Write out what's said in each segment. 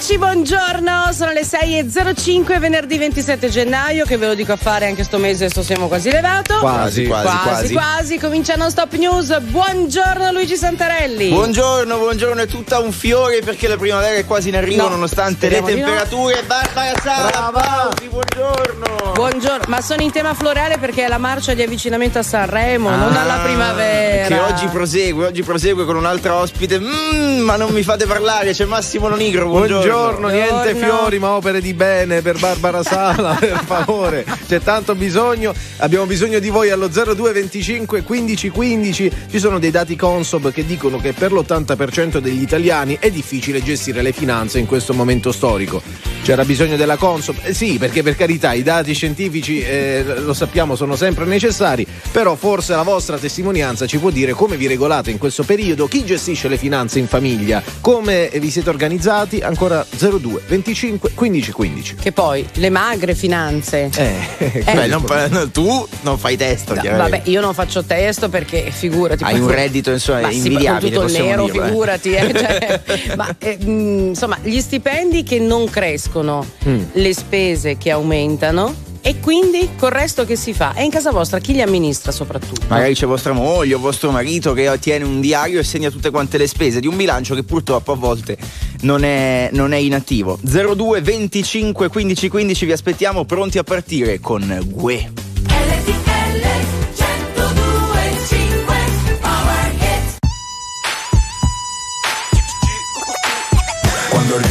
Eccoci, buongiorno, sono le 6.05, venerdì 27 gennaio, che ve lo dico a fare anche sto mese, sto siamo quasi levato. Quasi, quasi, quasi. quasi, quasi. Comincia Non Stop News. Buongiorno Luigi Santarelli. Buongiorno, buongiorno, è tutta un fiore perché la primavera è quasi in arrivo, no, nonostante le temperature. No. Barbara Sala, applausi, buongiorno. Buongiorno, ma sono in tema floreale perché è la marcia di avvicinamento a Sanremo, ah, non alla primavera. Che oggi prosegue, oggi prosegue con un'altra ospite. Mm, ma non mi fate parlare, c'è Massimo Lonigro. Buongiorno. Buongiorno, niente fiori, ma opere di bene per Barbara Sala, per favore. C'è tanto bisogno. Abbiamo bisogno di voi allo 0225 15 15. Ci sono dei dati Consob che dicono che per l'80% degli italiani è difficile gestire le finanze in questo momento storico. C'era bisogno della Consob? Eh sì, perché per carità i dati scientifici, eh, lo sappiamo, sono sempre necessari, però forse la vostra testimonianza ci può dire come vi regolate in questo periodo, chi gestisce le finanze in famiglia, come vi siete organizzati, ancora 02 25 15 15. Che poi le magre finanze. Eh, eh. Beh, non, tu non fai testo. No, vabbè, io non faccio testo perché figurati. Hai un reddito insomma ma invidiabile. Sì, tutto nero, dirlo, eh. figurati. Eh. Cioè, ma eh, insomma, gli stipendi che non crescono, mm. le spese che aumentano e quindi col resto che si fa? E in casa vostra chi li amministra soprattutto? Magari c'è vostra moglie o vostro marito che tiene un diario e segna tutte quante le spese di un bilancio che purtroppo a volte non è, non è inattivo. 02 25 15 15 vi aspettiamo pronti a partire con Gue.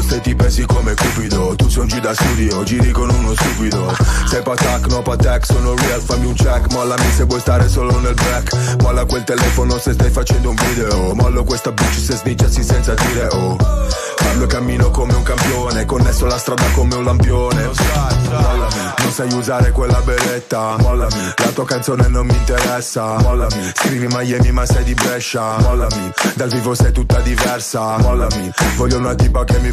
stupido Io ti pensi come cupido Tu sei un G da studio, giri con uno stupido. Sei patac, no patac, sono real, fammi un check Mollami se vuoi stare solo nel back. Molla quel telefono se stai facendo un video Mollo questa bitch se sniggiassi senza dire oh. Parlo e cammino come un campione Connesso la strada come un lampione. Mollami, non sai usare quella beretta Mollami, la tua canzone non mi interessa Mollami, scrivi Miami ma sei di Brescia Mollami, dal vivo sei tutta diversa Mollami, voglio una tipa che mi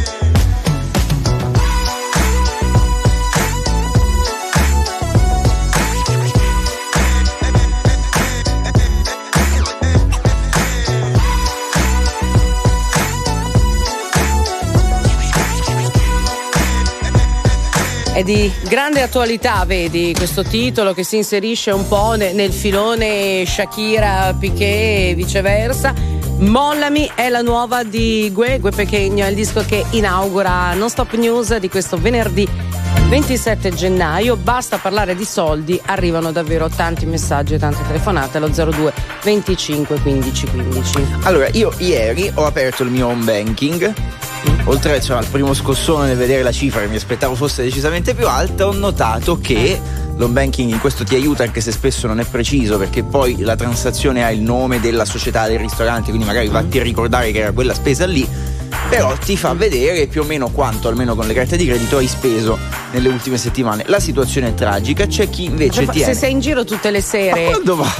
È di grande attualità, vedi, questo titolo che si inserisce un po' nel filone Shakira, Piquet e viceversa. Mollami è la nuova di Gue, Gue Pechegno, è il disco che inaugura Non Stop News di questo venerdì 27 gennaio. Basta parlare di soldi, arrivano davvero tanti messaggi e tante telefonate allo 02 25 15 15. Allora, io ieri ho aperto il mio home banking oltre cioè, al primo scossone nel vedere la cifra che mi aspettavo fosse decisamente più alta, ho notato che l'home banking in questo ti aiuta anche se spesso non è preciso perché poi la transazione ha il nome della società del ristorante, quindi magari vatti a ricordare che era quella spesa lì però ti fa vedere più o meno quanto, almeno con le carte di credito, hai speso nelle ultime settimane. La situazione è tragica, c'è chi invece tiene. Se sei in giro tutte le sere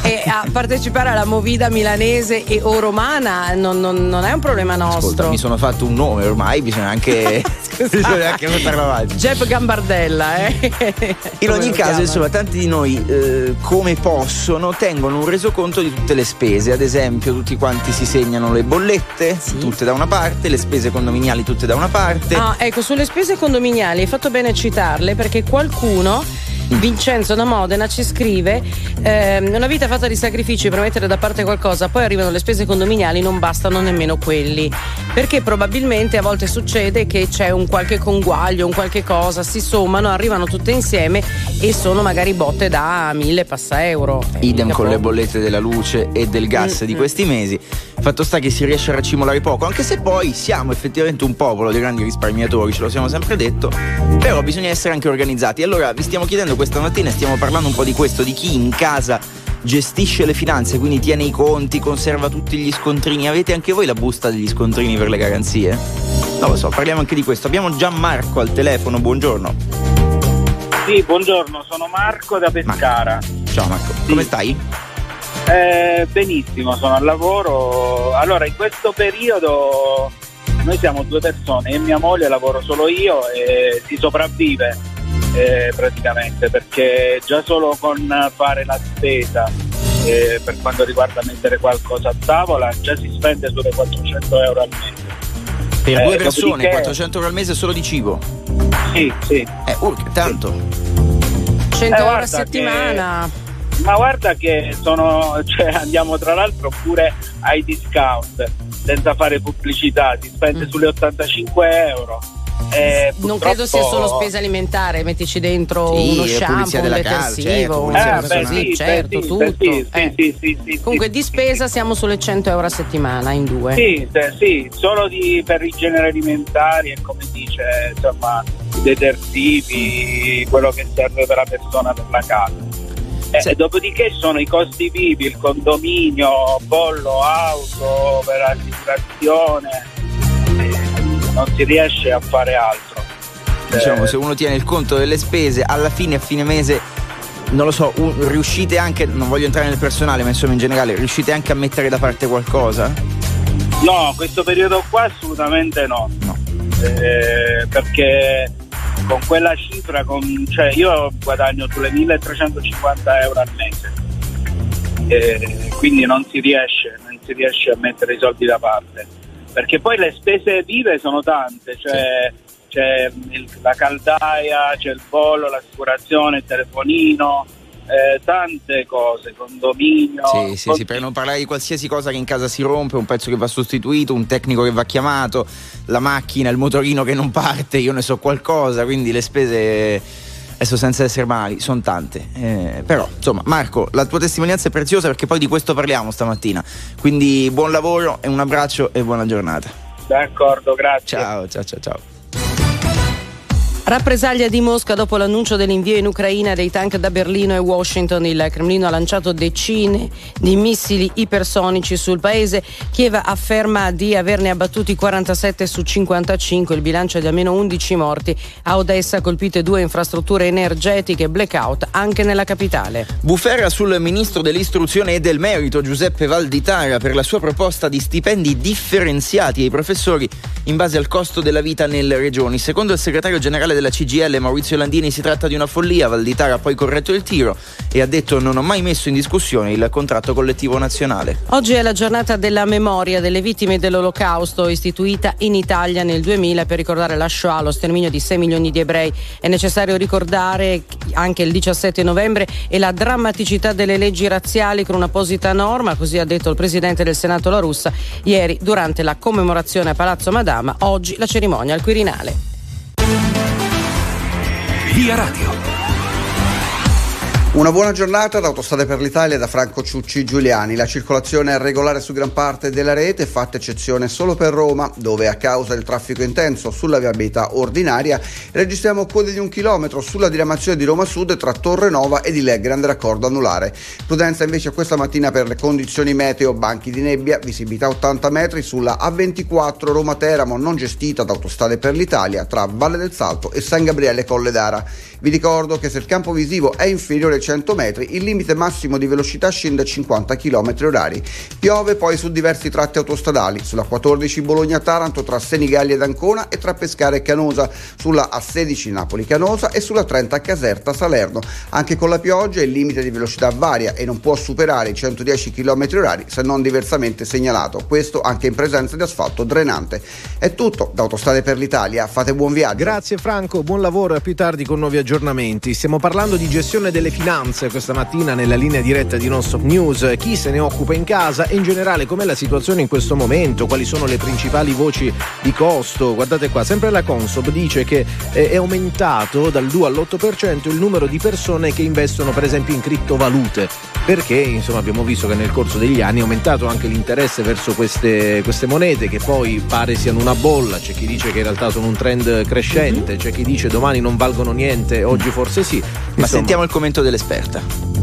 e a partecipare alla movida milanese e o romana non, non, non è un problema nostro. Ascolta, mi sono fatto un nome ormai, bisogna anche, bisogna anche portarlo avanti. Jeff Gambardella, eh? In ogni caso, insomma, tanti di noi, eh, come possono, tengono un resoconto di tutte le spese. Ad esempio, tutti quanti si segnano le bollette, sì. tutte da una parte, le spese condominiali tutte da una parte. Ah, ecco, sulle spese condominiali hai fatto bene a citarle perché qualcuno Vincenzo da Modena ci scrive ehm, una vita fatta di sacrifici per mettere da parte qualcosa poi arrivano le spese condominiali non bastano nemmeno quelli. Perché probabilmente a volte succede che c'è un qualche conguaglio un qualche cosa si sommano arrivano tutte insieme e sono magari botte da mille passa euro. Idem con le bollette della luce e del gas mm, di questi mesi. Fatto sta che si riesce a racimolare poco anche se poi siamo effettivamente un popolo di grandi risparmiatori ce lo siamo sempre detto però bisogna essere anche organizzati. Allora vi stiamo chiedendo questa mattina stiamo parlando un po' di questo, di chi in casa gestisce le finanze, quindi tiene i conti, conserva tutti gli scontrini. Avete anche voi la busta degli scontrini per le garanzie? Non lo so, parliamo anche di questo. Abbiamo Gianmarco al telefono, buongiorno. Sì, buongiorno, sono Marco da Pescara. Marco. Ciao Marco, sì. come stai? Eh, benissimo, sono al lavoro. Allora, in questo periodo noi siamo due persone, e mia moglie lavoro solo io e si sopravvive eh, praticamente perché già solo con fare la spesa eh, per quanto riguarda mettere qualcosa a tavola già si spende sulle 400 euro al mese. Per eh, due persone, dopodiché... 400 euro al mese solo di cibo? Sì, sì. Eh, uh, tanto. 100 eh, euro a settimana. Che, ma guarda che sono, cioè, andiamo tra l'altro pure ai discount senza fare pubblicità, si spende mm. sulle 85 euro eh, non credo sia solo spesa alimentare, mettici dentro sì, uno shampoo, un detersivo, casa, certo, eh, sì, certo, sì, tutto. Sì, eh. Comunque di spesa siamo sulle 100 euro a settimana in due. Sì, sì solo di, per i generi alimentari e come dice, insomma, i detersivi, quello che serve per la persona per la casa. Eh, dopodiché sono i costi vivi, il condominio, bollo, auto, per l'assicurazione non si riesce a fare altro. Diciamo, eh, se uno tiene il conto delle spese, alla fine, a fine mese, non lo so, un, riuscite anche, non voglio entrare nel personale, ma insomma in generale, riuscite anche a mettere da parte qualcosa? No, questo periodo qua assolutamente no. no. Eh, perché con quella cifra, con, cioè io guadagno sulle 1350 euro al mese. Eh, quindi non si riesce, non si riesce a mettere i soldi da parte perché poi le spese vive sono tante, cioè sì. c'è il, la caldaia, c'è il bollo, l'assicurazione, il telefonino, eh, tante cose, condominio. Sì, sì, sì, per non parlare di qualsiasi cosa che in casa si rompe, un pezzo che va sostituito, un tecnico che va chiamato, la macchina, il motorino che non parte, io ne so qualcosa, quindi le spese adesso senza essere mali, sono tante. Eh, però, insomma, Marco, la tua testimonianza è preziosa perché poi di questo parliamo stamattina. Quindi buon lavoro e un abbraccio e buona giornata. D'accordo, grazie. Ciao, ciao, ciao, ciao. Rappresaglia di Mosca dopo l'annuncio dell'invio in Ucraina dei tank da Berlino e Washington. Il Cremlino ha lanciato decine di missili ipersonici sul paese. Kiev afferma di averne abbattuti 47 su 55. Il bilancio è di almeno 11 morti. A Odessa colpite due infrastrutture energetiche, blackout anche nella capitale. Bufera sul ministro dell'istruzione e del merito Giuseppe Valditara per la sua proposta di stipendi differenziati ai professori in base al costo della vita nelle regioni. Secondo il segretario generale della CGL Maurizio Landini si tratta di una follia, Valditara ha poi corretto il tiro e ha detto non ho mai messo in discussione il contratto collettivo nazionale. Oggi è la giornata della memoria delle vittime dell'olocausto istituita in Italia nel 2000 per ricordare la Shoah, lo sterminio di 6 milioni di ebrei. È necessario ricordare anche il 17 novembre e la drammaticità delle leggi razziali con un'apposita norma, così ha detto il presidente del Senato La Russa ieri durante la commemorazione a Palazzo Madama, oggi la cerimonia al Quirinale. Via Radio. Una buona giornata da Autostrade per l'Italia da Franco Ciucci Giuliani. La circolazione è regolare su gran parte della rete, fatta eccezione solo per Roma, dove a causa del traffico intenso sulla viabilità ordinaria registriamo code di un chilometro sulla diramazione di Roma Sud tra Torre Nova e di Le Grande Raccordo Anulare. Prudenza invece questa mattina per le condizioni meteo, banchi di nebbia, visibilità 80 metri sulla A24 Roma Teramo non gestita da Autostrade per l'Italia tra Valle del Salto e San Gabriele Colle. Vi ricordo che se il campo visivo è inferiore 100 metri, il limite massimo di velocità scende a 50 km h Piove poi su diversi tratti autostradali, sulla 14 Bologna-Taranto tra Senigallia ed Ancona e tra Pescara e Canosa, sulla A16 Napoli-Canosa e sulla 30 Caserta-Salerno. Anche con la pioggia il limite di velocità varia e non può superare i 110 km h se non diversamente segnalato, questo anche in presenza di asfalto drenante. È tutto da Autostrade per l'Italia, fate buon viaggio. Grazie Franco, buon lavoro e a più tardi con nuovi aggiornamenti. Stiamo parlando di gestione delle finanze finanze questa mattina nella linea diretta di Non Stop News, chi se ne occupa in casa e in generale com'è la situazione in questo momento, quali sono le principali voci di costo. Guardate qua, sempre la Consob dice che eh, è aumentato dal 2 all'8% il numero di persone che investono per esempio in criptovalute, perché insomma abbiamo visto che nel corso degli anni è aumentato anche l'interesse verso queste, queste monete che poi pare siano una bolla, c'è chi dice che in realtà sono un trend crescente, c'è chi dice domani non valgono niente, oggi forse sì. Insomma, Ma sentiamo il commento esperta.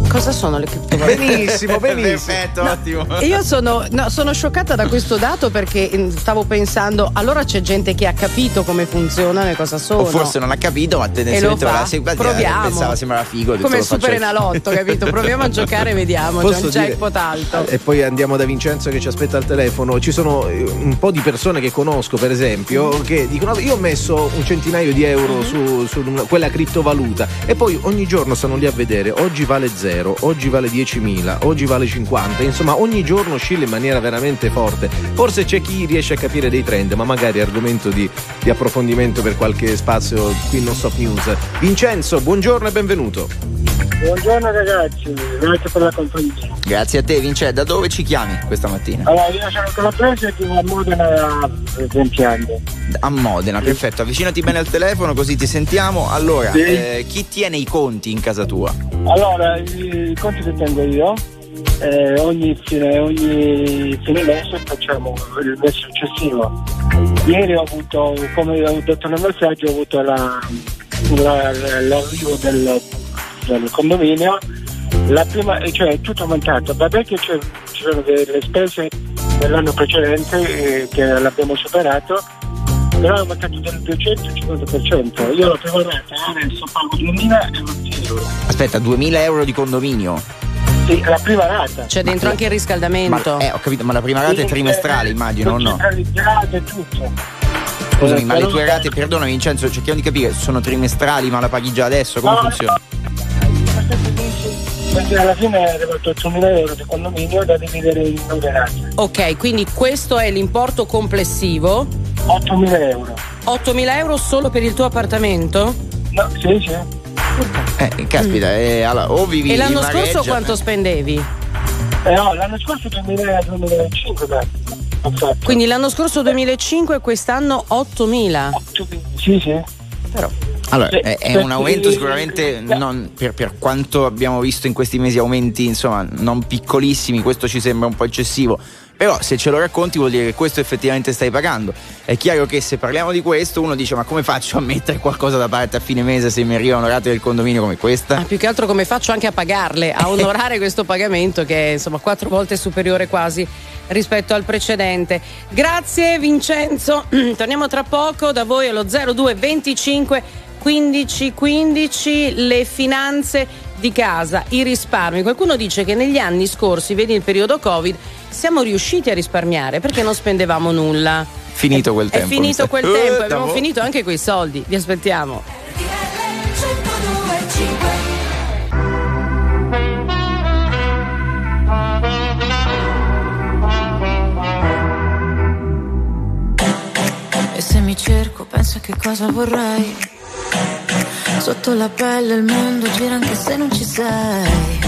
Cosa sono le criptovalute? Benissimo, benissimo. Perfetto, no, ottimo. Io sono, no, sono, scioccata da questo dato perché mm, stavo pensando, allora c'è gente che ha capito come funzionano e cosa sono. O forse non ha capito, ma tendenzialmente la seguita Proviamo. pensava sembrava figo. Come super enalotto, capito? Proviamo a giocare e vediamo. C'è un jackpot alto. E poi andiamo da Vincenzo che ci aspetta al telefono. Ci sono eh, un po' di persone che conosco, per esempio, che dicono: Io ho messo un centinaio di euro Mm-hmm. su, su una- quella criptovaluta e poi ogni giorno stanno lì a vedere. Oggi vale 0, oggi vale 10.000, oggi vale 50. Insomma, ogni giorno oscilla in maniera veramente forte. Forse c'è chi riesce a capire dei trend, ma magari è argomento di, di approfondimento per qualche spazio qui in Non Stop News. Vincenzo, buongiorno e benvenuto. Buongiorno ragazzi, grazie per la compagnia. Grazie a te, Vince. Da dove ci chiami questa mattina? Allora, io sono calabrese e vivo a Modena da 20 anni. A Modena, perfetto. Avvicinati bene al telefono così ti sentiamo. Allora, Sì. eh, chi tiene i conti in casa tua? Allora, i conti che tengo io, eh, ogni, fine, ogni fine mese facciamo il mese successivo. Ieri ho avuto, come ho detto nel messaggio, ho avuto la- la- l'arrivo del, del condominio. Prima, cioè è tutto aumentato, vabbè che sono delle spese dell'anno precedente eh, che l'abbiamo superato, però è aumentato del 250%. Io la prima rata adesso pago 2000 euro. Aspetta, 2000 euro di condominio. Sì, la prima rata. C'è dentro anche il riscaldamento. Ma, eh, ho capito, ma la prima rata è trimestrale, eh, immagino, o no? Centralizzate e tutto. Scusami, Eh, ma le tue rate, perdona Vincenzo, cerchiamo di capire, sono trimestrali, ma la paghi già adesso? Come No, funziona? Perché alla fine è arrivato 8.000 euro di condominio da dividere in 9 rate. Ok, quindi questo è l'importo complessivo. 8.000 euro. 8.000 euro solo per il tuo appartamento? No, sì, sì. Eh, caspita, eh, allora, o vivi e l'anno scorso reggia- quanto spendevi? Eh, no, l'anno scorso 2000-2005 beh. Quindi l'anno scorso 2005 e quest'anno 8.000. Sì, sì. Però. Allora, Sì, è, è un aumento sicuramente non- per, per quanto abbiamo visto in questi mesi aumenti, insomma, non piccolissimi, questo ci sembra un po' eccessivo. Però se ce lo racconti vuol dire che questo effettivamente stai pagando. È chiaro che se parliamo di questo uno dice ma come faccio a mettere qualcosa da parte a fine mese se mi arrivano rate del condominio come questa? Ah, più che altro come faccio anche a pagarle, a onorare questo pagamento che è insomma quattro volte superiore quasi rispetto al precedente. Grazie Vincenzo, torniamo tra poco da voi allo 02 25 15 15 le finanze di casa, i risparmi. Qualcuno dice che negli anni scorsi, vedi il periodo Covid, siamo riusciti a risparmiare perché non spendevamo nulla. Finito quel tempo. È finito quel Eh, tempo, abbiamo dopo- finito anche quei soldi. Vi aspettiamo. E se mi cerco, penso a che cosa vorrei. Sotto la pelle il mondo gira anche se non ci sei.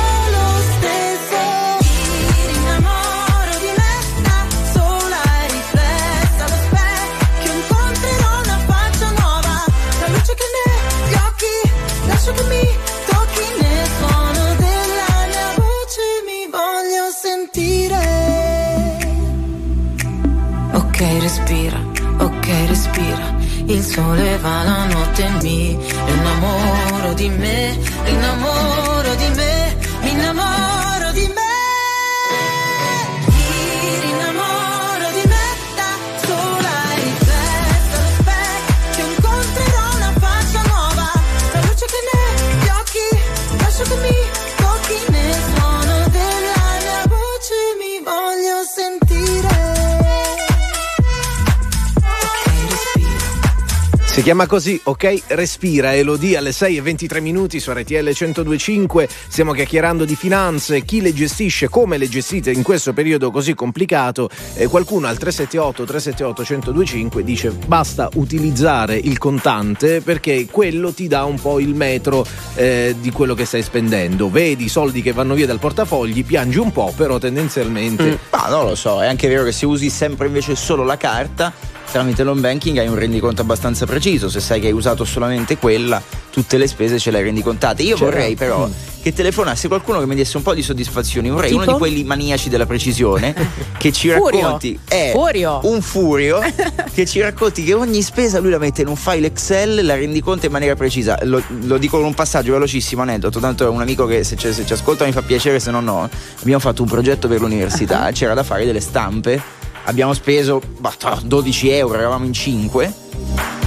sole va la notte e mi. Innamoro di me, innamoro di me, Si chiama così, ok? Respira, Elodie alle 6 e 23 minuti su RTL 1025. Stiamo chiacchierando di finanze, chi le gestisce, come le gestite in questo periodo così complicato. Eh, qualcuno al 378 378 1025 dice basta utilizzare il contante perché quello ti dà un po' il metro eh, di quello che stai spendendo. Vedi i soldi che vanno via dal portafogli, piangi un po', però tendenzialmente. Ma non lo so, è anche vero che se usi sempre invece solo la carta, tramite l'home banking hai un rendiconto abbastanza preciso. Se sai che hai usato solamente quella, tutte le spese ce le hai rendicontate. Io Certo. vorrei però Mm. che telefonassi qualcuno che mi desse un po' di soddisfazioni. Vorrei Tipo? uno di quelli maniaci della precisione che ci Furio. racconti. È Furio. un furio che ci racconti che ogni spesa lui la mette in un file Excel, la rendiconta in maniera precisa. Lo, lo dico con un passaggio velocissimo, aneddoto. Tanto è un amico che se, ci- se ci ascolta mi fa piacere, se no no. Abbiamo fatto un progetto per l'università, c'era da fare delle stampe. Abbiamo speso bah, 12 euro, eravamo in 5.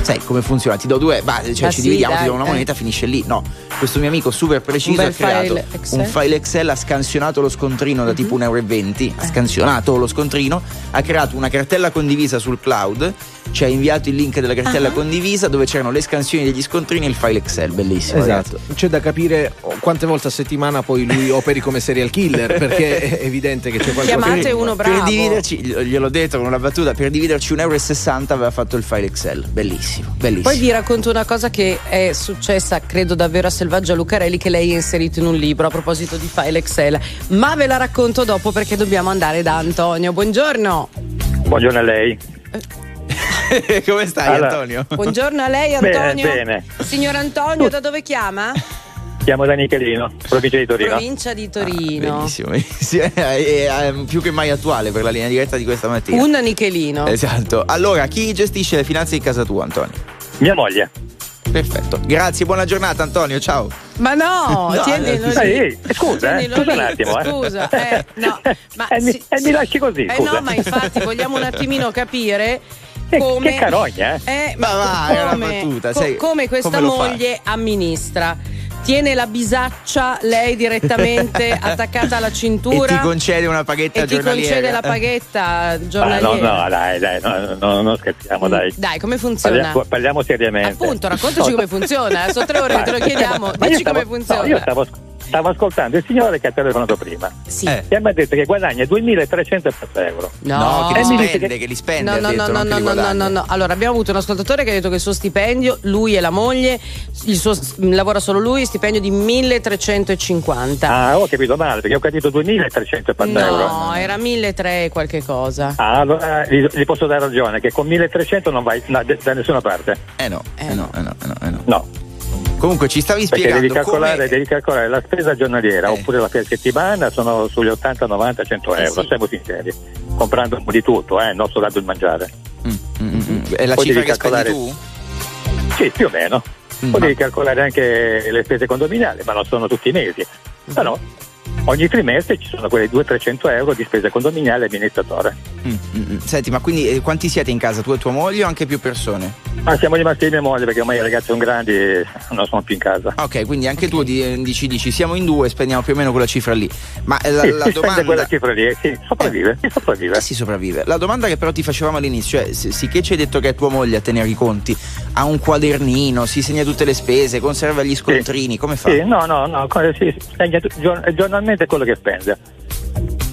Sai come funziona? Ti do due, bah, cioè Ah, ci sì, dividiamo, ti dai, do una eh. moneta, finisce lì. No, questo mio amico super preciso ha creato Excel. un file Excel, ha scansionato lo scontrino da Mhm. tipo 1,20 euro, ha scansionato lo scontrino, ha creato una cartella condivisa sul cloud, ci ha inviato il link della cartella Ah. condivisa dove c'erano le scansioni degli scontrini e il file Excel, bellissimo. Esatto, c'è da capire quante volte a settimana poi lui operi come serial killer perché è evidente che c'è qualcosa Chiamate uno bravo. Per dividerci, gliel'ho detto con una battuta, per dividerci 1,60 euro aveva fatto il file Excel, bellissimo, bellissimo. Poi vi racconto una cosa che è successa, credo davvero a Selvaggia Lucarelli, che lei ha inserito in un libro a proposito di file Excel. Ma ve la racconto dopo perché dobbiamo andare da Antonio. Buongiorno. Buongiorno a lei. Come stai Allora. Antonio? Buongiorno a lei, Bene, Antonio. bene. Signor Antonio, da dove chiama? Chiamo da Nichelino, provincia di Torino. Provincia di Torino. Bellissimo, bellissimo. È, è- è più che mai attuale per la linea diretta di questa mattina. Un Nichelino. Esatto. Allora, chi gestisce le finanze in casa tua, Antonio? Mia moglie. Perfetto. Grazie, buona giornata, Antonio. Ciao. Ma no, No, tienilo eh, lì. Ehi, scusa, eh, scusa lì. un attimo, eh. Scusa, eh, no, ma E mi- sì, e mi lasci così, Eh scusa. no, ma infatti vogliamo un attimino capire come che carogna, eh. Eh, Ma va, è una come, battuta, co- sai, come questa come lo fa? moglie amministra. Tiene la bisaccia lei direttamente attaccata alla E cintura ti concede una paghetta e ti concede la paghetta Ah, giornaliera. no, no, dai, dai, no, no, non scherziamo, dai. Dai, come funziona? Parliamo, parliamo seriamente. Appunto, raccontaci come funziona. Sono tre ore che te lo chiediamo. Dici stavo- come funziona. no, io stavo, stavo ascoltando il signore che ha telefonato prima. Sì. Eh. E mi ha detto che guadagna 2.300 euro. No, che E li spende, che- che li spende. No, ha no, detto, no, no, che no, li no, no, no, no. Allora, abbiamo avuto un ascoltatore che ha detto che il suo stipendio, lui e la moglie, il suo lavora solo lui, stipendio di 1350. Ah, ho capito male, perché ho capito 2.300 euro. no, era 1300 e qualche cosa. Ah, allora gli, gli posso dare ragione che con 1.300 non vai da, da nessuna parte. Eh no, eh no, eh no, eh no, eh no. No. Comunque ci stavi Perché spiegando devi calcolare, come... devi calcolare la spesa giornaliera Eh. oppure la spesa settimana sono sugli 80, 90, 100 euro, sì. siamo sinceri, comprando un po' di tutto, eh, non soltanto il mangiare. Mm, mm, mm. È la Poi cifra devi che calcolare- tu? Sì, più o meno. Mm. Poi devi calcolare anche le spese condominiali, ma non sono tutti i mesi. Però ogni trimestre ci sono quei 200-300 euro di spesa condominiale e amministratore. Mm, mm, mm. Senti, ma quindi eh, quanti siete in casa? Tu e tua moglie o anche più persone? Ma siamo rimasti io e mia moglie perché ormai i ragazzi sono grandi e non sono più in casa. Ok, quindi anche tu di- dici, dici siamo in due, spendiamo più o meno quella cifra lì. Ma eh, la, Sì, la domanda... quella cifra lì, eh, sì, sopravvive, si sopravvive. Eh, si sopravvive. La domanda che però ti facevamo all'inizio è: se- sì che ci hai detto che è tua moglie a tenere i conti, ha un quadernino, si segna tutte le spese, conserva gli scontrini, come fa? Sì, no, no, no, sì, segna tu- giornalmente quello che spende.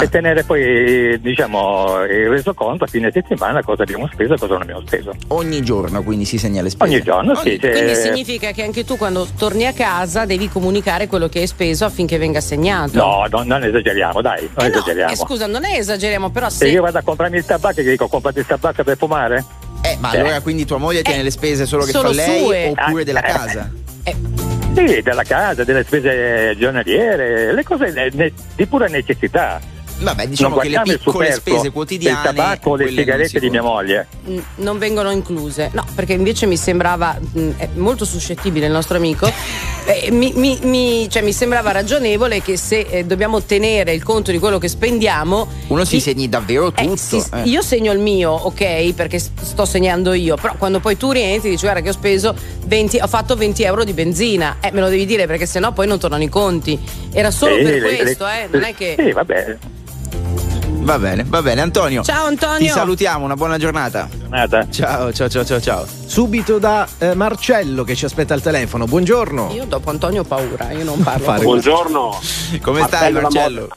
E tenere poi, diciamo, il resoconto a fine settimana cosa abbiamo speso e cosa non abbiamo speso. Ogni giorno quindi si segna le spese. Ogni giorno, sì. cioè- Quindi significa che anche tu quando torni a casa devi comunicare quello che hai speso affinché venga segnato. No, no, non esageriamo, dai, non Eh no, esageriamo. eh, scusa, non è esageriamo, però Se se io vado a comprarmi il tabacco e dico comprate il tabacco per fumare? Eh, ma Eh. allora quindi tua moglie tiene Eh, le spese solo che sono fa lei sue. oppure Ah, della eh. Sì, della casa, delle spese giornaliere, le cose di pura necessità. Vabbè, diciamo non che le il piccole spese quotidiane. del tabacco o le sigarette si di mia moglie. non vengono incluse. No, perché invece mi sembrava mh, è molto suscettibile il nostro amico. Eh, mi, mi- mi- cioè, mi sembrava ragionevole che se eh, dobbiamo tenere il conto di quello che spendiamo. Uno si i- segni davvero Eh, tutto. eh. Io segno il mio, ok, perché sto segnando io, però quando poi tu rientri dici guarda che ho speso 20, ho fatto 20 euro di benzina, eh, me lo devi dire perché sennò poi non tornano i conti. Era solo per le- questo, le- eh, non è che... Sì, vabbè. Va bene, va bene, Antonio. Ciao Antonio! Ti salutiamo, una buona giornata. Nada. Ciao, ciao, ciao, ciao, ciao. Subito da eh, Marcello che ci aspetta al telefono. Buongiorno. Io dopo Antonio ho paura, io non parlo. Fare- Buongiorno, Come stai, Marcello da Marcello?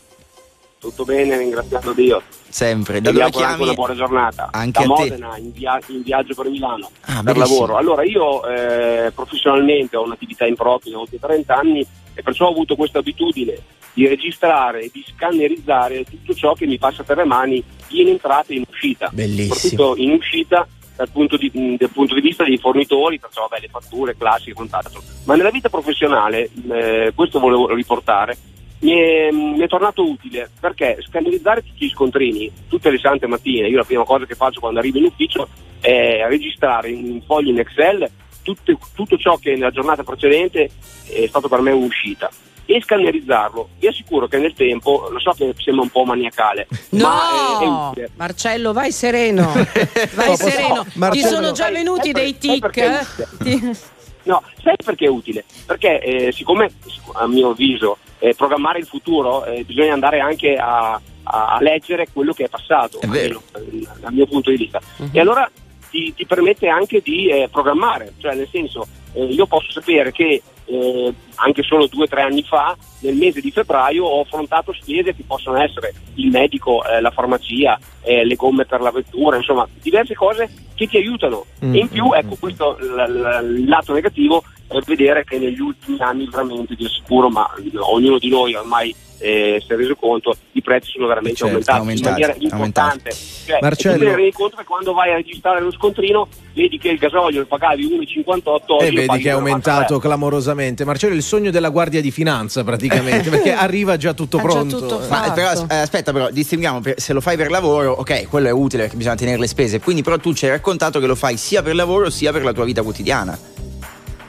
Tutto bene, ringraziando Dio. Sempre. Da dove chiami? una buona giornata. Anche da a te. Modena, in, via- in viaggio per Milano, Ah, per benissimo. lavoro. Allora, io eh, professionalmente ho un'attività in proprio da oltre 30 anni e perciò ho avuto questa abitudine di registrare e di scannerizzare tutto ciò che mi passa per le mani in entrata e in uscita. Bellissimo. Soprattutto in uscita dal punto di, mh, dal punto di vista dei fornitori, perciò vabbè, le fatture classiche e quant'altro. Ma nella vita professionale, eh, questo volevo riportare, mi è, mi è tornato utile perché scannerizzare tutti gli scontrini tutte le sante mattine, io la prima cosa che faccio quando arrivo in ufficio è registrare in un foglio in Excel tutte- tutto ciò che nella giornata precedente è stato per me un'uscita e scannerizzarlo. Vi assicuro che nel tempo, lo so che sembra un po' maniacale, ma è, è No. Marcello, vai sereno. Vai No, sereno. Ti Marcello- sono già venuti dei tic. eh? Ti- No, sai perché è utile? Perché eh, siccome a mio avviso eh, programmare il futuro eh, bisogna andare anche a, a- leggere quello che è passato, È vero. almeno, dal mio punto di vista. E allora ti, ti permette anche di eh, programmare, cioè nel senso eh, io posso sapere che eh, anche solo due o tre anni fa, nel mese di febbraio, ho affrontato spese che possono essere il medico, eh, la farmacia, eh, le gomme per la vettura, insomma, diverse cose che ti aiutano. Mm. E in più, ecco, questo l- l- il lato negativo è vedere che negli ultimi anni veramente di sicuro, ma ognuno di noi ormai eh, si è reso conto, i prezzi sono veramente Certo, aumentati, aumentati, in maniera importante. Cioè, Marcello- e tu ti rendi conto che quando vai a registrare lo scontrino vedi che il gasolio lo pagavi 1,58 oggi E lo vedi che è 1,93. aumentato clamorosamente. Marcello il sogno della guardia di finanza praticamente, perché arriva già tutto già pronto. tutto Ma fatto. però, eh, aspetta, però, distinguiamo, se lo fai per lavoro, ok, quello è utile perché bisogna tenere le spese, quindi però tu ci hai raccontato che lo fai sia per lavoro sia per la tua vita quotidiana.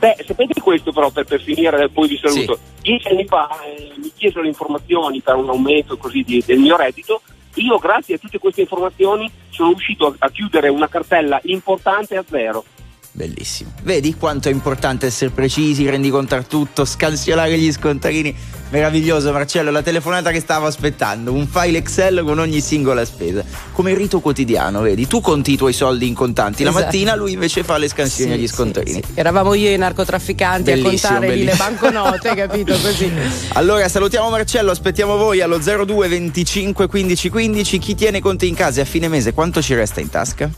Beh, sapete questo però per, per finire, poi vi saluto. Dieci anni fa eh, mi chiesero le informazioni per un aumento così di- del mio reddito. Io, grazie a tutte queste informazioni, sono riuscito a, a chiudere una cartella importante a zero. Bellissimo. Vedi quanto è importante essere precisi, rendicontare tutto, scansionare gli scontrini. Meraviglioso Marcello, la telefonata che stavo aspettando, un file Excel con ogni singola spesa. Come il rito quotidiano, vedi? Tu conti i tuoi soldi in contanti la Esatto. mattina, lui invece fa le scansioni Sì, agli sì, scontrini. sì. Eravamo io e i narcotrafficanti Bellissimo, a contare lì le bellissimo. banconote, capito? Così. Allora salutiamo Marcello, aspettiamo voi allo 02 25 15 15. Chi tiene conti in casa e a fine mese quanto ci resta in tasca?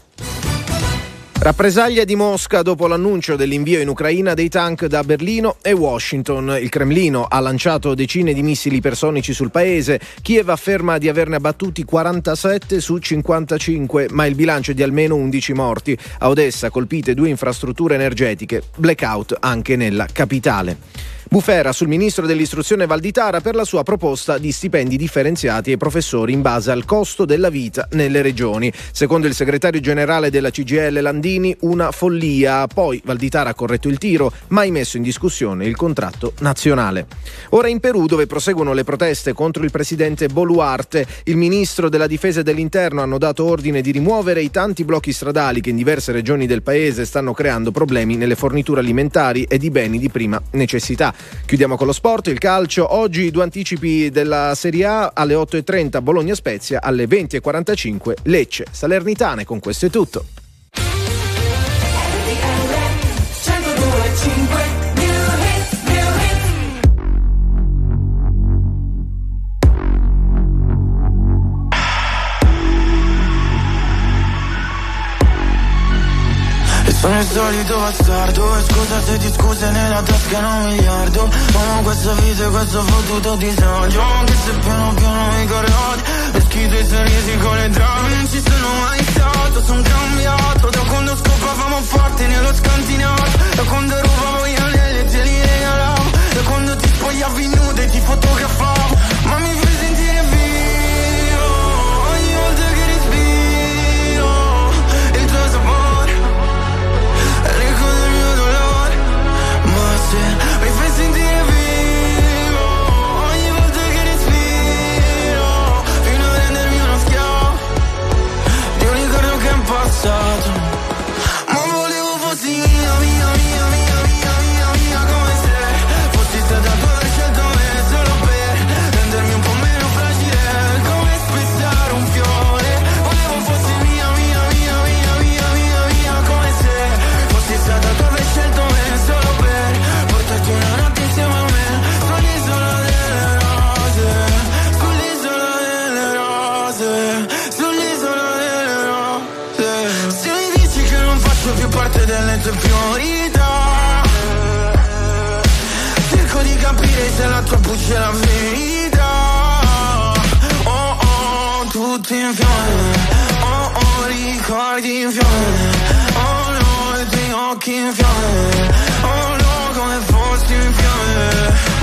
Rappresaglia di Mosca dopo l'annuncio dell'invio in Ucraina dei tank da Berlino e Washington. Il Cremlino ha lanciato decine di missili personici sul paese. Kiev afferma di averne abbattuti 47 su 55, ma il bilancio è di almeno 11 morti. A Odessa colpite due infrastrutture energetiche. Blackout anche nella capitale. Bufera sul ministro dell'istruzione Valditara per la sua proposta di stipendi differenziati ai professori in base al costo della vita nelle regioni. Secondo il segretario generale della CGL Landini, una follia. Poi Valditara ha corretto il tiro, mai messo in discussione il contratto nazionale. Ora in Perù, dove proseguono le proteste contro il presidente Boluarte, il ministro della difesa e dell'interno hanno dato ordine di rimuovere i tanti blocchi stradali che in diverse regioni del paese stanno creando problemi nelle forniture alimentari e di beni di prima necessità. Chiudiamo con lo sport, il calcio. Oggi due anticipi della Serie A alle 8.30 Bologna Spezia, alle 20.45 Lecce Salernitane. Con questo è tutto. Sono il solito bastardo E scusa se ti scuse nella tasca un miliardo. Amo questa vita e questo fottuto disagio Anche se piano piano mi corrodi schifo i sorrisi con le drame Non ci sono mai stato, sono cambiato. Da quando scopavamo forte nello scantinato Da quando rubavo gli anelli e te li regalavo Da quando ti spogliavi nude e ti fotografavo la voce è la verità Oh oh, tutti in fiamme Oh oh, ricordi in fiamme Oh no, i tuoi occhi in fiamme Oh no, come fossi in fiamme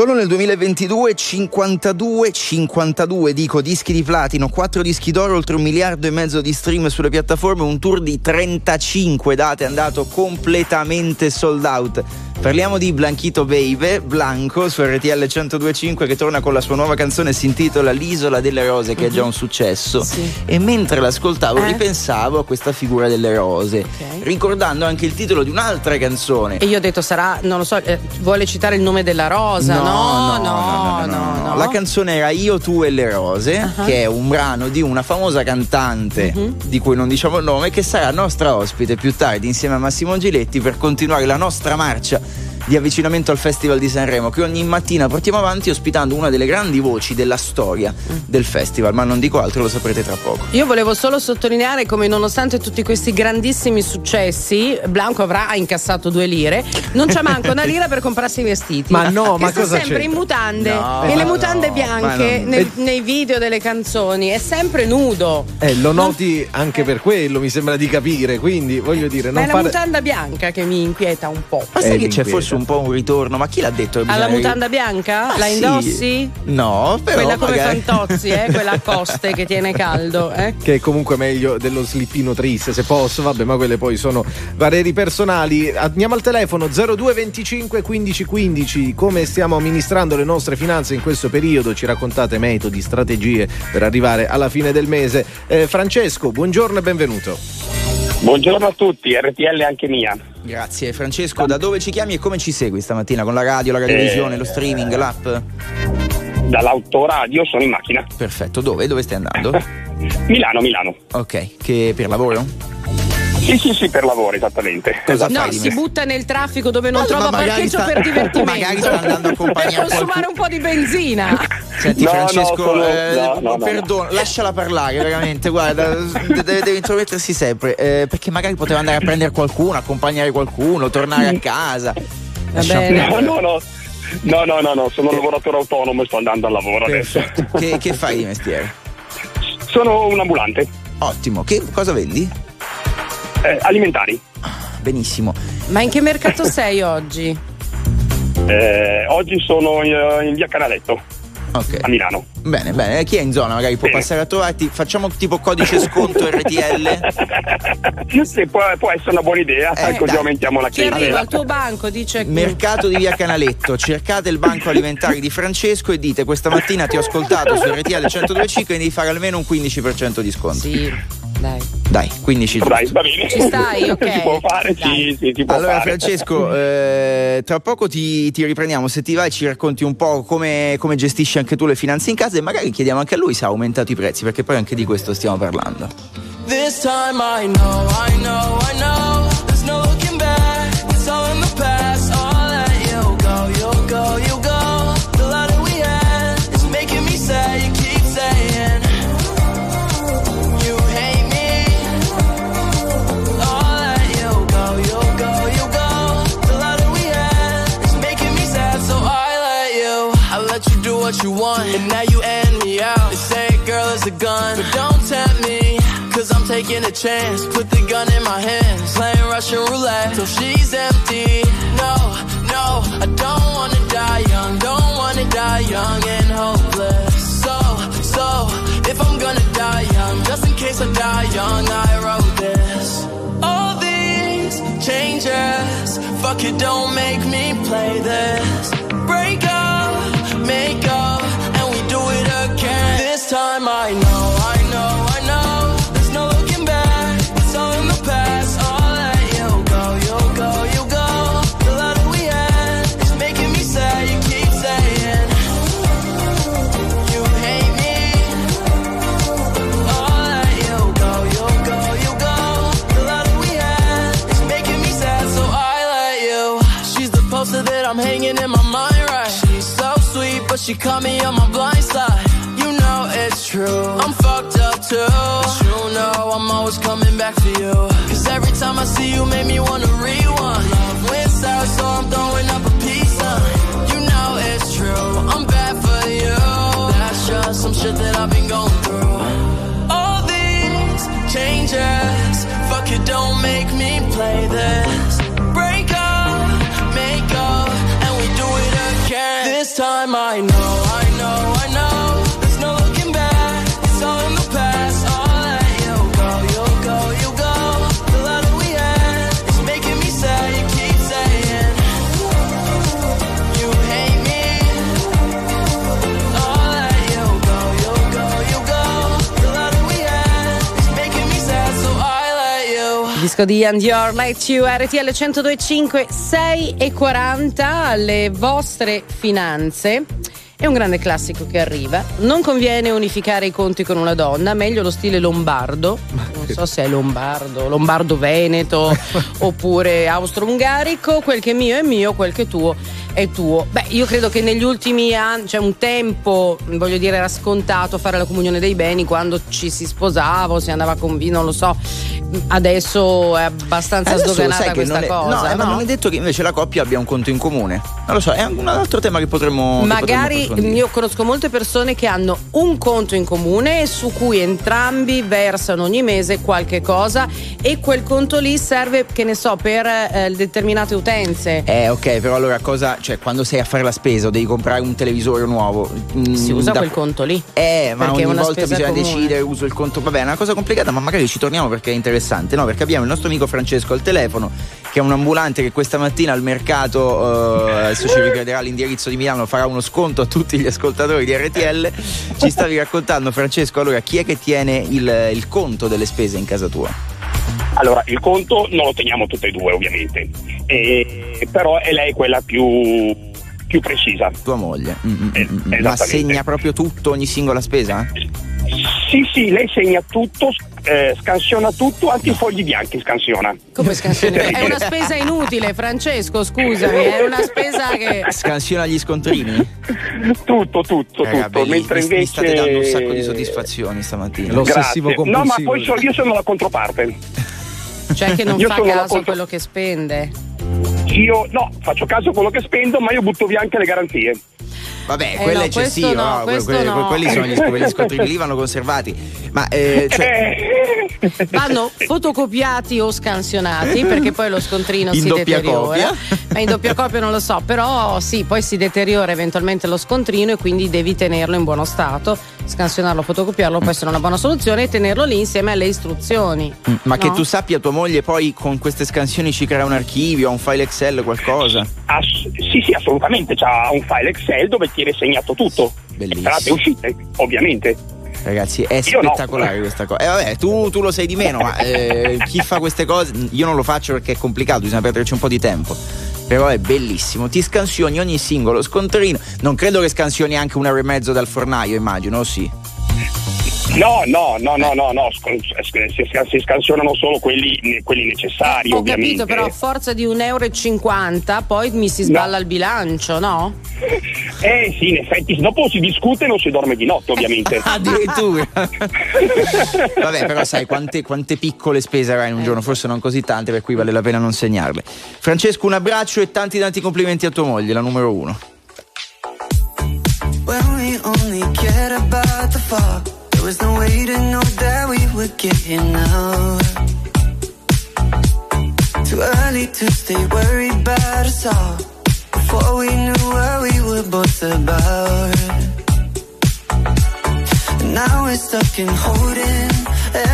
Solo nel 2022 52, 52 dico dischi di platino, 4 dischi d'oro, oltre un miliardo e mezzo di stream sulle piattaforme, un tour di 35 date è andato completamente sold out. Parliamo di Blanchito Baby, Blanco su RTL 1025 che torna con la sua nuova canzone, si intitola L'isola delle rose che è già un successo. E mentre l'ascoltavo Eh? ripensavo a questa figura delle rose, ricordando anche il titolo di un'altra canzone. E io ho detto, sarà, non lo so, eh, vuole citare il nome della rosa? No, no, no, no. La canzone era Io, tu e le rose, Ah. che è un brano di una famosa cantante Mhm. di cui non diciamo il nome, che sarà nostra ospite più tardi insieme a Massimo Giletti per continuare la nostra marcia di avvicinamento al Festival di Sanremo che ogni mattina portiamo avanti ospitando una delle grandi voci della storia del festival, ma non dico altro, lo saprete tra poco. Io volevo solo sottolineare come nonostante tutti questi grandissimi successi, Blanco avrà incassato due lire, non c'è manco una lira per comprarsi i vestiti. Ma no, che ma sta cosa sempre c'è? in mutande No, e le ma mutande no, bianche ma no. nei, nei video delle canzoni, è sempre nudo. Eh, lo noti anche per quello, mi sembra di capire, quindi voglio dire, Ma non è la fare... mutanda bianca che mi inquieta un po'. Ma sai Eh, che c'è l'inquieta. Forse un po' un ritorno? Ma chi l'ha detto? Alla mutanda bianca? Ah, La sì. indossi? No, però Quella come magari- Fantozzi, eh? quella a coste che tiene caldo. Eh? Che è comunque meglio dello slippino triste, se posso, vabbè, ma quelle poi sono pareri personali. Andiamo al telefono 0225 15 15. Come stiamo amministrando le nostre finanze in questo periodo? Ci raccontate metodi, strategie per arrivare alla fine del mese. Eh, Francesco, buongiorno e benvenuto. Buongiorno a tutti, RTL anche mia. Grazie Francesco, da dove ci chiami e come ci segui stamattina? Con la radio, la radiovisione, Eh, lo streaming, l'app? Dall'autoradio sono in macchina. Perfetto, dove? Dove stai andando? Milano, Milano. Ok, che per lavoro? Sì, sì, sì, per lavoro, esattamente. Cosa No, fai si butta nel traffico dove non Ma- trova ma magari parcheggio sta- per divertimento. magari sta andando a per accompagnare consumare un po' di benzina. Senti No, no, Francesco, eh, no, no, no, perdono, lasciala parlare veramente, guarda, deve, deve intromettersi sempre, eh, perché magari poteva andare a prendere qualcuno, accompagnare qualcuno, tornare a casa. Lasciamo bene. No, no, no. No, no, no, no, sono un lavoratore autonomo e sto andando al lavoro adesso. Perfetto. Che, che fai di mestiere? Sono un ambulante, Ottimo, che cosa vendi? Eh, alimentari. Benissimo. Ma in che mercato sei oggi? Eh, oggi sono in, in via Canaletto, Ok. a Milano. Bene, bene, chi è in zona magari può Bene. passare a trovarti, facciamo tipo codice sconto RTL. Sì, può, può essere una buona idea, Eh, così dai. aumentiamo la Chi arriva clientela. al tuo banco dice Mercato di via Canaletto, cercate il banco alimentare di Francesco e dite questa mattina ti ho ascoltato su RTL 125 e devi fare almeno un 15% di sconto. Sì, dai. Dai, 15 giusto. Dai, va bene. Ci stai, ok. Si può fare, sì, sì, si può Allora fare. Francesco, eh, tra poco ti, ti riprendiamo, se ti vai ci racconti un po' come, come gestisci anche tu le finanze in casa e magari chiediamo anche a lui se ha aumentato i prezzi, perché poi anche di questo stiamo parlando. This time I know, I know, I know. And now you end me out. They say a girl is a gun, but don't tempt me. Cause I'm taking a chance, put the gun in my hands, playing Russian roulette till she's empty. No, no, I don't wanna die young, don't wanna die young and hopeless. So, so, if I'm gonna die young, just in case I die young, I wrote this. All these changes, fuck it, don't make me play this. Break up, make up, time I know, I know, I know. There's no looking back, it's all in the past. I'll let you go, you go, you go. The that we had is making me sad. You keep saying you hate me. I'll let you go, you go, you go. The that we had is making me sad, so I let you. She's the poster that I'm hanging in my mind, right? She's so sweet, but she caught me on my I'm fucked up too. But you know I'm always coming back for you. Cause every time I see you, make me wanna rewind. Love went south, so I'm throwing up a peace sign. You know it's true. I'm bad for you. That's just some shit that I've been going through. All these changes, fuck it, don't make me play this. Break up, make up, and we do it again. This time I know, disco di Ian Dior, Let You, RTL 1025, 6 e 40, le vostre finanze. È un grande classico che arriva. Non conviene unificare i conti con una donna, meglio lo stile lombardo. Non so se è lombardo, lombardo-veneto oppure austro-ungarico. Quel che è mio è mio, quel che è tuo è tuo. Beh, io credo che negli ultimi anni, cioè un tempo, voglio dire, era scontato fare la comunione dei beni quando ci si sposava o si andava con vino, non lo so. Adesso è abbastanza Adesso sdoganata che questa è, cosa. no, eh, ma no? non è detto che invece la coppia abbia un conto in comune. Non lo so, è un altro tema che potremmo. che Magari potremmo approfondire. io conosco molte persone che hanno un conto in comune su cui entrambi versano ogni mese qualche cosa e quel conto lì serve, che ne so, per eh, determinate utenze. Eh, ok, però allora cosa. Cioè, quando sei a fare la spesa o devi comprare un televisore nuovo. mm, Si usa da- quel conto lì. Eh, ma Perché ogni volta bisogna comune. decidere, uso il conto. Vabbè, è una cosa complicata, ma magari ci torniamo perché è interessante, no? Perché abbiamo il nostro amico Francesco al telefono, che è un ambulante che questa mattina al mercato, eh, adesso ci ricorderà l'indirizzo di Milano, farà uno sconto a tutti gli ascoltatori di RTL. Ci stavi raccontando, Francesco, allora chi è che tiene il, il conto delle spese in casa tua? Allora, il conto non lo teniamo tutte e due, ovviamente, E- però è lei quella più, più precisa. Tua moglie. Mm, mm, mm, mm. Ma segna proprio tutto, ogni singola spesa? Sì, sì, lei segna tutto, eh, scansiona tutto, anche i fogli bianchi scansiona. Come scansione? È una spesa inutile, Francesco, scusami, è una spesa che. Scansiona gli scontrini? Tutto, tutto, Raga, tutto. belli- Mentre mi- invece Mi state dando un sacco di soddisfazioni stamattina. Grazie. No, ma poi so- io sono la controparte. Cioè che non Io fa caso a quello che spende. Io no, faccio caso a quello che spendo, ma io butto via anche le garanzie. Vabbè, Eh, quello no, è eccessivo, no, no, questo quelli, no. quelli sono gli, sc- scontrini lì vanno conservati. Ma eh, cioè, Vanno fotocopiati o scansionati perché poi lo scontrino In si deteriora. copia? Ma in doppia copia non lo so, però sì, poi si deteriora eventualmente lo scontrino e quindi devi tenerlo in buono stato, scansionarlo, fotocopiarlo può essere una buona soluzione e tenerlo lì insieme alle istruzioni. mm, ma che tu sappia, tua moglie poi con queste scansioni ci crea un archivio, un file Excel, qualcosa. Ass- sì, sì, assolutamente. C'ha un file Excel dove tiene segnato tutto. Entrate e uscite, ovviamente. Ragazzi, è Io no. spettacolare questa cosa. Eh vabbè, tu, tu lo sai di meno, ma eh, chi fa queste cose, io non lo faccio perché è complicato, bisogna perderci un po' di tempo. Però è bellissimo, ti scansioni ogni singolo scontrino. Non credo che scansioni anche un euro e mezzo dal fornaio, immagino, sì? No, no, no, no, no, no. Si, sc- si scansionano solo quelli, quelli necessari, Ho ovviamente. capito, però a forza di 1,50 euro poi mi si sballa il bilancio, no? Eh sì, in effetti, dopo si discute e non si dorme di notte, ovviamente. Addirittura. Vabbè, però sai quante, quante piccole spese avrai in un giorno, forse non così tante, per cui vale la pena non segnarle. Francesco, un abbraccio e tanti tanti complimenti a tua moglie, la numero uno. When we only cared about the fall, there was no way to know that we would get here now. Too early to stay worried about us all. Before we knew what we were both about. And now we're stuck in holding.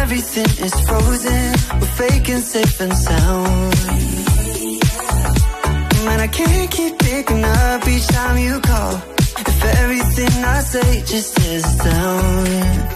Everything is frozen. We're faking safe and sound. Man, I can't keep picking up each time you call. If everything I say just is down.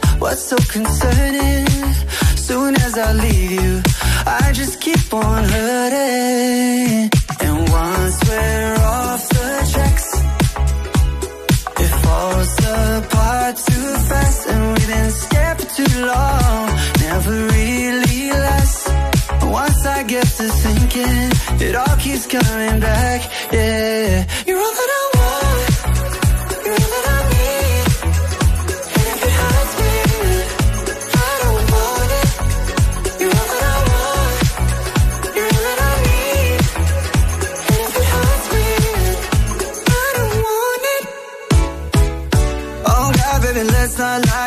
what's so concerning? Soon as I leave you, I just keep on hurting. And once we're off the tracks, it falls apart too fast. And we've been scared for too long, never really last. Once I get to thinking, it all keeps coming back. Yeah, you're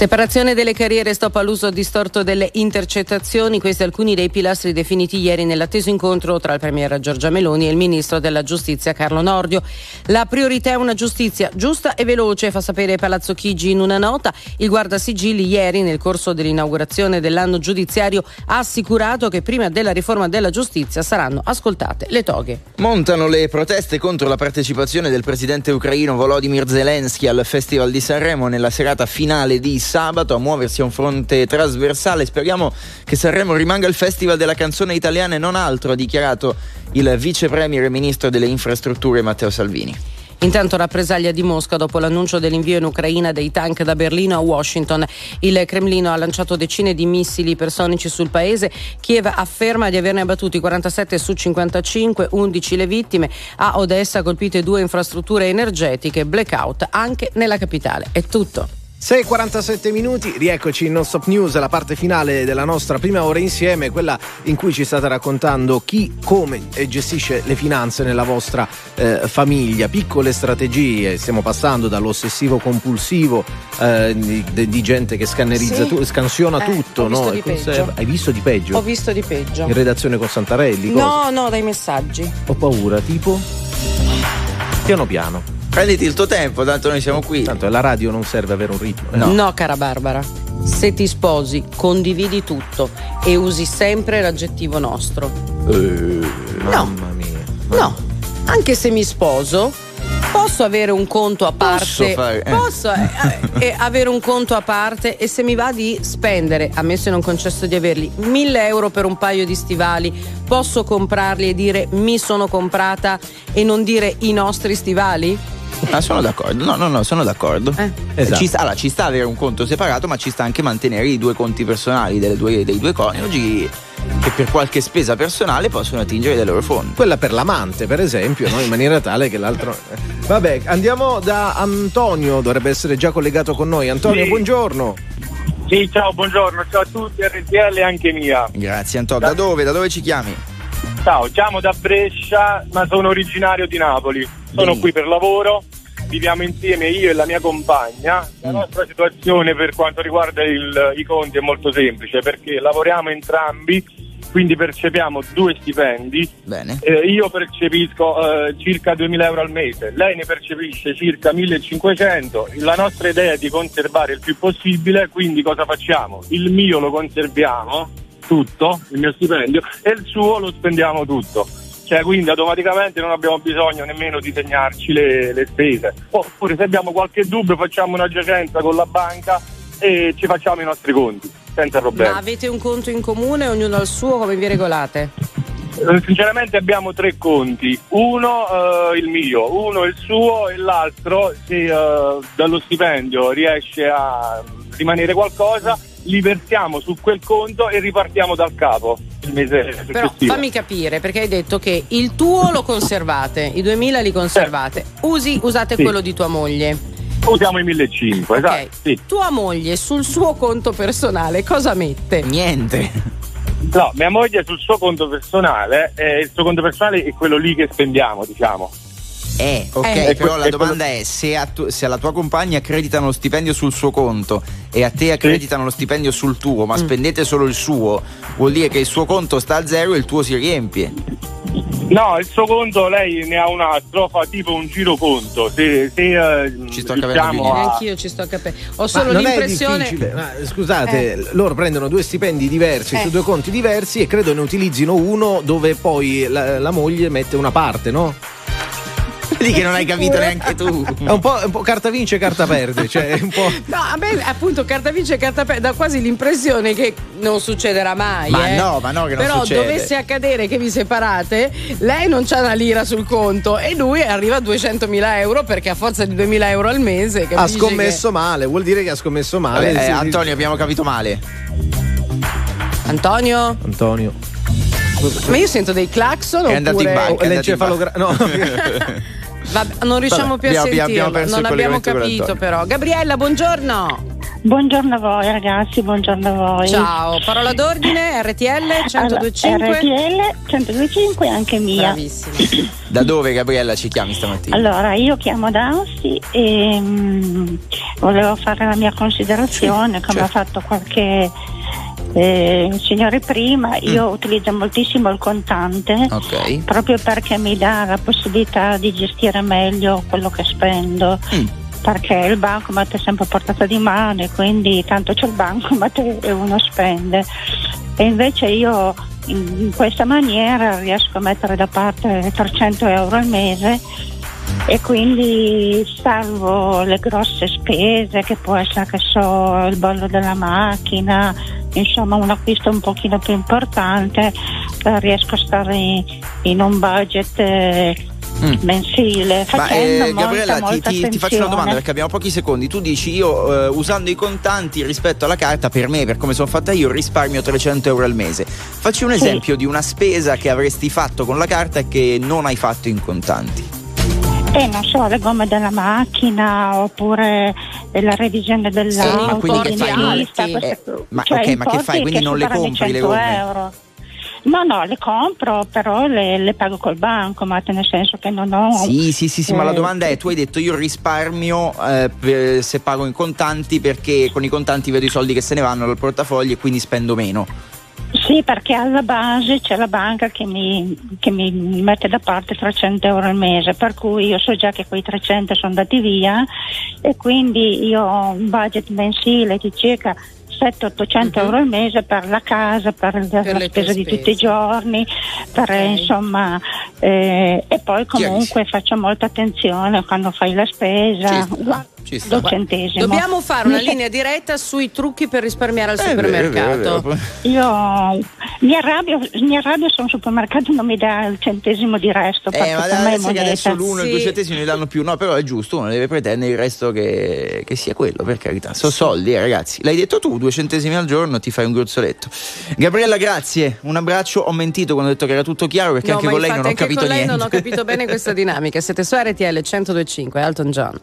Separazione delle carriere, stop all'uso distorto delle intercettazioni, questi alcuni dei pilastri definiti ieri nell'atteso incontro tra il Premier Giorgia Meloni e il Ministro della Giustizia Carlo Nordio. La priorità è una giustizia giusta e veloce, fa sapere Palazzo Chigi in una nota. Il guardasigilli ieri nel corso dell'inaugurazione dell'anno giudiziario ha assicurato che prima della riforma della giustizia saranno ascoltate le toghe. Montano le proteste contro la partecipazione del presidente ucraino Volodymyr Zelensky al Festival di Sanremo nella serata finale di sabato a muoversi a un fronte trasversale. Speriamo che Sanremo rimanga il festival della canzone italiana e non altro, ha dichiarato il vice premier e ministro delle infrastrutture Matteo Salvini. Intanto rappresaglia di Mosca dopo l'annuncio dell'invio in Ucraina dei tank da Berlino a Washington. Il Cremlino ha lanciato decine di missili ipersonici sul paese. Kiev afferma di averne abbattuti 47 su 55, 11 le vittime. A Odessa colpite due infrastrutture energetiche, blackout anche nella capitale. È tutto. 6.47 minuti, rieccoci in Non Stop News, la parte finale della nostra prima ora insieme, quella in cui ci state raccontando chi, come gestisce le finanze nella vostra eh, famiglia, piccole strategie, stiamo passando dall'ossessivo compulsivo eh, di, di gente che scannerizza, Sì. tu- scansiona Eh, tutto, no? conserva-. Hai visto di peggio? Ho visto di peggio. In redazione con Santarelli? cosa? No, no, dai messaggi. Ho paura, tipo? Piano piano. Prenditi il tuo tempo, tanto noi siamo qui. Tanto la radio non serve avere un ritmo. eh. No. cara Barbara. Se ti sposi, condividi tutto e usi sempre l'aggettivo nostro. Mamma mia. No, anche se mi sposo, posso avere un conto a Posso parte. fare- eh. Posso eh, eh, avere un conto a parte e se mi va di spendere, ammesso e non concesso di averli, 1000 euro per un paio di stivali, posso comprarli e dire mi sono comprata e non dire i nostri stivali? Ah, sono d'accordo. No, no, no, sono d'accordo. Esatto. Ci, sta, allora, ci sta avere un conto separato, ma ci sta anche mantenere i due conti personali delle due- dei due coniugi che per qualche spesa personale possono attingere dai loro fondi. Quella per l'amante, per esempio, no? in maniera tale che l'altro. Vabbè, andiamo da Antonio, dovrebbe essere già collegato con noi. Antonio, Sì. buongiorno. Sì, ciao, buongiorno, ciao a tutti, RTL e anche mia. Grazie Antonio. Da dove? Da dove ci chiami? Ciao, chiamo da Brescia, ma sono originario di Napoli. Sono qui per lavoro, viviamo insieme io e la mia compagna. La nostra situazione per quanto riguarda il- i conti è molto semplice perché lavoriamo entrambi, quindi percepiamo due stipendi. Bene. Eh, io percepisco eh, circa 2000 euro al mese, lei ne percepisce circa 1500. La nostra idea è di conservare il più possibile, quindi cosa facciamo? Il mio lo conserviamo tutto, il mio stipendio, e il suo lo spendiamo tutto. Cioè, quindi automaticamente non abbiamo bisogno nemmeno di segnarci le, le spese. Oppure se abbiamo qualche dubbio facciamo una giacenza con la banca e ci facciamo i nostri conti, senza problemi. Ma avete un conto in comune, ognuno al suo, come vi regolate? Eh, Sinceramente abbiamo tre conti, uno eh, il mio, uno il suo e l'altro se eh, dallo stipendio riesce a rimanere qualcosa li versiamo su quel conto e ripartiamo dal capo il mese Però successivo. fammi capire, perché hai detto che il tuo lo conservate, i 2000 li conservate. Usi, usate Sì. quello di tua moglie. Usiamo i 1500, Ok. esatto. Sì. Tua moglie sul suo conto personale cosa mette? Niente. No, mia moglie sul suo conto personale, eh, il suo conto personale è quello lì che spendiamo, diciamo. Eh, ok, Eh. però la E quello- domanda è se, a tu- se alla tua compagna accreditano lo stipendio sul suo conto e a te accreditano lo stipendio sul tuo, Mm. ma spendete solo il suo, vuol dire che il suo conto sta a zero e il tuo si riempie. No, il suo conto lei ne ha un altro, fa tipo un giro conto. Se, se eh, Ci sto più a- Neanch'io ci sto capendo. Ho Ma solo l'impressione. Ma, scusate, loro prendono due stipendi diversi Eh. su due conti diversi e credo ne utilizzino uno dove poi la, la moglie mette una parte, no? Vedi che non hai capito neanche tu. È un po', un po' carta vince, carta perde. Cioè, è un po'. No, a me appunto carta vince e carta perde, dà quasi l'impressione che non succederà mai. Ma eh. no, ma no, che non Però succede. dovesse accadere che vi separate, lei non c'ha una lira sul conto e lui arriva a 200.000 euro perché a forza di 2.000 euro al mese. Ha scommesso male, vuol dire che ha scommesso male. Vabbè, eh, Sì, Antonio, abbiamo capito male. che- Antonio? Antonio. Ma io sento dei clacson È andato in banca. Oh, l'encefalogra- no. Vabbè, non riusciamo Vabbè, più a abbiamo- sentirlo. abbiamo non abbiamo capito però. Gabriella, buongiorno. Buongiorno a voi ragazzi, buongiorno a voi. Ciao, parola d'ordine, RTL 1025. Allora, RTL 1025 anche mia. Bravissima. Da dove Gabriella ci chiami stamattina? Allora, io chiamo da e mm, volevo fare la mia considerazione, come certo. ha fatto qualche eh, signore prima. Io Mm. utilizzo moltissimo il contante. Ok. Proprio perché mi dà la possibilità di gestire meglio quello che spendo. Mm. Perché il bancomat è sempre a portata di mano e quindi tanto c'è il bancomat e uno spende. E invece io in in questa maniera riesco a mettere da parte 300 euro al mese e quindi salvo le grosse spese che può essere che so il bollo della macchina insomma un acquisto un pochino più importante eh, riesco a stare in, in un budget eh, Mm. mensile Ma eh, molta, Gabriella, ti, molta ti- ti faccio una domanda perché abbiamo pochi secondi. Tu dici io eh, usando i contanti rispetto alla carta, per me, per come sono fatta io, risparmio 300 euro al mese. Facci un Sì. esempio di una spesa che avresti fatto con la carta e che non hai fatto in contanti. Eh, non so, le gomme della macchina oppure eh, la revisione dell'auto, ma quindi che fai? dentista, Eh, queste- ma cioè ok, ma che fai? Quindi che non le compri le 100 gomme? euro. No, no, le compro, però le, le pago col banco, ma nel senso che non ho. Sì, sì, sì, sì, ma la eh, domanda è: tu hai detto io risparmio eh, per- se pago in contanti perché con i contanti vedo i soldi che se ne vanno dal portafoglio e quindi spendo meno. Sì, perché alla base c'è la banca che mi, che mi mette da parte 300 euro al mese, per cui io so già che quei 300 sono andati via e quindi io ho un budget mensile di circa 700-800 euro al mese per la casa, per, la Mhm. le tue spesa di tutti i giorni, per, eh, insomma, eh, e poi comunque faccio molta attenzione quando fai la spesa, guarda, Dobbiamo fare una linea diretta sui trucchi per risparmiare al Eh, vero, vero, supermercato. vero. Io mi arrabbio, mi arrabbio se un supermercato non mi dà il centesimo di resto. perché Eh, ma adesso che adesso l'uno e il due Sì. centesimi ne danno più, no, però è giusto, uno deve pretendere il resto che, che sia quello, per carità. Sono soldi, eh, ragazzi. L'hai detto tu, due centesimi al giorno ti fai un gruzzoletto. Gabriella, grazie, un abbraccio. Ho mentito quando ho detto che era tutto chiaro perché No, anche con lei non ho anche capito con lei niente. non ho capito bene questa dinamica. Siete su RTL 1025, Elton John.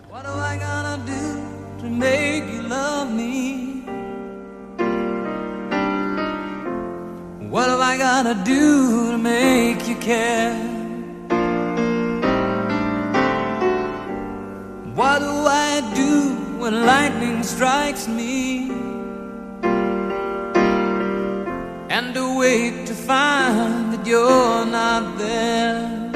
I do to make you love me? What am I gotta do to make you care? What do I do when lightning strikes me? And awake to find that you're not there.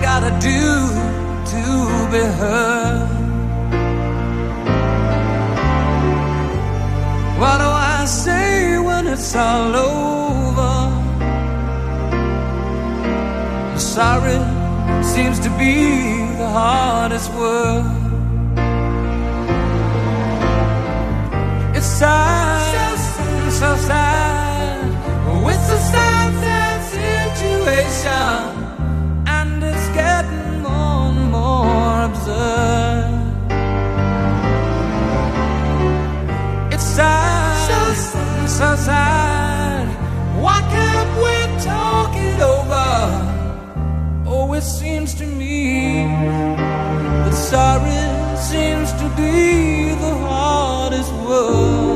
Gotta do to be heard? What do I say when it's all over? Sorry seems to be the hardest word. It's sad, so, so sad. It's a sad, sad situation, It's sad, so sad. Why can't we talk it over? Oh, it seems to me that sorry seems to be the hardest word.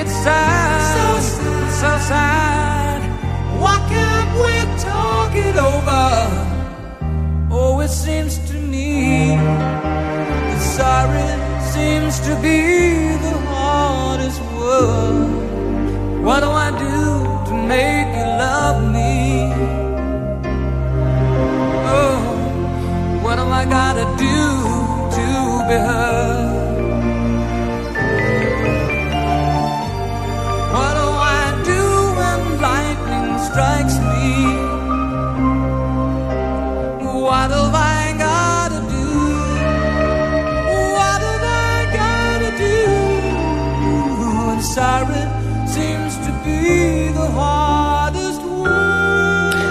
It's sad, so sad, so sad. Why can't we talk it over? Oh, it seems to me that sorry seems to be the hardest word. What do I do to make you love me? Oh, what do I gotta do to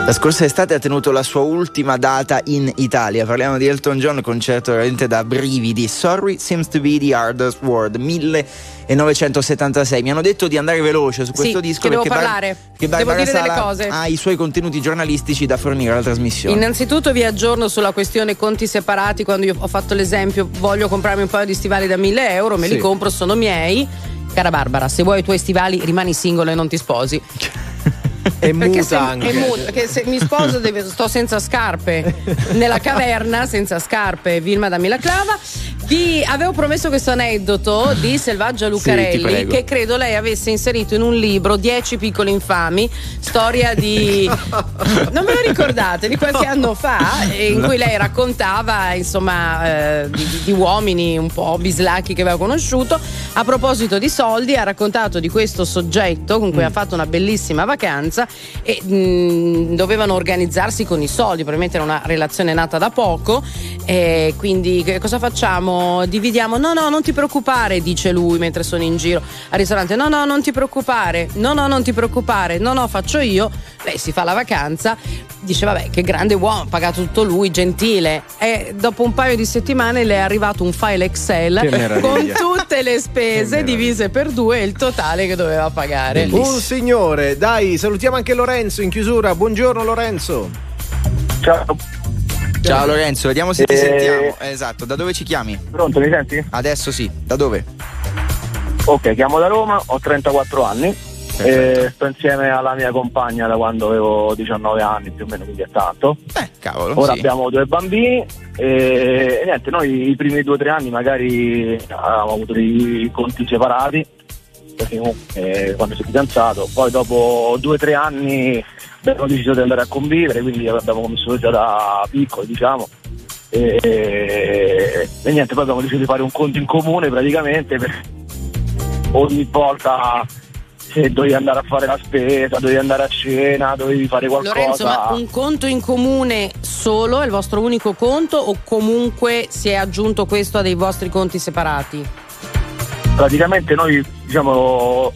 La scorsa estate ha tenuto la sua ultima data in Italia. Parliamo di Elton John, concerto veramente da brividi. Sorry seems to be the hardest word. 1976. Mi hanno detto di andare veloce su questo Sì, disco che devo perché Bar- parlare. che Devo Barbara dire delle Sala cose. ha i suoi contenuti giornalistici da fornire alla trasmissione. Innanzitutto vi aggiorno sulla questione conti separati. Quando io ho fatto l'esempio, voglio comprarmi un paio di stivali da 1000 euro, me Sì. li compro, sono miei. Cara Barbara, se vuoi i tuoi stivali rimani singolo e non ti sposi. E Perché se, anche. è muta, perché se mi sposo deve- sto senza scarpe nella caverna, senza scarpe, Vilma dammi la clava. Vi avevo promesso questo aneddoto di Selvaggia Sì, Lucarelli prego. che credo lei avesse inserito in un libro 10 piccoli infami, storia di non me lo ricordate, di qualche anno fa, eh, in cui lei raccontava insomma eh, di, di- uomini un po' bislacchi che aveva conosciuto. A proposito di soldi, ha raccontato di questo soggetto con cui ha fatto una bellissima vacanza e mh, dovevano organizzarsi con i soldi, probabilmente era una relazione nata da poco. E quindi cosa facciamo? Dividiamo? No, no, non ti preoccupare, dice lui mentre sono in giro al ristorante. No, no, non ti preoccupare. No, no, non ti preoccupare. No, no, faccio io. Lei si fa la vacanza, dice vabbè, che grande uomo, ha pagato tutto lui, gentile. E dopo un paio di settimane le è arrivato un file Excel con tutte le spese divise per due e il totale che doveva pagare. Un signore, dai, salutiamo anche Lorenzo in chiusura. Buongiorno Lorenzo. Ciao. Ciao Lorenzo, vediamo se ti Eh, sentiamo. Esatto, da dove ci chiami? Pronto, mi senti? Adesso sì, da dove? Ok, chiamo da Roma, ho 34 anni. E sto insieme alla mia compagna da quando avevo 19 anni, più o meno, quindi è tanto. Eh, cavolo. Ora sì. abbiamo due bambini e, e niente, noi i primi due o tre anni magari avevamo avuto dei conti separati, perché comunque eh, quando sei fidanzato, poi dopo due o tre anni abbiamo deciso di andare a convivere, quindi abbiamo cominciato già da piccoli, diciamo. E, e niente, poi abbiamo deciso di fare un conto in comune praticamente per ogni volta se dovevi andare a fare la spesa, dovevi andare a cena, dovevi fare qualcosa. Lorenzo, ma un conto in comune solo è il vostro unico conto o comunque si è aggiunto questo a dei vostri conti separati? praticamente noi diciamo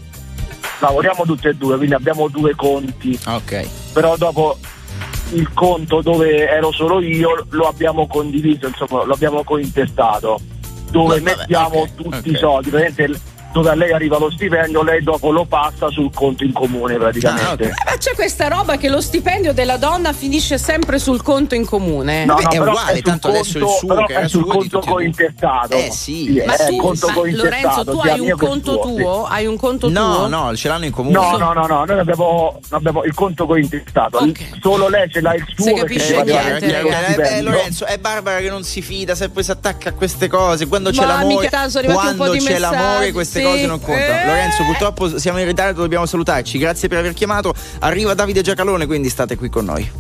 lavoriamo tutti e due, quindi abbiamo due conti. Ok. Però dopo il conto dove ero solo io lo abbiamo condiviso, insomma, lo abbiamo cointestato. Dove Vabbè, mettiamo ok, tutti ok. i soldi, praticamente dove a lei arriva lo stipendio, lei dopo lo passa sul conto in comune praticamente. Ah. Eh, ma c'è questa roba che lo stipendio della donna finisce sempre sul conto in comune. No, Vabbè, no, è però uguale, sul tanto adesso il conto- suo però che è sul conto cointestato. Eh, sì. Ma è tu, conto ma Lorenzo, tu hai un conto sì. tuo? Hai un conto No, tuo? no, ce l'hanno in comune. No, no, no, no, noi abbiamo, abbiamo il conto cointestato. Ok. Solo lei ce l'ha il suo. Si perché capisce Eh, niente, il eh, beh, stipendio. Lorenzo, è Barbara che non si fida, se poi si attacca a queste cose. Quando c'è Ma l'amore, mica quando c'è l'amore, queste sì. Cose non contano. Eh. Lorenzo, purtroppo siamo in ritardo, dobbiamo salutarci. Grazie per aver chiamato. Arriva Davide Giacalone, quindi state qui con noi.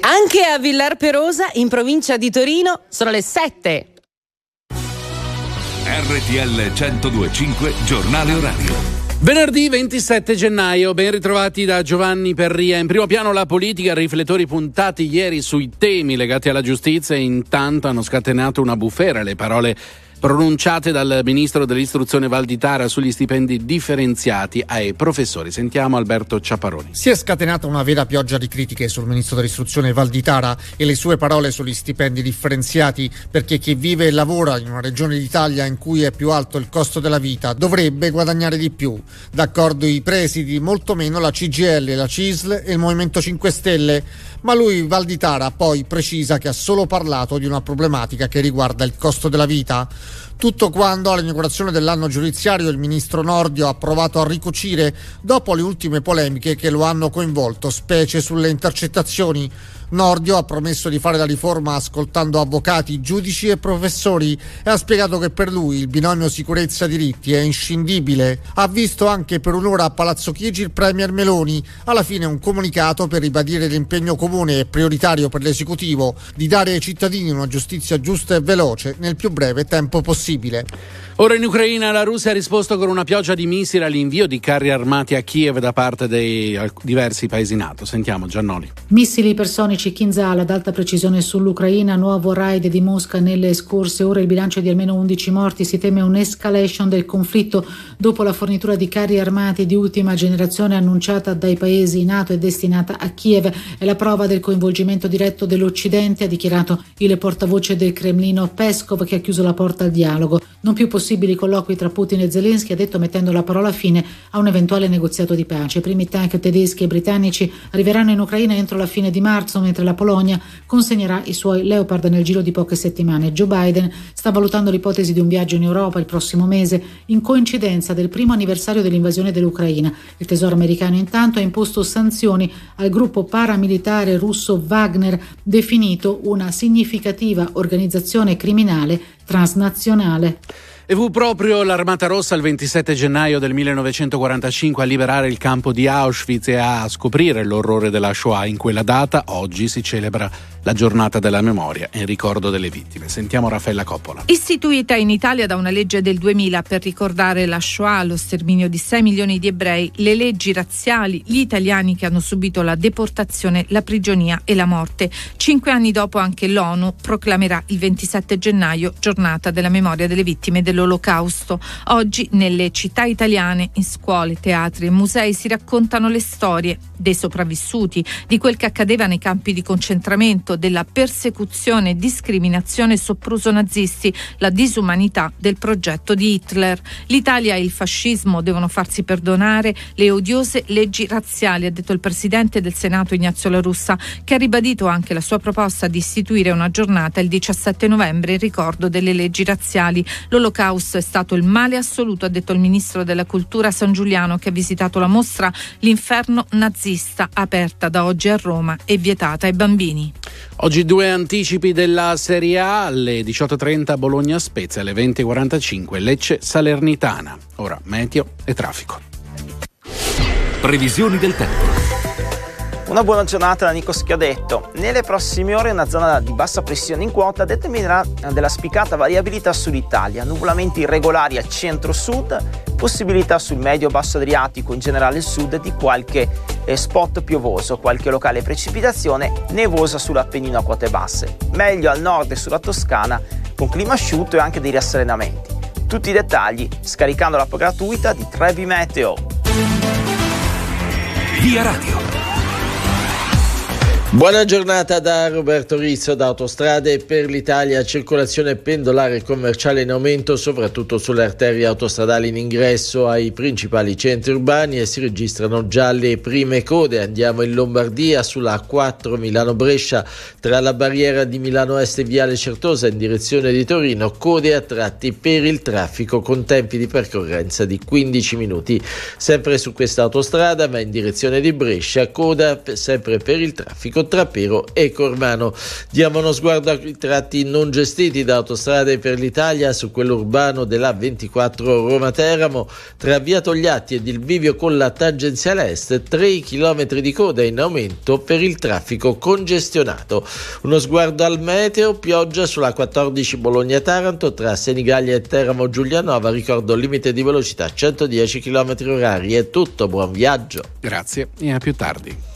Anche a Villar Perosa, in provincia di Torino, sono le 7. RTL 1025 Giornale Orario. Venerdì 27 gennaio, ben ritrovati da Giovanni Perria. In primo piano la politica, riflettori puntati ieri sui temi legati alla giustizia e intanto hanno scatenato una bufera le parole pronunciate dal ministro dell'istruzione Valditara sugli stipendi differenziati ai professori. Sentiamo Alberto Ciaparoni. Si è scatenata una vera pioggia di critiche sul ministro dell'istruzione Valditara e le sue parole sugli stipendi differenziati perché chi vive e lavora in una regione d'Italia in cui è più alto il costo della vita dovrebbe guadagnare di più. D'accordo i presidi, molto meno la CGL, la CISL e il Movimento 5 Stelle. Ma lui, Valditara, poi precisa che ha solo parlato di una problematica che riguarda il costo della vita. Tutto quando all'inaugurazione dell'anno giudiziario il ministro Nordio ha provato a ricucire dopo le ultime polemiche che lo hanno coinvolto, specie sulle intercettazioni. Nordio ha promesso di fare la riforma ascoltando avvocati, giudici e professori e ha spiegato che per lui il binomio sicurezza-diritti è inscindibile. Ha visto anche per un'ora a Palazzo Chigi il Premier Meloni. Alla fine un comunicato per ribadire l'impegno comune e prioritario per l'esecutivo di dare ai cittadini una giustizia giusta e veloce nel più breve tempo possibile. Ora in Ucraina la Russia ha risposto con una pioggia di missili all'invio di carri armati a Kiev da parte dei diversi paesi NATO. Sentiamo Giannoli. Missili ipersonici Kinzhal ad alta precisione sull'Ucraina, nuovo raid di Mosca nelle scorse ore, il bilancio di almeno 11 morti, si teme un'escalation del conflitto dopo la fornitura di carri armati di ultima generazione annunciata dai paesi NATO e destinata a Kiev. È la prova del coinvolgimento diretto dell'Occidente, ha dichiarato il portavoce del Cremlino Peskov che ha chiuso la porta al dialogo. Non più possibili colloqui tra Putin e Zelensky, ha detto mettendo la parola fine a un eventuale negoziato di pace. I primi tank tedeschi e britannici arriveranno in Ucraina entro la fine di marzo, mentre la Polonia consegnerà i suoi Leopard nel giro di poche settimane. Joe Biden sta valutando l'ipotesi di un viaggio in Europa il prossimo mese, in coincidenza del primo anniversario dell'invasione dell'Ucraina. Il Tesoro americano intanto ha imposto sanzioni al gruppo paramilitare russo Wagner, definito una significativa organizzazione criminale transnazionale. E fu proprio l'Armata Rossa il 27 gennaio del 1945 a liberare il campo di Auschwitz e a scoprire l'orrore della Shoah. In quella data, oggi, si celebra la giornata della memoria in ricordo delle vittime. Sentiamo Raffaella Coppola. Istituita in Italia da una legge del 2000 per ricordare la Shoah, lo sterminio di 6 milioni di ebrei, le leggi razziali, gli italiani che hanno subito la deportazione, la prigionia e la morte. Cinque anni dopo anche l'ONU proclamerà il 27 gennaio giornata della memoria delle vittime dell'Olocausto. Oggi nelle città italiane, in scuole, teatri e musei si raccontano le storie dei sopravvissuti, di quel che accadeva nei campi di concentramento, della persecuzione e discriminazione sopruso nazisti, la disumanità del progetto di Hitler. L'Italia e il fascismo devono farsi perdonare le odiose leggi razziali, ha detto il presidente del Senato Ignazio La Russa, che ha ribadito anche la sua proposta di istituire una giornata il 17 novembre in ricordo delle leggi razziali. L'olocausto è stato il male assoluto, ha detto il ministro della cultura San Giuliano che ha visitato la mostra L'inferno nazista, aperta da oggi a Roma e vietata ai bambini. Oggi due anticipi della Serie A alle 18.30 Bologna Spezia, alle 20.45 Lecce Salernitana. Ora meteo e traffico. Previsioni del tempo. Una buona giornata da Nico Schiodetto. Nelle prossime ore una zona di bassa pressione in quota determinerà della spiccata variabilità sull'Italia, nuvolamenti irregolari al centro-sud, possibilità sul medio-basso Adriatico, in generale il sud, di qualche eh, spot piovoso, qualche locale precipitazione nevosa sull'Appennino a quote basse. Meglio al nord e sulla Toscana, con clima asciutto e anche dei rasserenamenti. Tutti i dettagli scaricando l'app gratuita di Trevi Meteo. Via Radio. Buona giornata da Roberto Rizzo da Autostrade per l'Italia, circolazione pendolare commerciale in aumento soprattutto sulle arterie autostradali in ingresso ai principali centri urbani e si registrano già le prime code. Andiamo in Lombardia sulla A4 Milano-Brescia tra la barriera di Milano Est e Viale Certosa in direzione di Torino, code a tratti per il traffico con tempi di percorrenza di 15 minuti. Sempre su questa autostrada ma in direzione di Brescia, coda sempre per il traffico tra Pero e Cormano. Diamo uno sguardo ai tratti non gestiti da Autostrade per l'Italia su quello urbano della 24 Roma-Teramo tra Via Togliatti ed il bivio con la tangenziale est 3 km di coda in aumento per il traffico congestionato. Uno sguardo al meteo, pioggia sulla 14 Bologna-Taranto tra Senigallia e Teramo Giulianova, ricordo limite di velocità 110 km orari. È tutto, buon viaggio. Grazie e a più tardi.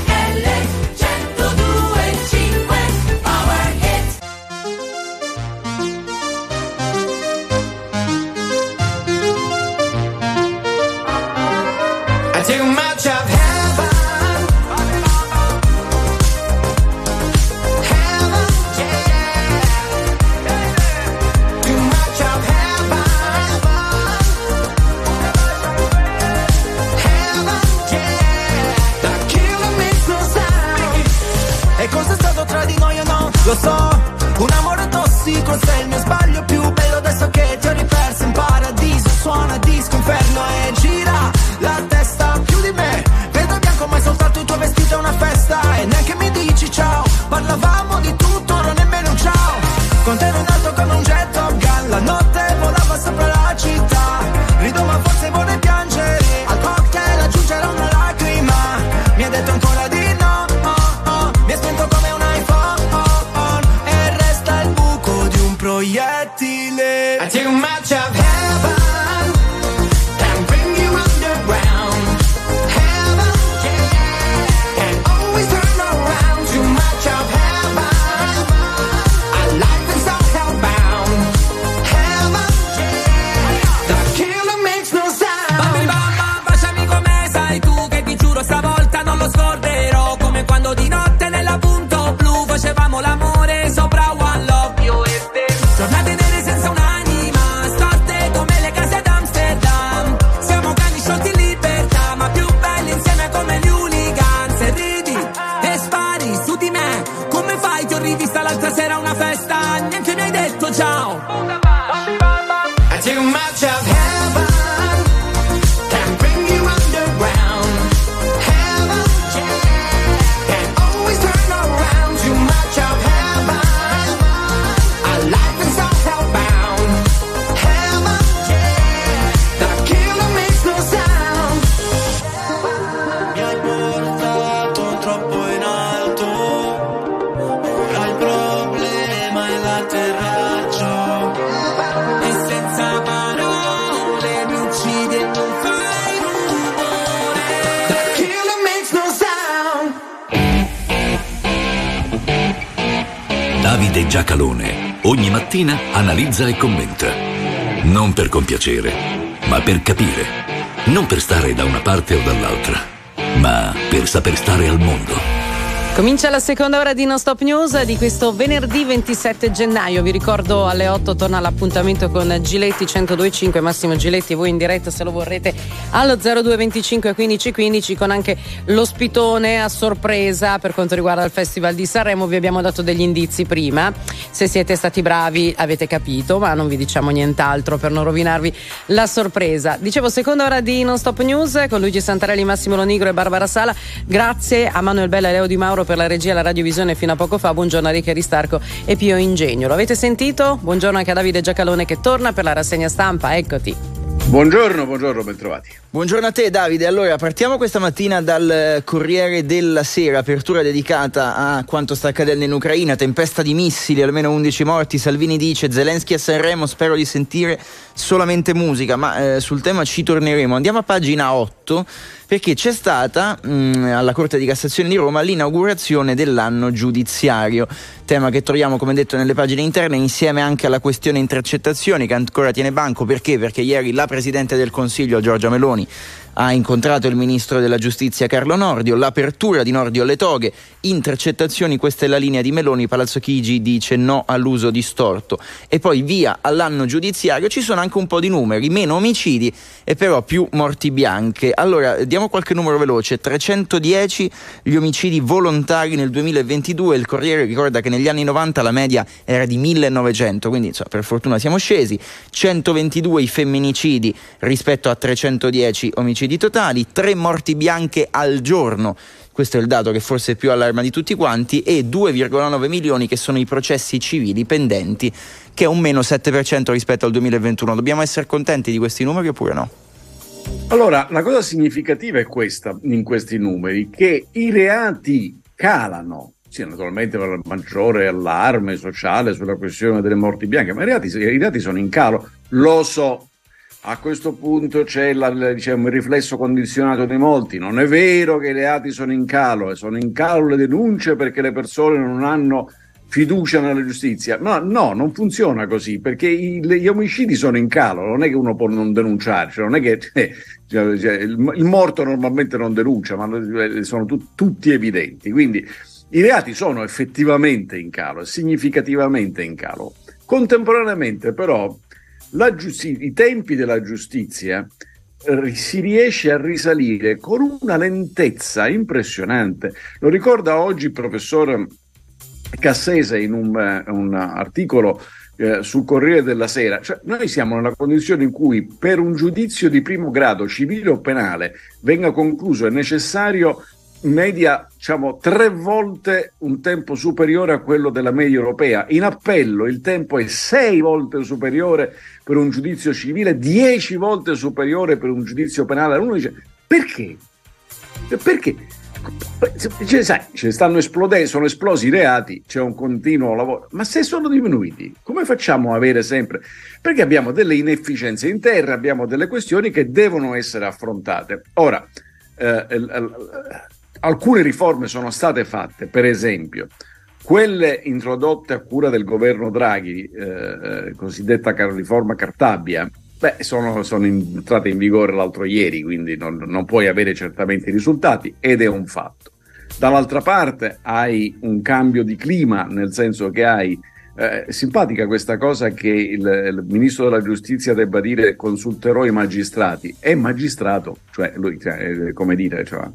Tossico se il mio sbaglio più bello adesso che ti ho riperso. In paradiso suona disco inferno e gira la testa più di me. Vedo bianco ma è soltanto il tuo vestito è una festa. E neanche mi dici ciao. Parlavamo di tutto non nemmeno un ciao. Con te ero in alto come un jet Top Gun. La notte volava sopra la città I take my match, I've analizza e commenta. Non per compiacere, ma per capire. Non per stare da una parte o dall'altra, ma per saper stare al mondo. Comincia la seconda ora di Non Stop News di questo venerdì 27 gennaio. Vi ricordo alle 8 torna l'appuntamento con Giletti 1025, Massimo Giletti, voi in diretta se lo vorrete allo 0225 15 15 con anche l'ospitone a sorpresa per quanto riguarda il Festival di Sanremo. Vi abbiamo dato degli indizi prima. Se siete stati bravi avete capito, ma non vi diciamo nient'altro per non rovinarvi la sorpresa. Dicevo, seconda ora di Non Stop News con Luigi Santarelli, Massimo Lonigro e Barbara Sala. Grazie a Manuel Bella e Leo Di Mauro per la regia e la radiovisione fino a poco fa. Buongiorno a Ricca Ristarco e Pio Ingegno. Lo avete sentito? Buongiorno anche a Davide Giacalone che torna per la rassegna stampa. Eccoti. Buongiorno, buongiorno, bentrovati. Buongiorno a te Davide, allora partiamo questa mattina dal Corriere della Sera, apertura dedicata a quanto sta accadendo in Ucraina, tempesta di missili, almeno 11 morti, Salvini dice Zelensky a Sanremo, spero di sentire solamente musica, ma eh, sul tema ci torneremo. Andiamo a pagina 8 perché c'è stata mh, alla Corte di Cassazione di Roma l'inaugurazione dell'anno giudiziario, tema che troviamo come detto nelle pagine interne insieme anche alla questione intercettazioni che ancora tiene banco, perché? Perché ieri la Presidente del Consiglio Giorgia Meloni ha incontrato il ministro della giustizia Carlo Nordio, l'apertura di Nordio alle toghe, intercettazioni, questa è la linea di Meloni, Palazzo Chigi dice no all'uso distorto. E poi via all'anno giudiziario, ci sono anche un po' di numeri, meno omicidi e però più morti bianche. Allora, diamo qualche numero veloce, 310 gli omicidi volontari nel 2022, il Corriere ricorda che negli anni 90 la media era di 1900, quindi insomma, per fortuna siamo scesi, 122 i femminicidi rispetto a 310 omicidi totali, 3 morti bianche al giorno questo è il dato che forse più allarma di tutti quanti, e 2,9 milioni che sono i processi civili pendenti, che è un meno 7% rispetto al 2021. Dobbiamo essere contenti di questi numeri oppure no? Allora, la cosa significativa è questa in questi numeri, che i reati calano. Sì, naturalmente per il maggiore allarme sociale sulla questione delle morti bianche, ma i reati, i reati sono in calo, lo so, a questo punto c'è la- diciamo, il riflesso condizionato di molti. Non è vero che i reati sono in calo, e sono in calo le denunce perché le persone non hanno fiducia nella giustizia. No, no, non funziona così, perché i- gli omicidi sono in calo, non è che uno può non denunciare, cioè non è che cioè, cioè, il, il morto normalmente non denuncia, ma eh, sono tu- tutti evidenti. Quindi i reati sono effettivamente in calo, significativamente in calo. Contemporaneamente, però, la giusti- i tempi della giustizia eh, si riesce a risalire con una lentezza impressionante. Lo ricorda oggi il professor Cassese in un, eh, un articolo eh, sul Corriere della Sera. Cioè, noi siamo nella condizione in cui per un giudizio di primo grado, civile o penale, venga concluso è necessario media diciamo, tre volte un tempo superiore a quello della media europea. In appello il tempo è sei volte superiore per un giudizio civile, dieci volte superiore per un giudizio penale. Uno dice perché? Perché? Cioè, sai, ci stanno esplodendo, sono esplosi i reati, c'è un continuo lavoro, ma se sono diminuiti, come facciamo a avere sempre? Perché abbiamo delle inefficienze interne, abbiamo delle questioni che devono essere affrontate. Ora, eh, eh, alcune riforme sono state fatte, per esempio, quelle introdotte a cura del governo Draghi, eh, eh, cosiddetta riforma Cartabia, beh, sono, sono entrate in vigore l'altro ieri, quindi non, non puoi avere certamente i risultati ed è un fatto. Dall'altra parte hai un cambio di clima, nel senso che hai eh, simpatica questa cosa che il, il ministro della giustizia debba dire consulterò i magistrati. È magistrato, cioè lui, cioè, eh, come dire, cioè,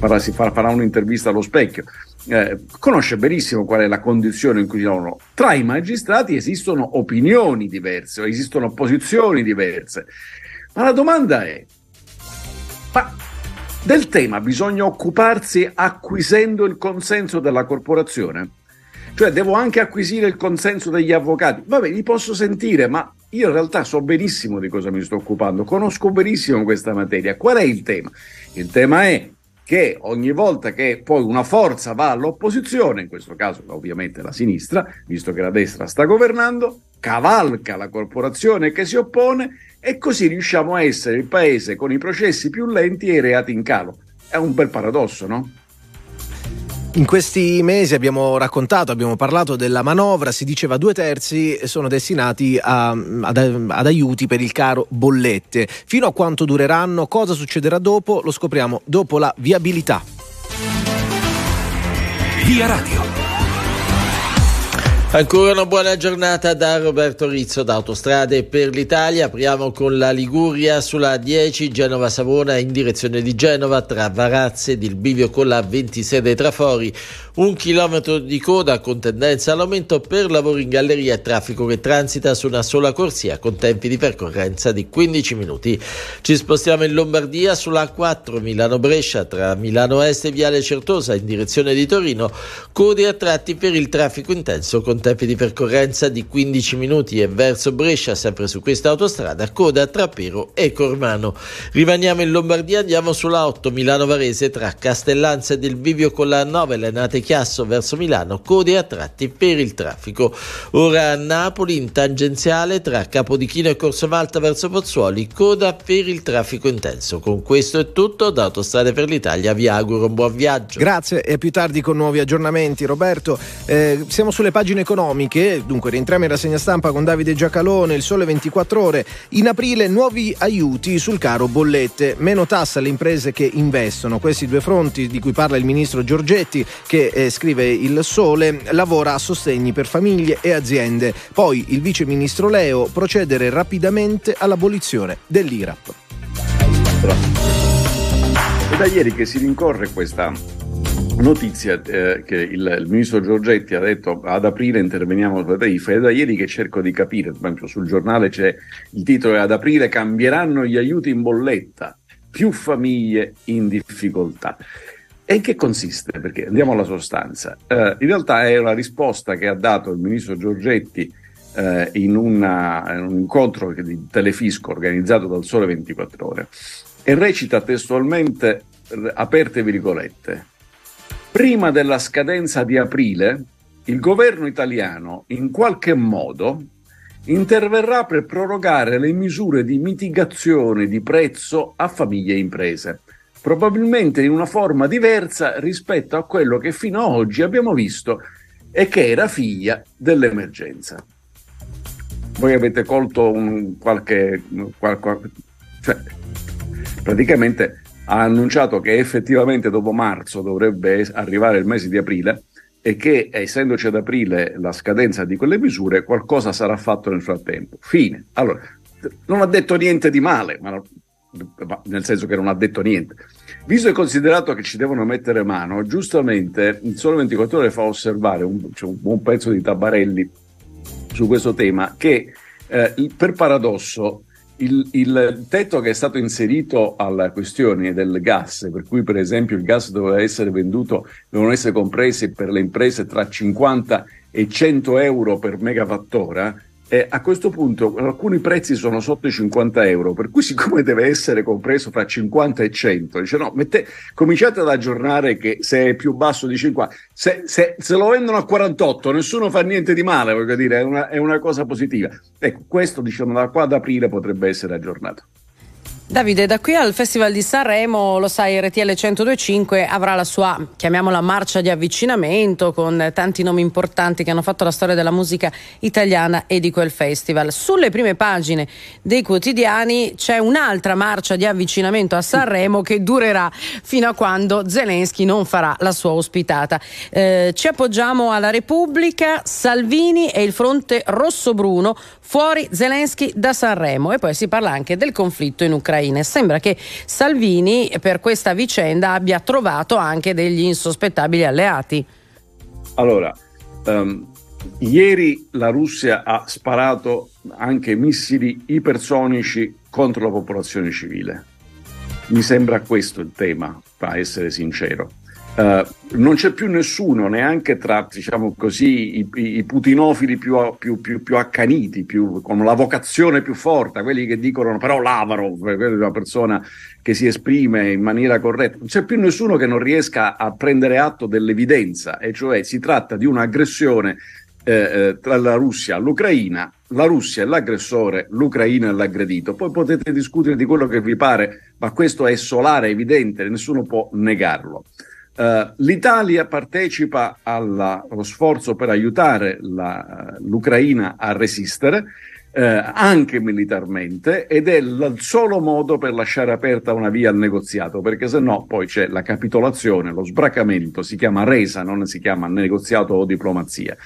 farà, si farà, farà un'intervista allo specchio. Eh, conosce benissimo qual è la condizione in cui sono. Tra i magistrati esistono opinioni diverse, esistono posizioni diverse. Ma la domanda è: ma del tema bisogna occuparsi acquisendo il consenso della corporazione? Cioè, devo anche acquisire il consenso degli avvocati. Vabbè, li posso sentire, ma io in realtà so benissimo di cosa mi sto occupando, conosco benissimo questa materia. Qual è il tema? Il tema è che ogni volta che poi una forza va all'opposizione, in questo caso ovviamente la sinistra, visto che la destra sta governando, cavalca la corporazione che si oppone e così riusciamo a essere il paese con i processi più lenti e i reati in calo. È un bel paradosso, no? In questi mesi abbiamo raccontato, abbiamo parlato della manovra, si diceva due terzi sono destinati a, ad, ad, aiuti per il caro bollette. Fino a quanto dureranno, cosa succederà dopo, lo scopriamo dopo la viabilità. Via Radio. Ancora una buona giornata da Roberto Rizzo da Autostrade per l'Italia. Apriamo con la Liguria sulla 10 Genova-Savona in direzione di Genova tra Varazze ed il bivio con la 26 dei Trafori. Un chilometro di coda con tendenza all'aumento per lavori in galleria e traffico che transita su una sola corsia con tempi di percorrenza di 15 minuti. Ci spostiamo in Lombardia sulla 4 Milano-Brescia tra Milano Est e Viale Certosa in direzione di Torino. Code a tratti per il traffico intenso con tempi di percorrenza di 15 minuti e verso Brescia, sempre su questa autostrada, coda tra Pero e Cormano. Rimaniamo in Lombardia, andiamo sulla 8 Milano-Varese tra Castellanza ed il Bivio con la 9 Lenate Chiasso verso Milano, code a tratti per il traffico. Ora a Napoli in tangenziale tra Capodichino e Corso Malta verso Pozzuoli, coda per il traffico intenso. Con questo è tutto, da Autostrade per l'Italia vi auguro un buon viaggio. Grazie e più tardi con nuovi aggiornamenti Roberto. Eh, siamo sulle pagine economiche, dunque rientriamo in rassegna stampa con Davide Giacalone, il sole 24 ore. In aprile nuovi aiuti sul caro bollette, meno tassa alle imprese che investono. Questi due fronti di cui parla il ministro Giorgetti che eh, scrive il sole lavora a sostegni per famiglie e aziende. Poi il vice ministro Leo procedere rapidamente all'abolizione dell'IRAP. È da ieri che si rincorre questa notizia eh, che il, il, ministro Giorgetti ha detto ad aprile interveniamo sulle tariffe, è da ieri che cerco di capire, sul giornale c'è il titolo ad aprile cambieranno gli aiuti in bolletta, più famiglie in difficoltà. E in che consiste? Perché andiamo alla sostanza. Eh, in realtà è una risposta che ha dato il ministro Giorgetti eh, in, una, in, un incontro di Telefisco organizzato dal Sole 24 Ore e recita testualmente, aperte virgolette, prima della scadenza di aprile il governo italiano in qualche modo interverrà per prorogare le misure di mitigazione di prezzo a famiglie e imprese, probabilmente in una forma diversa rispetto a quello che fino ad oggi abbiamo visto e che era figlia dell'emergenza. Voi avete colto un qualche, qualche cioè, praticamente ha annunciato che effettivamente dopo marzo dovrebbe arrivare il mese di aprile e che essendoci ad aprile la scadenza di quelle misure qualcosa sarà fatto nel frattempo. Fine. Allora, non ha detto niente di male, ma nel senso che non ha detto niente. Visto e considerato che ci devono mettere mano, giustamente il Sole 24 Ore fa osservare un, cioè un buon pezzo di Tabarelli su questo tema che eh, per paradosso il, il, tetto che è stato inserito alla questione del gas, per cui per esempio il gas doveva essere venduto, devono essere compresi per le imprese tra 50 e 100 euro per megawattora, eh, a questo punto alcuni prezzi sono sotto i 50 euro, per cui siccome deve essere compreso fra 50 e 100, dice no, mette, cominciate ad aggiornare che se è più basso di 50, se, se, se, lo vendono a 48 nessuno fa niente di male, voglio dire, è una, è una cosa positiva. Ecco, questo diciamo da qua ad aprile potrebbe essere aggiornato. Davide, da qui al Festival di Sanremo, lo sai, RTL 1025 avrà la sua, chiamiamola marcia di avvicinamento con tanti nomi importanti che hanno fatto la storia della musica italiana e di quel festival. Sulle prime pagine dei quotidiani c'è un'altra marcia di avvicinamento a Sanremo che durerà fino a quando Zelensky non farà la sua ospitata. Eh, ci appoggiamo alla Repubblica, Salvini e il fronte rosso-bruno, fuori Zelensky da Sanremo e poi si parla anche del conflitto in Ucraina. Sembra che Salvini per questa vicenda abbia trovato anche degli insospettabili alleati. Allora, um, ieri la Russia ha sparato anche missili ipersonici contro la popolazione civile. Mi sembra questo il tema, a essere sincero. Uh, non c'è più nessuno, neanche tra diciamo così, i, i putinofili più, più, più, più accaniti, con la vocazione più forte, quelli che dicono però Lavrov è una persona che si esprime in maniera corretta. Non c'è più nessuno che non riesca a prendere atto dell'evidenza, e cioè si tratta di un'aggressione eh, eh tra la Russia e l'Ucraina, la Russia è l'aggressore, l'Ucraina è l'aggredito. Poi potete discutere di quello che vi pare, ma questo è solare, evidente, nessuno può negarlo. Uh, L'Italia partecipa allo sforzo per aiutare la, l'Ucraina a resistere, uh, anche militarmente, ed è il solo modo per lasciare aperta una via al negoziato, perché se no poi c'è la capitolazione, lo sbracamento, si chiama resa, non si chiama negoziato o diplomazia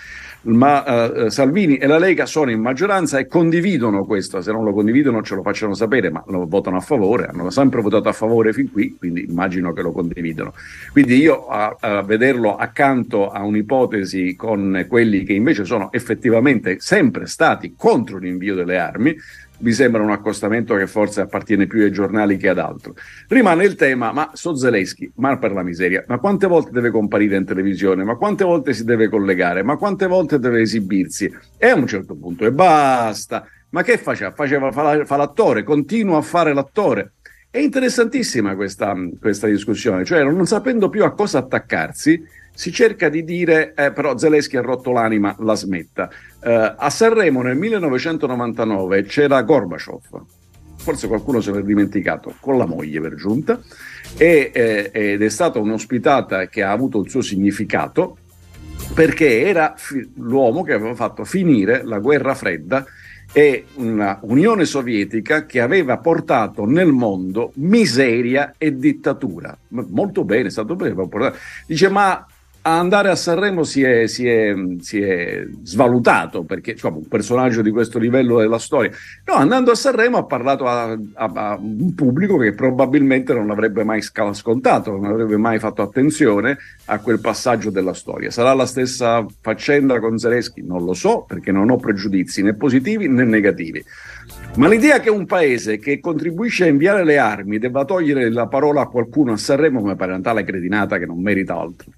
ma uh, Salvini e la Lega sono in maggioranza e condividono questo, se non lo condividono ce lo facciano sapere, ma lo votano a favore, hanno sempre votato a favore fin qui, quindi immagino che lo condividono. Quindi io a, a vederlo accanto a un'ipotesi con quelli che invece sono effettivamente sempre stati contro l'invio delle armi, mi sembra un accostamento che forse appartiene più ai giornali che ad altro. Rimane il tema, ma so Zelensky, ma per la miseria, ma quante volte deve comparire in televisione, ma quante volte si deve collegare, ma quante volte deve esibirsi? E a un certo punto, e basta. Ma che faceva? Faceva fa, fa l'attore, continua a fare l'attore. È interessantissima questa, questa discussione, cioè non sapendo più a cosa attaccarsi, si cerca di dire eh, però Zelensky ha rotto l'anima, la smetta. Eh, a Sanremo nel 1999 c'era Gorbaciov, forse qualcuno se l'è dimenticato, con la moglie per giunta, e, eh, ed è stata un'ospitata che ha avuto il suo significato perché era fi- l'uomo che aveva fatto finire la guerra fredda e una Unione Sovietica che aveva portato nel mondo miseria e dittatura. Molto bene, è stato bene. Dice, ma andare a Sanremo si è, si è, si è svalutato perché insomma, un personaggio di questo livello della storia. No, andando a Sanremo ha parlato a, a, a un pubblico che probabilmente non avrebbe mai scontato, non avrebbe mai fatto attenzione a quel passaggio della storia. Sarà la stessa faccenda con Zelensky? Non lo so perché non ho pregiudizi né positivi né negativi. Ma l'idea che un paese che contribuisce a inviare le armi debba togliere la parola a qualcuno a Sanremo mi pare una che non merita altro.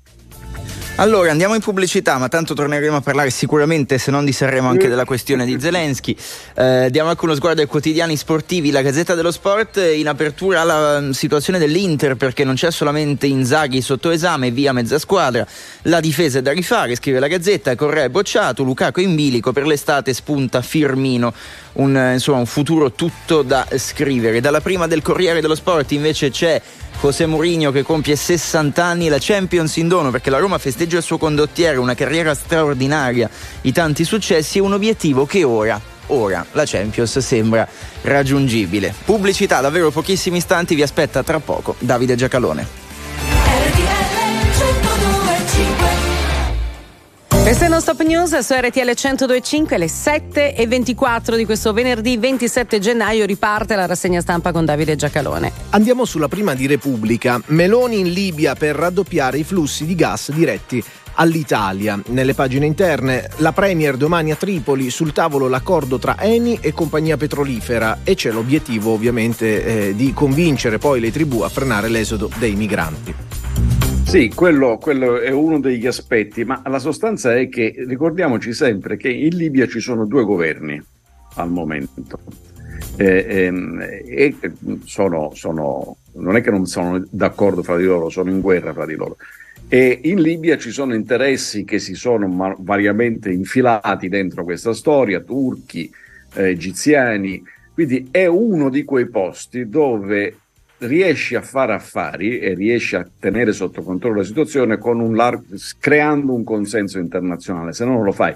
Allora andiamo in pubblicità, ma tanto torneremo a parlare sicuramente, se non di Sanremo, anche della questione di Zelensky. Eh, diamo anche uno sguardo ai quotidiani sportivi. La Gazzetta dello Sport in apertura alla mm, situazione dell'Inter perché non c'è solamente Inzaghi sotto esame, via mezza squadra. La difesa è da rifare, scrive la Gazzetta. Correa è bocciato, Lucaco in bilico, per l'estate spunta Firmino. Un, eh, insomma, un futuro tutto da scrivere. Dalla prima del Corriere dello Sport invece c'è José Mourinho che compie 60 anni, la Champions in dono perché la Roma festeggia il suo condottiere, una carriera straordinaria, i tanti successi e un obiettivo che ora, ora la Champions sembra raggiungibile. Pubblicità, davvero pochissimi istanti, vi aspetta tra poco Davide Giacalone. Questa è Non Stop News su RTL 102.5 le 7 e 24 di questo venerdì 27 gennaio riparte la rassegna stampa con Davide Giacalone. Andiamo sulla prima di Repubblica. Meloni in Libia per raddoppiare i flussi di gas diretti all'Italia. Nelle pagine interne, la Premier domani a Tripoli, sul tavolo l'accordo tra Eni e compagnia petrolifera e c'è l'obiettivo ovviamente eh, di convincere poi le tribù a frenare l'esodo dei migranti. Sì, quello, quello, è uno degli aspetti, ma la sostanza è che ricordiamoci sempre che in Libia ci sono due governi al momento. Eh, ehm, e sono, sono, non è che non sono d'accordo fra di loro, sono in guerra fra di loro. E in Libia ci sono interessi che si sono variamente infilati dentro questa storia, turchi, eh, egiziani, quindi è uno di quei posti dove riesci a fare affari e riesci a tenere sotto controllo la situazione un lar- creando un consenso internazionale, se no non lo fai.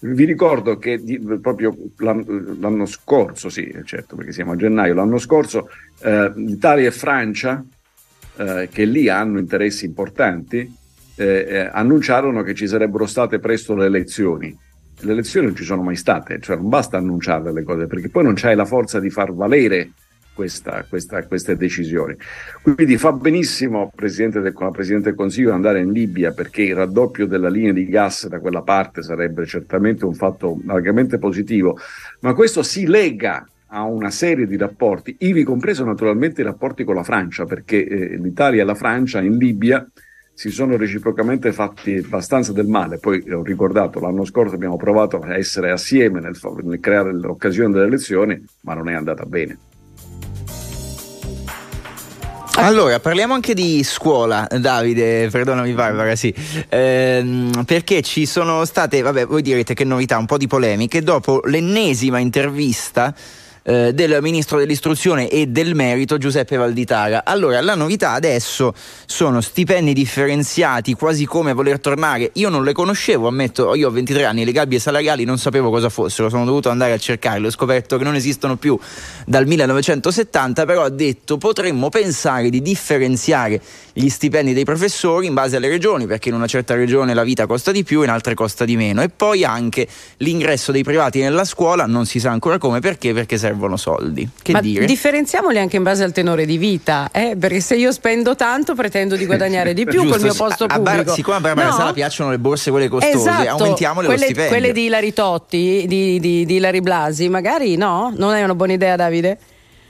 Vi ricordo che di, proprio l'anno, l'anno, scorso, sì, certo, perché siamo a gennaio, l'anno scorso eh, Italia e Francia, eh, che lì hanno interessi importanti, eh, eh, annunciarono che ci sarebbero state presto le elezioni. Le elezioni non ci sono mai state, cioè non basta annunciare le cose, perché poi non c'hai la forza di far valere questa, questa, queste decisioni. Quindi fa benissimo Presidente del, Presidente del Consiglio andare in Libia perché il raddoppio della linea di gas da quella parte sarebbe certamente un fatto largamente positivo, ma questo si lega a una serie di rapporti, ivi compreso naturalmente i rapporti con la Francia, perché eh, l'Italia e la Francia in Libia si sono reciprocamente fatti abbastanza del male. Poi ho ricordato, l'anno scorso abbiamo provato a essere assieme nel, nel creare l'occasione delle elezioni, ma non è andata bene. Allora, parliamo anche di scuola, Davide, perdonami Barbara, sì, ehm, perché ci sono state, vabbè, voi direte che novità, un po' di polemiche, dopo l'ennesima intervista eh, del ministro dell'istruzione e del merito Giuseppe Valditara. Allora, la novità adesso sono stipendi differenziati, quasi come voler tornare. Io non le conoscevo, ammetto, io ho 23 anni, le gabbie salariali non sapevo cosa fossero, sono dovuto andare a cercarle, ho scoperto che non esistono più dal 1970, però ha detto potremmo pensare di differenziare gli stipendi dei professori in base alle regioni, perché in una certa regione la vita costa di più, in altre costa di meno, e poi anche l'ingresso dei privati nella scuola, non si sa ancora come, perché? Perché servono soldi. Che Ma dire? differenziamoli anche in base al tenore di vita, eh? perché se io spendo tanto pretendo di guadagnare di più Giusto, col mio posto A- a Bar- pubblico. siccome a Barbara No? Sala piacciono le borse quelle costose, Esatto, aumentiamole quelle, lo stipendio. quelle di Ilari Totti, di, di, di Ilari Blasi, magari no? Non è una buona idea, Davide?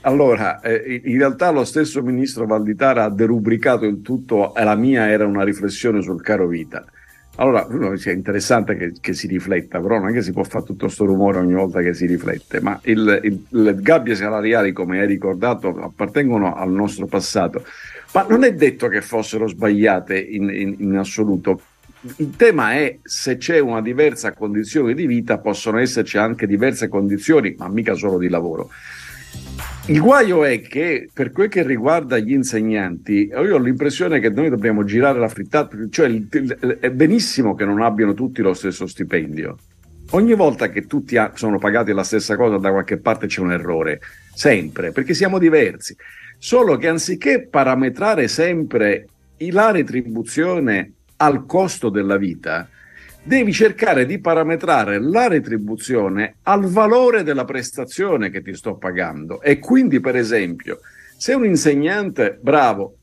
Allora, eh, in realtà lo stesso ministro Valditara ha derubricato il tutto e la mia era una riflessione sul caro vita. Allora, dice, è interessante che, che si rifletta, però non è che si può fare tutto questo rumore ogni volta che si riflette, ma il- il- le gabbie salariali, come hai ricordato, appartengono al nostro passato, ma non è detto che fossero sbagliate in, in- in assoluto. Il tema è se c'è una diversa condizione di vita, possono esserci anche diverse condizioni, ma mica solo di lavoro. Il guaio è che per quel che riguarda gli insegnanti, io ho l'impressione che noi dobbiamo girare la frittata, cioè è benissimo che non abbiano tutti lo stesso stipendio. Ogni volta che tutti sono pagati la stessa cosa da qualche parte c'è un errore, sempre, perché siamo diversi. Solo che anziché parametrare sempre la retribuzione al costo della vita, devi cercare di parametrare la retribuzione al valore della prestazione che ti sto pagando. E quindi, per esempio, se un insegnante bravo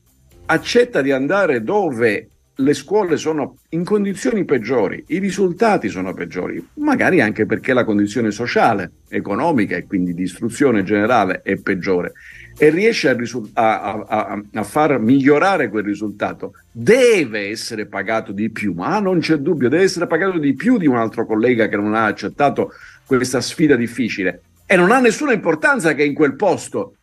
accetta di andare dove le scuole sono in condizioni peggiori, i risultati sono peggiori, magari anche perché la condizione sociale, economica e quindi di istruzione generale è peggiore e riesce a, risu- a, a, a, far migliorare quel risultato, deve essere pagato di più, ma non c'è dubbio, deve essere pagato di più di un altro collega che non ha accettato questa sfida difficile. E non ha nessuna importanza che in quel posto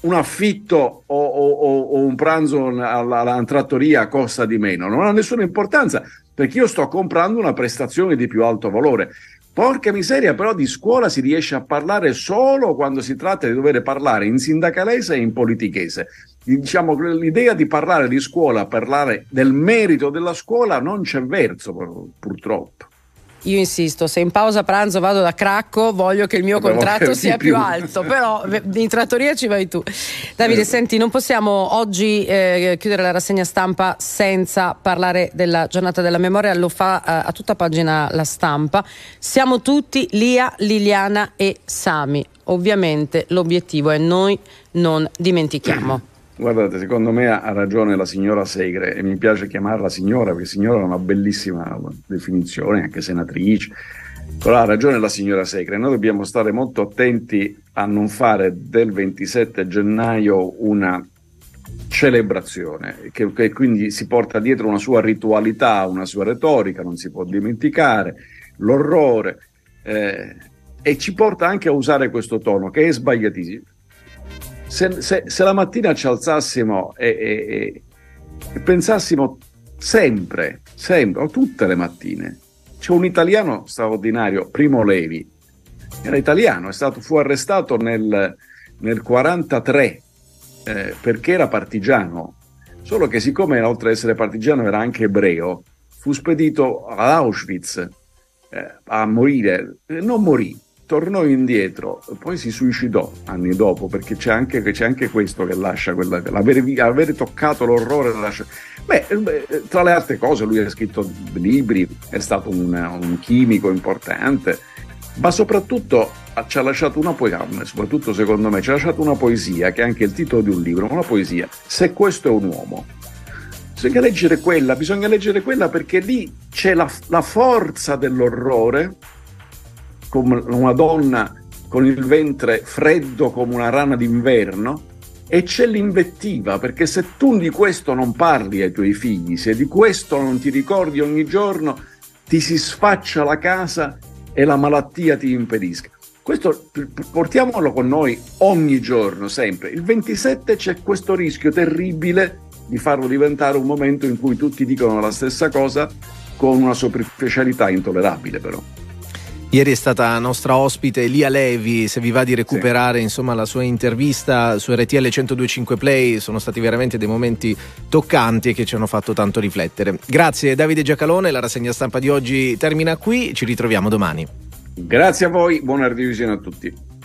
un affitto o, o, o un pranzo alla, trattoria costa di meno, non ha nessuna importanza perché io sto comprando una prestazione di più alto valore. Porca miseria, però di scuola si riesce a parlare solo quando si tratta di dover parlare in sindacalese e in politichese. Diciamo, l'idea di parlare di scuola, parlare del merito della scuola, non c'è verso, purtroppo. Io insisto, se in pausa pranzo vado da Cracco, voglio che il mio contratto sia più. più alto, però in trattoria ci vai tu. Davide, eh. senti, non possiamo oggi eh, chiudere la rassegna stampa senza parlare della giornata della memoria, lo fa eh, a tutta pagina la stampa. Siamo tutti Lia, Liliana e Sami. Ovviamente l'obiettivo è noi non dimentichiamo. Guardate, secondo me ha ragione la signora Segre e mi piace chiamarla signora perché signora è una bellissima definizione, anche senatrice. Però ha ragione la signora Segre, noi dobbiamo stare molto attenti a non fare del 27 gennaio una celebrazione, che, che quindi si porta dietro una sua ritualità, una sua retorica, non si può dimenticare, l'orrore, eh, e ci porta anche a usare questo tono che è sbagliatissimo se, se, se, la mattina ci alzassimo e, e, e, pensassimo sempre, sempre, o tutte le mattine, c'è un italiano straordinario, Primo Levi, era italiano, stato, fu arrestato nel, nel 43 eh, perché era partigiano, solo che siccome oltre ad essere partigiano era anche ebreo, fu spedito ad Auschwitz eh, a morire, non morì, tornò indietro, poi si suicidò anni dopo, perché c'è anche, c'è anche questo che lascia quella, avere, avere toccato l'orrore. Lascia... Beh, tra le altre cose, lui ha scritto libri, è stato un, un chimico importante, ma soprattutto ci ha lasciato una poesia, soprattutto secondo me, ci ha lasciato una poesia, che è anche il titolo di un libro, una poesia, Se questo è un uomo. Bisogna leggere quella, bisogna leggere quella perché lì c'è la, la forza dell'orrore come una donna con il ventre freddo come una rana d'inverno e c'è l'invettiva, perché se tu di questo non parli ai tuoi figli, se di questo non ti ricordi ogni giorno, ti si sfaccia la casa e la malattia ti impedisca. Questo portiamolo con noi ogni giorno, sempre. Il 27 c'è questo rischio terribile di farlo diventare un momento in cui tutti dicono la stessa cosa con una superficialità intollerabile però. Ieri è stata nostra ospite Lia Levi, se vi va di recuperare sì. insomma, la sua intervista su RTL 1025 Play, sono stati veramente dei momenti toccanti e che ci hanno fatto tanto riflettere. Grazie Davide Giacalone, la rassegna stampa di oggi termina qui, ci ritroviamo domani. Grazie a voi, buona revisione a tutti.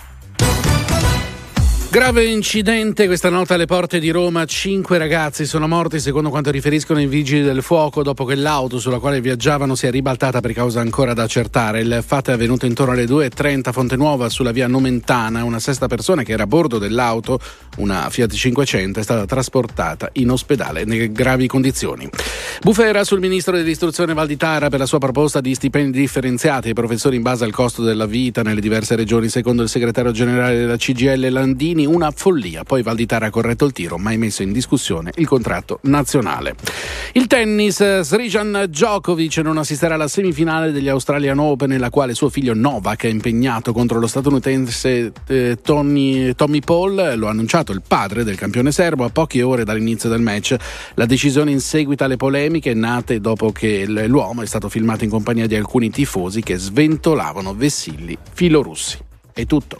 Grave incidente questa notte alle porte di Roma. Cinque ragazzi sono morti secondo quanto riferiscono i vigili del fuoco dopo che l'auto sulla quale viaggiavano si è ribaltata per causa ancora da accertare. Il fatto è avvenuto intorno alle 2.30 a Fonte Nuova sulla via Nomentana. Una sesta persona che era a bordo dell'auto, una Fiat 500, è stata trasportata in ospedale nelle gravi condizioni. Bufera sul ministro dell'istruzione Valditara per la sua proposta di stipendi differenziati ai professori in base al costo della vita nelle diverse regioni. Secondo il segretario generale della CGL Landini Mancini una follia. Poi Valditara ha corretto il tiro, mai messo in discussione il contratto nazionale. Il tennis, Srijan Djokovic non assisterà alla semifinale degli Australian Open nella quale suo figlio Novak è impegnato contro lo statunitense eh, Tony, Tommy Paul, lo ha annunciato il padre del campione serbo a poche ore dall'inizio del match. La decisione in seguito alle polemiche nate dopo che l'uomo è stato filmato in compagnia di alcuni tifosi che sventolavano vessilli filorussi. È tutto.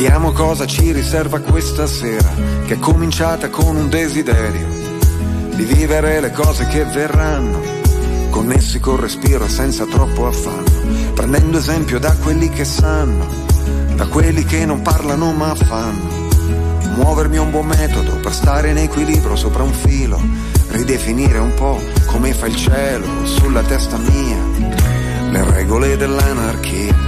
Vediamo cosa ci riserva questa sera, che è cominciata con un desiderio di vivere le cose che verranno, connessi col respiro senza troppo affanno, prendendo esempio da quelli che sanno, da quelli che non parlano ma fanno Muovermi è un buon metodo per stare in equilibrio sopra un filo, ridefinire un po' come fa il cielo sulla testa mia, le regole dell'anarchia.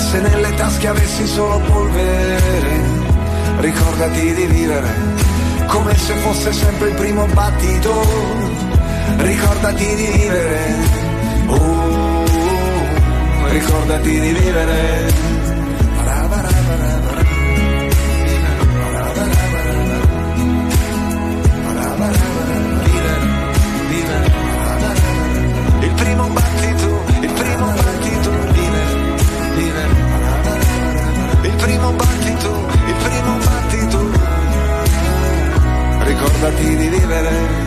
se nelle tasche avessi solo polvere, ricordati di vivere come se fosse sempre il primo battito. Ricordati di vivere, oh, ricordati di vivere. Ricordati di vivere.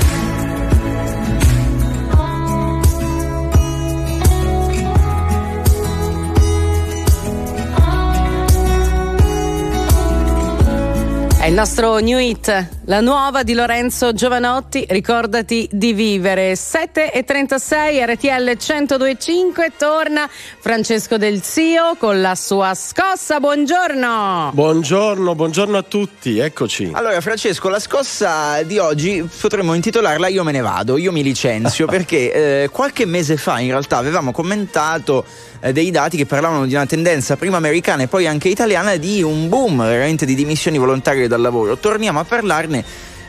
È il nostro new hit, la nuova di Lorenzo Giovanotti, ricordati di vivere. 7 e 36 RTL 1025 torna Francesco Del Zio con la sua scossa. Buongiorno. Buongiorno, buongiorno a tutti, eccoci. Allora, Francesco, la scossa di oggi potremmo intitolarla Io me ne vado, io mi licenzio, perché eh, qualche mese fa in realtà avevamo commentato eh, dei dati che parlavano di una tendenza prima americana e poi anche italiana di un boom veramente di dimissioni volontarie dal lavoro. Torniamo a parlarne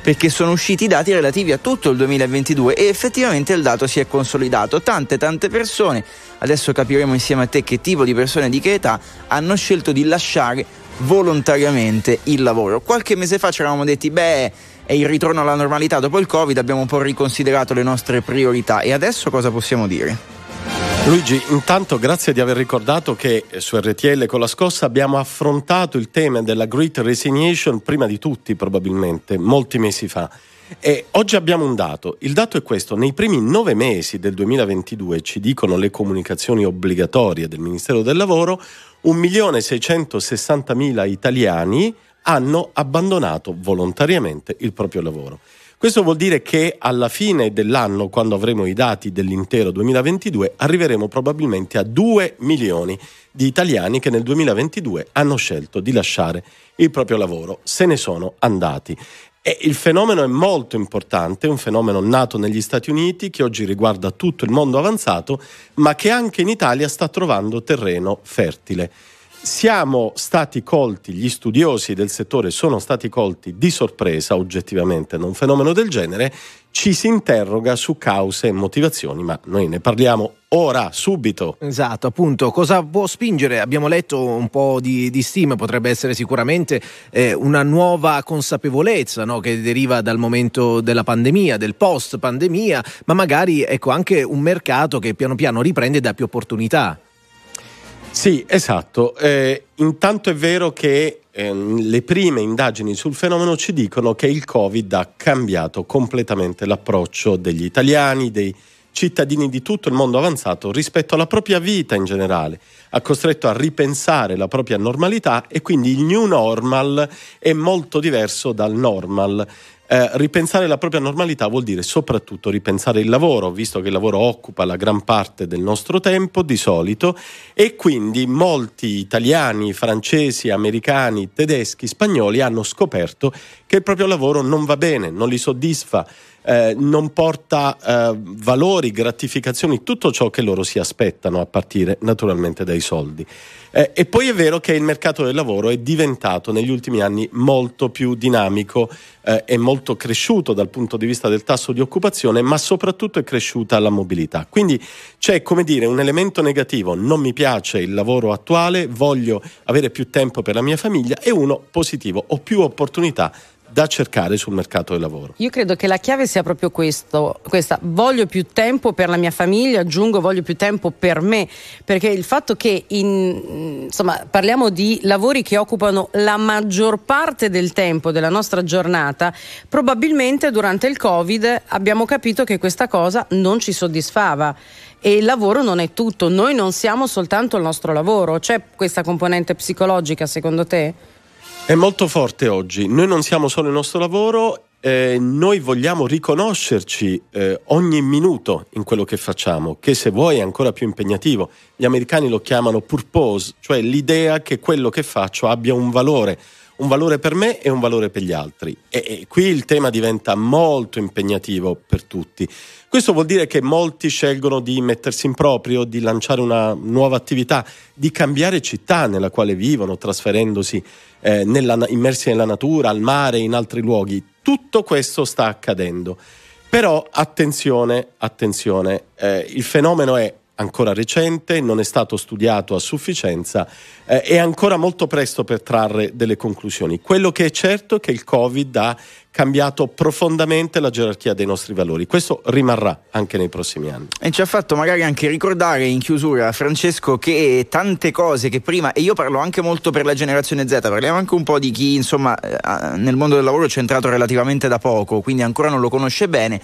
perché sono usciti i dati relativi a tutto il 2022 e effettivamente il dato si è consolidato. Tante tante persone, adesso capiremo insieme a te che tipo di persone di che età hanno scelto di lasciare volontariamente il lavoro. Qualche mese fa ci eravamo detti, beh, è il ritorno alla normalità dopo il Covid, abbiamo un po' riconsiderato le nostre priorità e adesso cosa possiamo dire? Luigi, intanto grazie di aver ricordato che su RTL con la scossa abbiamo affrontato il tema della Great Resignation prima di tutti probabilmente, molti mesi fa. E oggi abbiamo un dato, il dato è questo, nei primi nove mesi del 2022 ci dicono le comunicazioni obbligatorie del Ministero del Lavoro, 1.660.000 italiani hanno abbandonato volontariamente il proprio lavoro. Questo vuol dire che alla fine dell'anno, quando avremo i dati dell'intero 2022, arriveremo probabilmente a 2 milioni di italiani che nel 2022 hanno scelto di lasciare il proprio lavoro, se ne sono andati. E il fenomeno è molto importante, un fenomeno nato negli Stati Uniti che oggi riguarda tutto il mondo avanzato, ma che anche in Italia sta trovando terreno fertile siamo stati colti, gli studiosi del settore sono stati colti di sorpresa oggettivamente da un fenomeno del genere ci si interroga su cause e motivazioni, ma noi ne parliamo ora, subito. Esatto, appunto, cosa può spingere? Abbiamo letto un po' di, di stime, potrebbe essere sicuramente eh, una nuova consapevolezza no? che deriva dal momento della pandemia, del post pandemia, ma magari ecco, anche un mercato che piano piano riprende e dà più opportunità. Sì, esatto. Eh, intanto è vero che eh, le prime indagini sul fenomeno ci dicono che il Covid ha cambiato completamente l'approccio degli italiani, dei cittadini di tutto il mondo avanzato rispetto alla propria vita in generale, ha costretto a ripensare la propria normalità e quindi il new normal è molto diverso dal normal eh, ripensare la propria normalità vuol dire soprattutto ripensare il lavoro, visto che il lavoro occupa la gran parte del nostro tempo di solito e quindi molti italiani, francesi, americani, tedeschi, spagnoli hanno scoperto che il proprio lavoro non va bene, non li soddisfa, eh, non porta eh, valori, gratificazioni, tutto ciò che loro si aspettano a partire naturalmente dai soldi. Eh, e poi è vero che il mercato del lavoro è diventato negli ultimi anni molto più dinamico, eh, è molto cresciuto dal punto di vista del tasso di occupazione, ma soprattutto è cresciuta la mobilità. Quindi c'è come dire un elemento negativo, non mi piace il lavoro attuale, voglio avere più tempo per la mia famiglia e uno positivo, ho più opportunità da cercare sul mercato del lavoro. Io credo che la chiave sia proprio questo, questa, voglio più tempo per la mia famiglia, aggiungo voglio più tempo per me, perché il fatto che in, insomma, parliamo di lavori che occupano la maggior parte del tempo della nostra giornata, probabilmente durante il Covid abbiamo capito che questa cosa non ci soddisfava e il lavoro non è tutto, noi non siamo soltanto il nostro lavoro, c'è questa componente psicologica secondo te? È molto forte oggi. Noi non siamo solo il nostro lavoro, eh, noi vogliamo riconoscerci eh, ogni minuto in quello che facciamo, che se vuoi è ancora più impegnativo. Gli americani lo chiamano purpose, cioè l'idea che quello che faccio abbia un valore, un valore per me e un valore per gli altri. E, e qui il tema diventa molto impegnativo per tutti. Questo vuol dire che molti scelgono di mettersi in proprio, di lanciare una nuova attività, di cambiare città nella quale vivono, trasferendosi eh, nella, immersi nella natura, al mare, in altri luoghi. Tutto questo sta accadendo. Però attenzione, attenzione, eh, il fenomeno è ancora recente, non è stato studiato a sufficienza, eh, è ancora molto presto per trarre delle conclusioni. Quello che è certo è che il Covid ha cambiato profondamente la gerarchia dei nostri valori. Questo rimarrà anche nei prossimi anni. E ci ha fatto magari anche ricordare in chiusura, Francesco, che tante cose che prima, e io parlo anche molto per la generazione Z, parliamo anche un po' di chi insomma eh, nel mondo del lavoro c'è entrato relativamente da poco, quindi ancora non lo conosce bene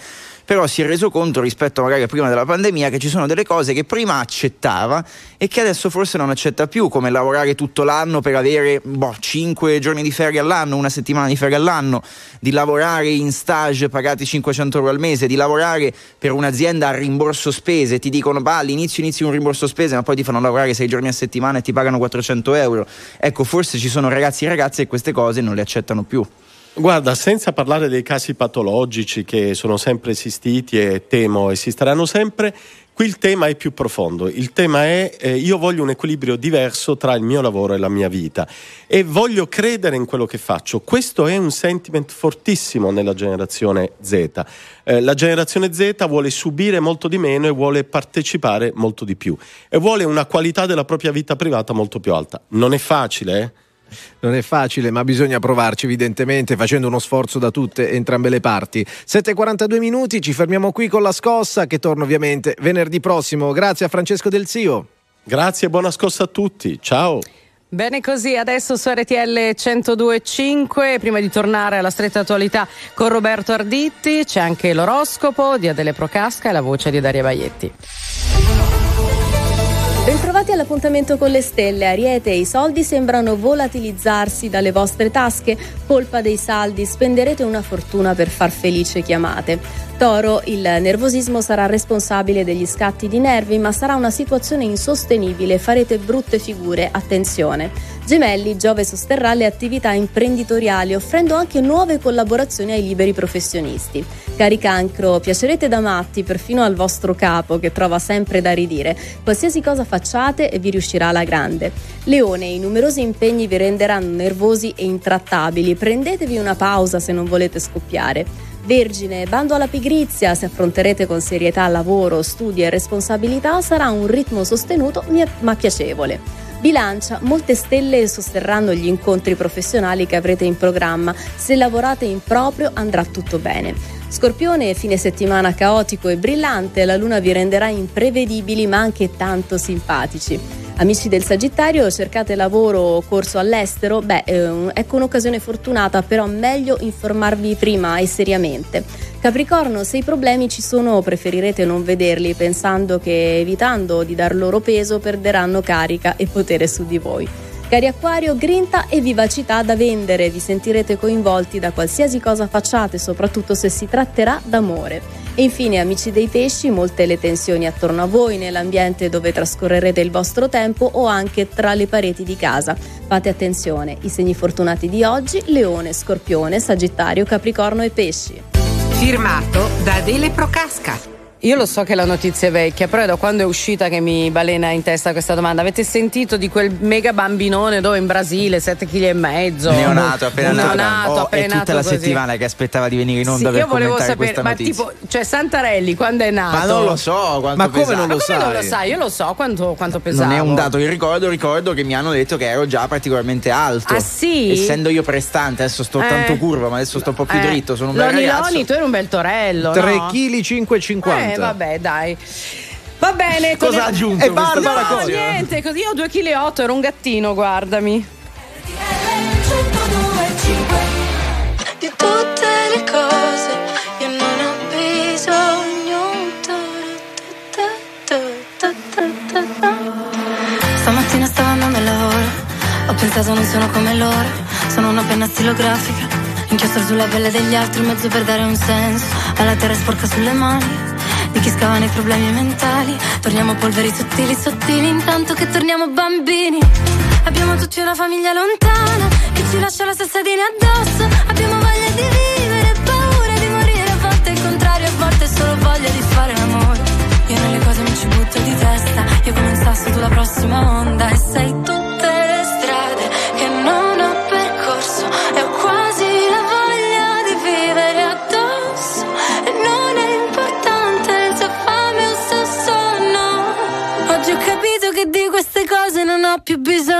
però si è reso conto rispetto magari a prima della pandemia che ci sono delle cose che prima accettava e che adesso forse non accetta più, come lavorare tutto l'anno per avere boh, 5 giorni di ferie all'anno, una settimana di ferie all'anno, di lavorare in stage pagati 500 euro al mese, di lavorare per un'azienda a rimborso spese, ti dicono bah, all'inizio inizi un rimborso spese ma poi ti fanno lavorare 6 giorni a settimana e ti pagano 400 euro. Ecco, forse ci sono ragazzi e ragazze che queste cose non le accettano più. Guarda, senza parlare dei casi patologici che sono sempre esistiti e temo esisteranno sempre, qui il tema è più profondo. Il tema è eh, io voglio un equilibrio diverso tra il mio lavoro e la mia vita e voglio credere in quello che faccio. Questo è un sentiment fortissimo nella generazione Z. Eh, la generazione Z vuole subire molto di meno e vuole partecipare molto di più e vuole una qualità della propria vita privata molto più alta. Non è facile, eh? Non è facile, ma bisogna provarci evidentemente facendo uno sforzo da tutte entrambe le parti. 7:42 minuti, ci fermiamo qui con la scossa che torna ovviamente venerdì prossimo. Grazie a Francesco Del Zio. Grazie e buona scossa a tutti. Ciao. Bene così, adesso su RTL 102.5, prima di tornare alla stretta attualità con Roberto Arditti, c'è anche l'oroscopo di Adele Procasca e la voce di Daria Baietti. Bentrovati all'appuntamento con le stelle, Ariete, i soldi sembrano volatilizzarsi dalle vostre tasche, colpa dei saldi, spenderete una fortuna per far felice chiamate. Toro, il nervosismo sarà responsabile degli scatti di nervi, ma sarà una situazione insostenibile, farete brutte figure, attenzione. Gemelli, Giove sosterrà le attività imprenditoriali, offrendo anche nuove collaborazioni ai liberi professionisti. Cari cancro, piacerete da matti perfino al vostro capo, che trova sempre da ridire. Qualsiasi cosa facciate vi riuscirà alla grande. Leone, i numerosi impegni vi renderanno nervosi e intrattabili. Prendetevi una pausa se non volete scoppiare. Vergine, bando alla pigrizia, se affronterete con serietà lavoro, studi e responsabilità sarà un ritmo sostenuto ma piacevole. Bilancia, molte stelle sosterranno gli incontri professionali che avrete in programma. Se lavorate in proprio andrà tutto bene. Scorpione, fine settimana caotico e brillante, la luna vi renderà imprevedibili ma anche tanto simpatici. Amici del Sagittario, cercate lavoro o corso all'estero? Beh, eh, ecco un'occasione fortunata, però meglio informarvi prima e seriamente. Capricorno, se i problemi ci sono preferirete non vederli pensando che evitando di dar loro peso perderanno carica e potere su di voi. Cari Acquario, grinta e vivacità da vendere, vi sentirete coinvolti da qualsiasi cosa facciate, soprattutto se si tratterà d'amore. E infine, amici dei pesci, molte le tensioni attorno a voi, nell'ambiente dove trascorrerete il vostro tempo o anche tra le pareti di casa. Fate attenzione, i segni fortunati di oggi, Leone, Scorpione, Sagittario, Capricorno e Pesci. Firmato da Adele Procasca. Io lo so che la notizia è vecchia, però è da quando è uscita che mi balena in testa questa domanda. Avete sentito di quel mega bambinone dove in Brasile, 7 kg e mezzo? Neonato, appena nato. Neonato, Oh, appena è tutta nato la così. settimana che aspettava di venire in onda Sì, per io volevo sapere, ma tipo, cioè Santarelli quando è nato? Ma non lo so quanto Ma come pesava. non lo Ma come non lo sai? sai? Io lo so quanto, quanto pesavo. Non è un dato che ricordo, ricordo che mi hanno detto che ero già particolarmente alto. Ah, sì? Essendo io prestante, adesso sto Eh. tanto curva, ma adesso sto un po' più Eh, dritto, sono un bel Loni ragazzo. Loni, tu eri un bel torello, 3 no? kg 5,50. Eh, vabbè, dai. Va bene, Cosa con- ha aggiunto E Barbara no, cosa? niente, così io ho 2,8 kg, ero un gattino, guardami. di tutte le cose io non ho bisogno Stamattina stavo andando al lavoro, ho pensato non sono come loro, sono una penna stilografica, inchiostro sulla pelle degli altri, mezzo per dare un senso alla terra sporca sulle mani. Di chi scava nei problemi mentali, torniamo polveri sottili, sottili, intanto che torniamo bambini. Abbiamo tutti una famiglia lontana, che ci lascia la stessa linea addosso. Abbiamo voglia di vivere, paura di morire, a volte il contrario, a volte solo voglia di fare l'amore. Io nelle cose mi ci butto di testa, io come un sasso tu la prossima onda e sei tutte cose non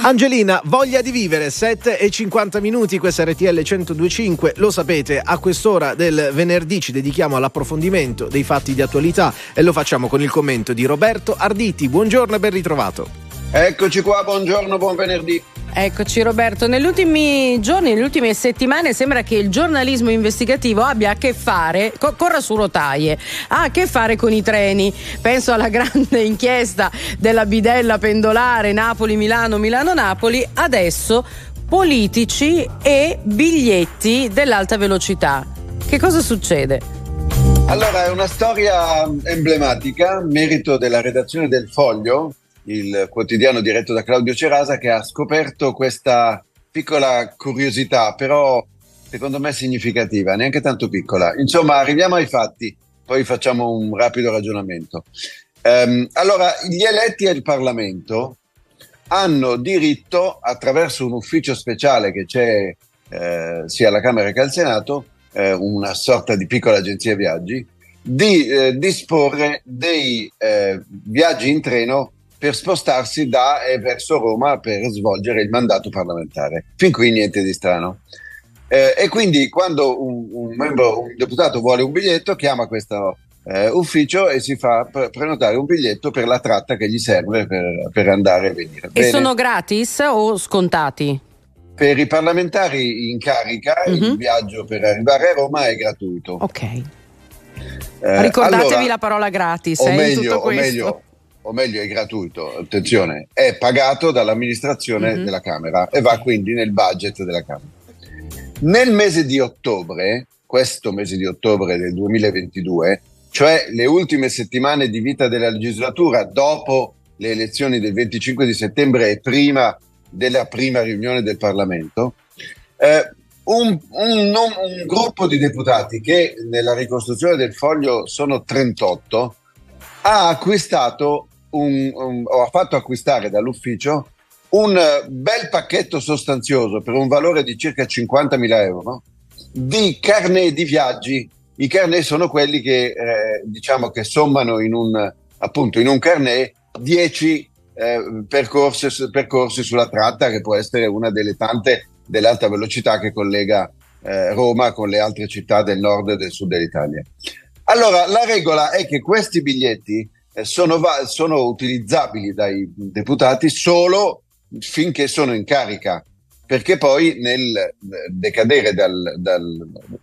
Angelina, voglia di vivere, 7 e 50 minuti, questa RTL 1025, lo sapete, a quest'ora del venerdì ci dedichiamo all'approfondimento dei fatti di attualità e lo facciamo con il commento di Roberto Arditi. Buongiorno e ben ritrovato. Eccoci qua, buongiorno, buon venerdì. Eccoci Roberto, negli ultimi giorni, nelle ultime settimane sembra che il giornalismo investigativo abbia a che fare, co- corra su rotaie, ha a che fare con i treni. Penso alla grande inchiesta della bidella pendolare Napoli-Milano, Milano-Napoli, adesso politici e biglietti dell'alta velocità. Che cosa succede? Allora, è una storia emblematica, merito della redazione del Foglio, il quotidiano diretto da Claudio Cerasa, che ha scoperto questa piccola curiosità, però secondo me significativa, neanche tanto piccola. Insomma, arriviamo ai fatti. poi facciamo un rapido ragionamento. Ehm, allora, gli eletti al Parlamento hanno diritto, attraverso un ufficio speciale che c'è eh, sia alla Camera che al Senato, eh, una sorta di piccola agenzia viaggi, di eh, disporre dei eh, viaggi in treno per spostarsi da e verso Roma per svolgere il mandato parlamentare. Fin qui niente di strano. Eh, e quindi quando un, un, membro, un deputato vuole un biglietto, chiama questo eh, ufficio e si fa pre- prenotare un biglietto per la tratta che gli serve per, per andare e venire. E Bene. sono gratis o scontati? Per i parlamentari in carica il Mhm. viaggio per arrivare a Roma è gratuito. Ok. Eh, Ricordatevi allora, la parola gratis o eh, meglio, o meglio, o meglio è gratuito, attenzione, è pagato dall'amministrazione Mhm. della Camera e va quindi nel budget della Camera. Nel mese di ottobre, questo mese di ottobre del 2022, cioè le ultime settimane di vita della legislatura dopo le elezioni del 25 di settembre e prima della prima riunione del Parlamento, eh, un, un- un gruppo di deputati che nella ricostruzione del foglio sono 38 ha acquistato un, un- o ha fatto acquistare dall'ufficio un eh, bel pacchetto sostanzioso per un valore di circa 50.000 euro di carnet di viaggi. I carnet sono quelli che eh, diciamo che sommano in un, appunto, in un carnet 10 eh, percorsi, percorsi sulla tratta, che può essere una delle tante dell'alta velocità che collega eh, Roma con le altre città del nord e del sud dell'Italia. Allora, la regola è che questi biglietti sono, va- sono utilizzabili dai deputati solo finché sono in carica, perché poi nel eh, decadere dal, dal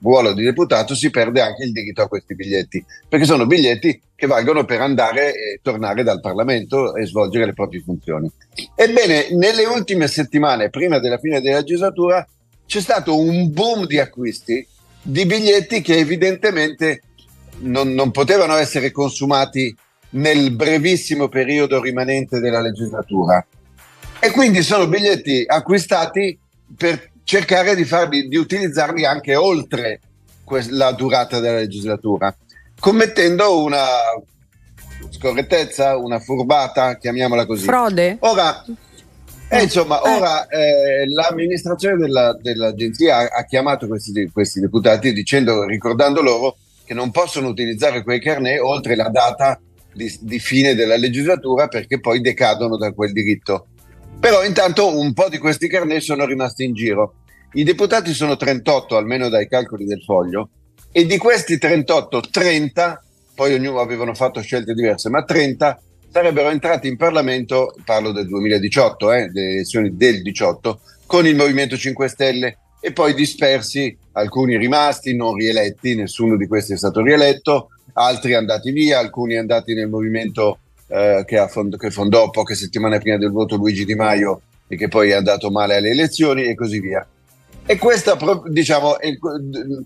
ruolo di deputato si perde anche il diritto a questi biglietti, perché sono biglietti che valgono per andare e tornare dal Parlamento e svolgere le proprie funzioni. Ebbene, nelle ultime settimane, prima della fine della legislatura, c'è stato un boom di acquisti di biglietti che evidentemente non, non potevano essere consumati nel brevissimo periodo rimanente della legislatura. E quindi sono biglietti acquistati per cercare di, farli, di utilizzarli anche oltre que- la durata della legislatura, commettendo una scorrettezza, una furbata, chiamiamola così. Frode? Ora, eh, insomma, ora eh, l'amministrazione della- dell'agenzia ha, ha chiamato questi, questi deputati dicendo, ricordando loro che non possono utilizzare quei carnet oltre la data di, di fine della legislatura perché poi decadono da quel diritto. Però intanto un po' di questi carnet sono rimasti in giro. I deputati sono 38, almeno dai calcoli del foglio, e di questi 38, 30, poi ognuno avevano fatto scelte diverse, ma 30 sarebbero entrati in Parlamento, parlo del 2018, eh, delle elezioni del 18, con il Movimento 5 Stelle e poi dispersi, alcuni rimasti, non rieletti, nessuno di questi è stato rieletto, altri andati via, alcuni andati nel movimento eh, che, fond- che fondò poche settimane prima del voto Luigi Di Maio e che poi è andato male alle elezioni e così via. E questa, pro- diciamo, il,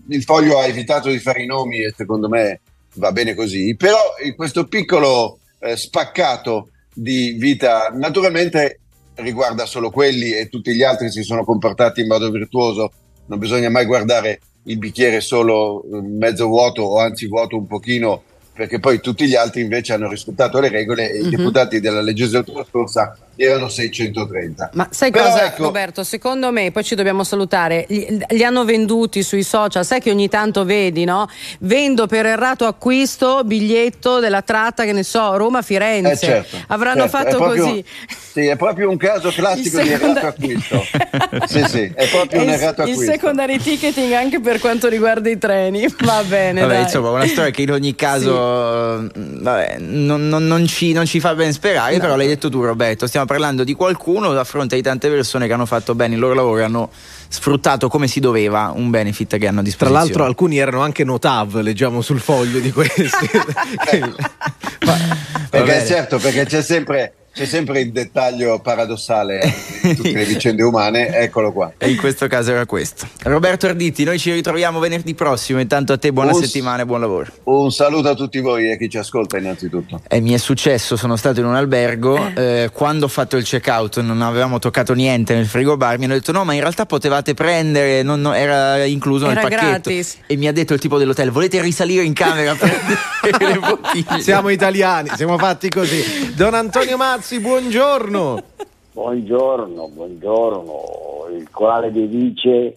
il foglio ha evitato di fare i nomi e secondo me va bene così, però questo piccolo eh, spaccato di vita naturalmente riguarda solo quelli e tutti gli altri si sono comportati in modo virtuoso, non bisogna mai guardare il bicchiere solo eh, mezzo vuoto o anzi vuoto un pochino perché poi tutti gli altri invece hanno rispettato le regole e Mhm. i deputati della legislatura scorsa erano 630. Ma sai Però cosa, ecco- Roberto? Secondo me, poi ci dobbiamo salutare. Li, li hanno venduti sui social. Sai che ogni tanto vedi, no? Vendo per errato acquisto biglietto della tratta, che ne so, Roma-Firenze. Eh, certo, Avranno certo, fatto è proprio- così. Sì, è proprio un caso classico Il di seconda- errato acquisto. sì, sì, è proprio È un il, errato il acquisto. secondary ticketing anche per quanto riguarda i treni. Va bene. Vabbè, dai. insomma, una storia che in ogni caso mh, vabbè, non, non- non ci, non ci fa ben sperare, però l'hai detto tu Roberto, stiamo parlando di qualcuno a fronte di tante persone che hanno fatto bene il loro lavoro e hanno sfruttato come si doveva un benefit che hanno a Tra disposizione. l'altro alcuni erano anche notav, leggiamo sul foglio di questi. Perché certo, perché c'è sempre, c'è sempre il dettaglio paradossale in tutte le vicende umane, eccolo qua. E in questo caso era questo. Roberto Arditi, noi ci ritroviamo venerdì prossimo. Intanto a te buona Un- settimana e buon lavoro. Un saluto a tutti voi e a chi ci ascolta innanzitutto. E mi è successo, sono stato in un albergo, eh, quando ho fatto il check-out non avevamo toccato niente nel frigo bar, mi hanno detto no ma in realtà potevate prendere, non- no, era incluso Era nel pacchetto. gratis. E mi ha detto il tipo dell'hotel, volete risalire in camera per le bottiglie? Siamo italiani, siamo fatti così. Don Antonio Mazzi, buongiorno. Buongiorno, buongiorno. Il quale vi dice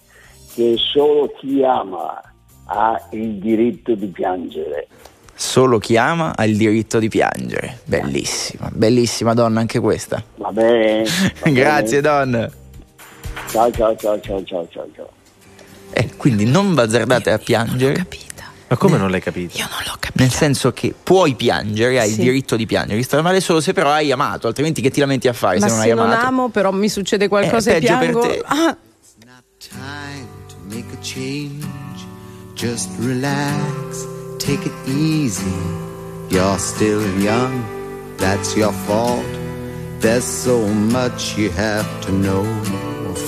che solo chi ama ha il diritto di piangere. Solo chi ama ha il diritto di piangere. Bellissima, bellissima donna anche questa. Va bene? va Grazie bene? donna. Ciao, ciao, ciao, ciao, ciao, ciao, ciao. Eh, quindi non bazzardate a piangere. Ma come non l'hai capito? Io non l'ho capito. Nel senso che puoi piangere, hai Sì. il diritto di piangere. Stare male solo se però hai amato, altrimenti che ti lamenti a fare Ma se non se hai non amato? amo, però mi succede qualcosa Eh, e peggio per piango. te. Ah, time to make a change. Just relax, take it easy. You're still young, that's your fault. There's so much you have to know.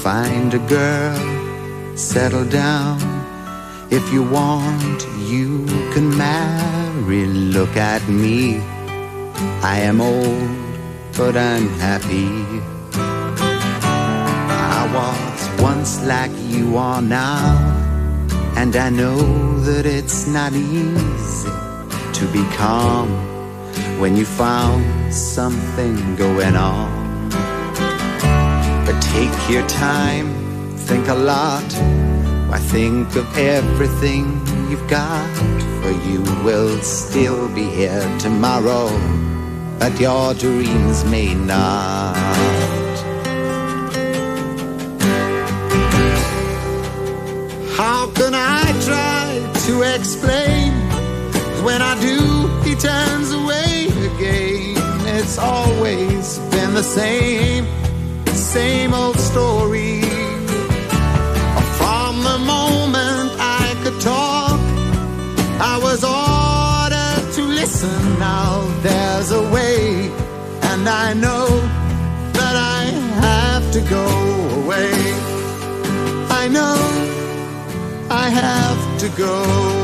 Find a girl, settle down. If you want, you can marry. Look at me. I am old, but I'm happy. I was once like you are now, and I know that it's not easy to be calm when you found something going on. But take your time, think a lot. Why think of everything you've got? For you will still be here tomorrow, but your dreams may not. How can I try to explain? When I do, he turns away again. It's always been the same, same old story. And I know that I have to go away. I know I have to go.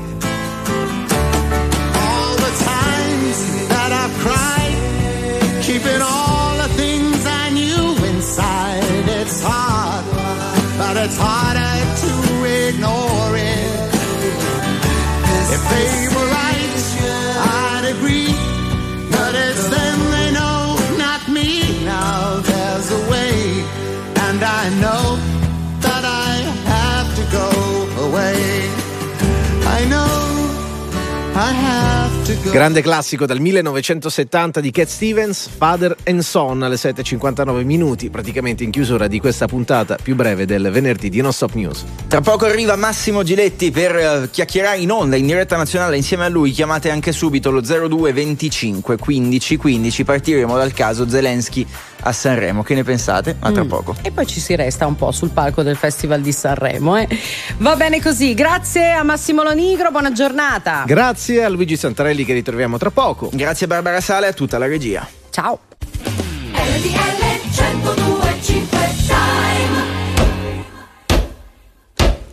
But it's harder to ignore it. If they were right, I'd agree. But it's them they know, not me. Now there's a way, and I know that I have to go away. I know I have. Grande classico dal 1970 di Cat Stevens, Father and Son alle 7.59 minuti, praticamente in chiusura di questa puntata più breve del venerdì di Non Stop News. Tra poco arriva Massimo Giletti per eh, chiacchierare in onda in diretta nazionale insieme a lui. Chiamate anche subito lo 02 25 15 15. Partiremo dal caso Zelensky a Sanremo. Che ne pensate? Ma tra Mm. poco. E poi ci si resta un po' sul palco del Festival di Sanremo. eh. Va bene così, grazie a Massimo Lonigro, buona giornata. Grazie a Luigi Santarelli che ritroviamo tra poco. Grazie a Barbara Sale e a tutta la regia. Ciao. RTL 1025 Time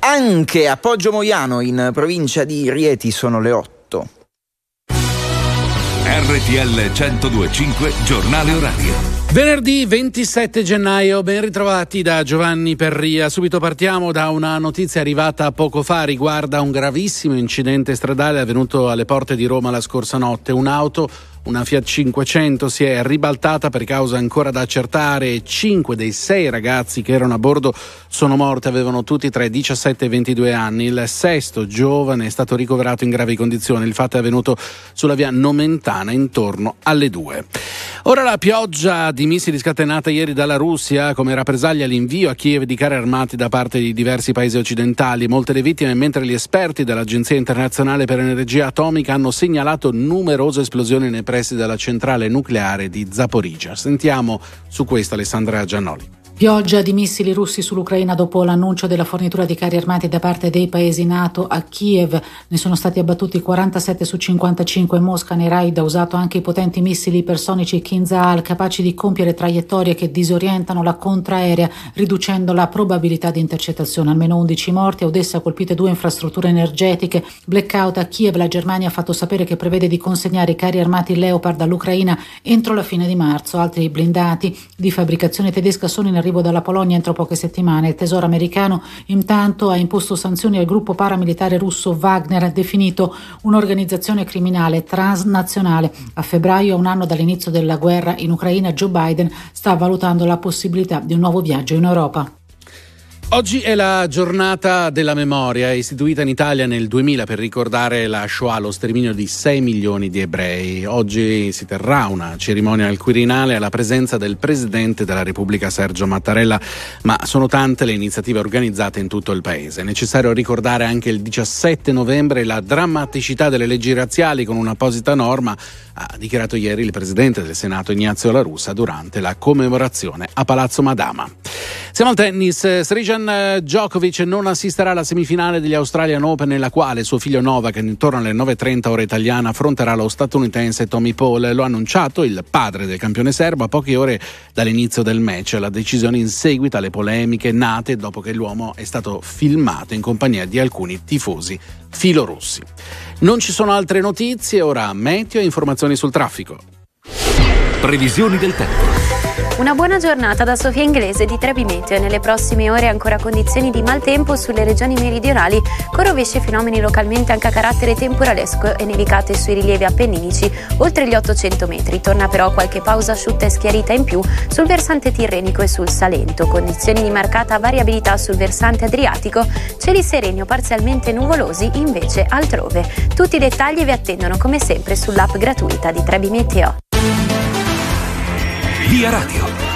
Anche a Poggio Moiano, in provincia di Rieti, sono le 8. RTL 1025 Giornale Orario. Venerdì 27 gennaio, ben ritrovati da Giovanni Perria. Subito partiamo da una notizia arrivata poco fa, riguarda un gravissimo incidente stradale avvenuto alle porte di Roma la scorsa notte. Un'auto una Fiat 500 si è ribaltata per causa ancora da accertare e 5 dei 6 ragazzi che erano a bordo sono morti, avevano tutti tra i 17 e i 22 anni. Il sesto giovane è stato ricoverato in gravi condizioni. Il fatto è avvenuto sulla via Nomentana intorno alle 2. Ora la pioggia di missili scatenata ieri dalla Russia come rappresaglia all'invio a Kiev di carri armati da parte di diversi paesi occidentali. Molte le vittime, mentre gli esperti dell'Agenzia internazionale per l'energia atomica hanno segnalato numerose esplosioni nei pressi della centrale nucleare di Zaporizhia. Sentiamo su questo Alessandra Giannoli. Pioggia di missili russi sull'Ucraina dopo l'annuncio della fornitura di carri armati da parte dei paesi NATO a Kiev. Ne sono stati abbattuti 47 su 55. Mosca nei raid ha usato anche i potenti missili ipersonici Kinzhal capaci di compiere traiettorie che disorientano la contraerea, riducendo la probabilità di intercettazione. Almeno 11 morti. A Odessa colpite due infrastrutture energetiche. Blackout a Kiev. La Germania ha fatto sapere che prevede di consegnare i carri armati Leopard all'Ucraina entro la fine di marzo. Altri blindati di fabbricazione tedesca sono in arrivo arrivo dalla Polonia entro poche settimane. Il Tesoro americano intanto ha imposto sanzioni al gruppo paramilitare russo Wagner, definito un'organizzazione criminale transnazionale. A febbraio, un anno dall'inizio della guerra in Ucraina, Joe Biden sta valutando la possibilità di un nuovo viaggio in Europa. Oggi è la giornata della memoria, istituita in Italia nel 2000 per ricordare la Shoah, lo sterminio di 6 milioni di ebrei. Oggi si terrà una cerimonia al Quirinale alla presenza del Presidente della Repubblica Sergio Mattarella, ma sono tante le iniziative organizzate in tutto il Paese. È necessario ricordare anche il 17 novembre la drammaticità delle leggi razziali con un'apposita norma, ha dichiarato ieri il Presidente del Senato Ignazio La Russa durante la commemorazione a Palazzo Madama. Siamo al tennis, Srijan Dejan Djokovic non assisterà alla semifinale degli Australian Open nella quale suo figlio Novak intorno alle 9.30 ora italiana affronterà lo statunitense Tommy Paul. Lo ha annunciato il padre del campione serbo a poche ore dall'inizio del match. La decisione in seguito alle polemiche nate dopo che l'uomo è stato filmato in compagnia di alcuni tifosi filorussi. Non ci sono altre notizie, ora meteo e informazioni sul traffico. Previsioni del tempo. Una buona giornata da Sofia Inglese di Trebi Meteo. Nelle prossime ore ancora condizioni di maltempo sulle regioni meridionali, con rovesci e fenomeni localmente anche a carattere temporalesco e nevicate sui rilievi appenninici oltre gli 800 metri. Torna però qualche pausa asciutta e schiarita in più sul versante tirrenico e sul Salento. Condizioni di marcata variabilità sul versante adriatico, cieli sereni o parzialmente nuvolosi invece altrove. Tutti i dettagli vi attendono come sempre sull'app gratuita di Trebi Meteo. Via Radio.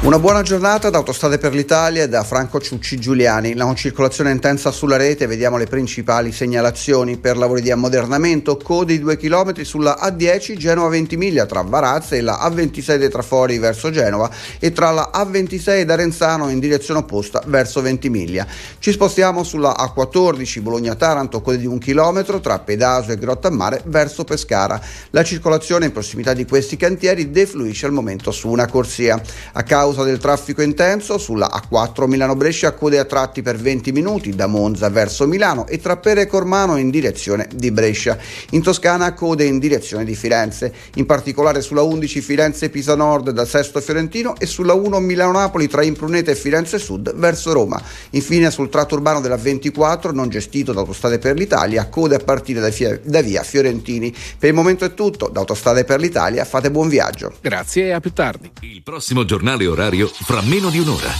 Una buona giornata da Autostrade per l'Italia e da Franco Ciucci Giuliani. La circolazione intensa sulla rete, vediamo le principali segnalazioni per lavori di ammodernamento, code di 2 km sulla A10 Genova Ventimiglia tra Varazze e la A26 dei Trafori verso Genova e tra la A26 da Renzano in direzione opposta verso Ventimiglia. Ci spostiamo sulla A14 Bologna-Taranto, code di 1 km tra Pedaso e Grottammare verso Pescara. La circolazione in prossimità di questi cantieri defluisce al momento su una corsia. A causa causa del traffico intenso, sulla A4 Milano-Brescia code a tratti per 20 minuti da Monza verso Milano e tra Pere e Cormano in direzione di Brescia. In Toscana code in direzione di Firenze, in particolare sulla 11 Firenze-Pisa Nord da Sesto Fiorentino e sulla 1 Milano-Napoli tra Impruneta e Firenze Sud verso Roma. Infine sul tratto urbano della 24 non gestito da Autostrade per l'Italia, code a partire da, Fie- da via Fiorentini. Per il momento è tutto, da Autostrade per l'Italia fate buon viaggio. Grazie e a più tardi. Il prossimo giornale orario fra meno di un'ora.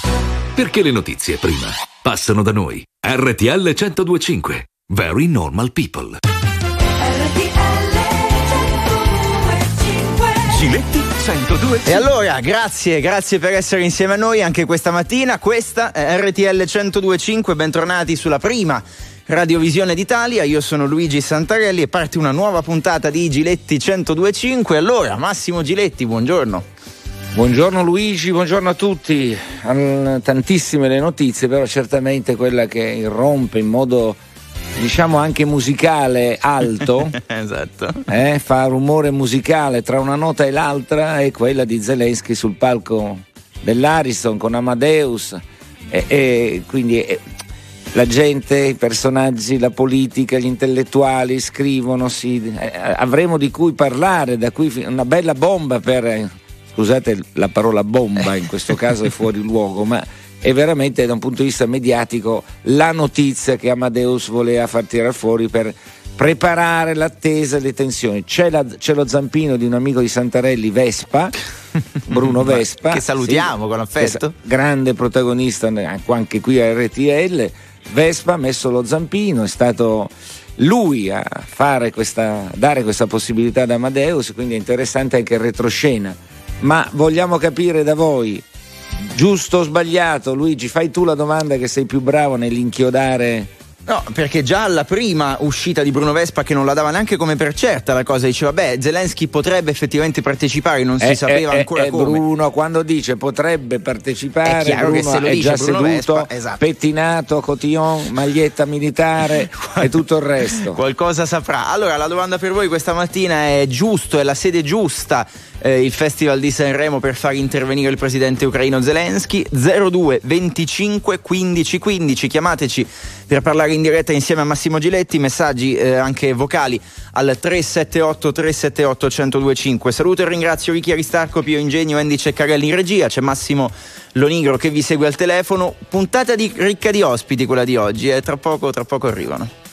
Perché le notizie prima passano da noi. RTL 1025. Very normal people. Giletti 102. E allora, grazie, grazie per essere insieme a noi anche questa mattina. Questa è RTL 1025, bentornati sulla prima Radiovisione d'Italia. Io sono Luigi Santarelli e parte una nuova puntata di Giletti 1025. Allora, Massimo Giletti, buongiorno. Buongiorno Luigi, buongiorno a tutti. Tantissime le notizie, però certamente quella che irrompe in modo diciamo anche musicale alto, esatto. eh, fa rumore musicale tra una nota e l'altra, è quella di Zelensky sul palco dell'Ariston con Amadeus E, e quindi eh, la gente, i personaggi, la politica, gli intellettuali scrivono, si, eh, avremo di cui parlare, da fi- una bella bomba per, scusate la parola bomba in questo caso è fuori luogo, ma è veramente da un punto di vista mediatico la notizia che Amadeus voleva far tirare fuori per preparare l'attesa e le tensioni. C'è, la- c'è lo zampino di un amico di Santarelli, Vespa, Bruno Vespa. che salutiamo sì, con affetto. grande protagonista anche qui a RTL. Vespa ha messo lo zampino, è stato lui a fare questa, dare questa possibilità ad Amadeus, quindi è interessante anche il retroscena. Ma vogliamo capire da voi, giusto o sbagliato? Luigi, fai tu la domanda che sei più bravo nell'inchiodare. No, perché già alla prima uscita di Bruno Vespa, che non la dava neanche come per certa la cosa, diceva: Beh, Zelensky potrebbe effettivamente partecipare, non si Eh, sapeva eh, ancora eh, come. Bruno quando dice potrebbe partecipare, È chiaro che Bruno se lo è dice già Bruno seduto, Vespa, esatto. pettinato, cotillon, maglietta militare e tutto il resto. Qualcosa saprà. Allora, la domanda per voi questa mattina è: giusto, è la sede giusta eh, il Festival di Sanremo per far intervenire il presidente ucraino Zelensky? 02 25 15 15. Chiamateci per parlare in diretta insieme a Massimo Giletti. Messaggi eh, anche vocali al 378 378 1025. Saluto e ringrazio Vicky Aristarco, Pio Ingegno, Andy Ceccarelli in regia. C'è Massimo Lonigro che vi segue al telefono. Puntata di, ricca di ospiti quella di oggi. eh. Tra poco, tra poco arrivano.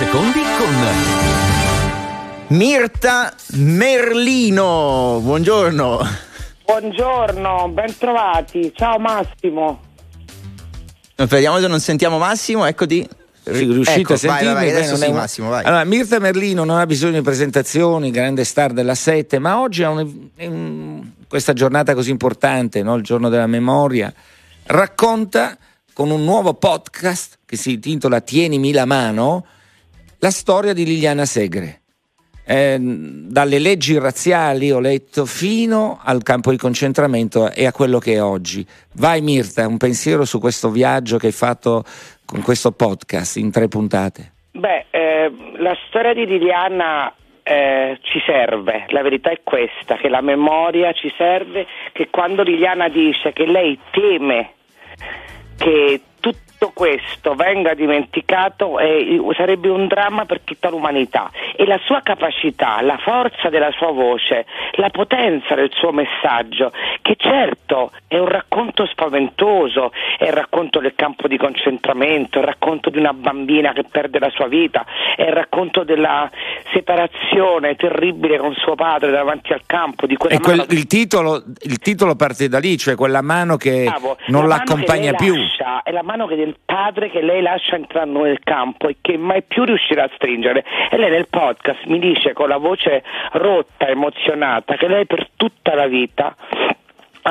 Secondi con Mirta Merlino, buongiorno. Buongiorno, bentrovati. Ciao Massimo. Vediamo se non sentiamo Massimo, eccoti. Riuscite Ecco, a sentirmi? Vai, vai, adesso non è sì, un- Massimo, vai. Allora, Mirta Merlino non ha bisogno di presentazioni, grande star della Sette, ma oggi un- questa giornata così importante, no? il giorno della memoria, racconta con un nuovo podcast che si intitola Tienimi la mano la storia di Liliana Segre. Eh, dalle leggi razziali, ho letto, fino al campo di concentramento e a quello che è oggi. Vai Mirta, un pensiero su questo viaggio che hai fatto con questo podcast in tre puntate. Beh, eh, la storia di Liliana eh, ci serve, la verità è questa, che la memoria ci serve, che quando Liliana dice che lei teme che tutto questo venga dimenticato eh, sarebbe un dramma per tutta l'umanità e la sua capacità, la forza della sua voce, la potenza del suo messaggio, che certo è un racconto spaventoso, è il racconto del campo di concentramento, è il racconto di una bambina che perde la sua vita, è il racconto della separazione terribile con suo padre davanti al campo, di quella E quel- mano il, titolo, il titolo parte da lì, cioè quella mano che Bravo, non la l'accompagna che più. lascia è la mano che del padre che lei lascia entrando nel campo e che mai più riuscirà a stringere. E lei nel podcast mi dice con la voce rotta, emozionata, che lei per tutta la vita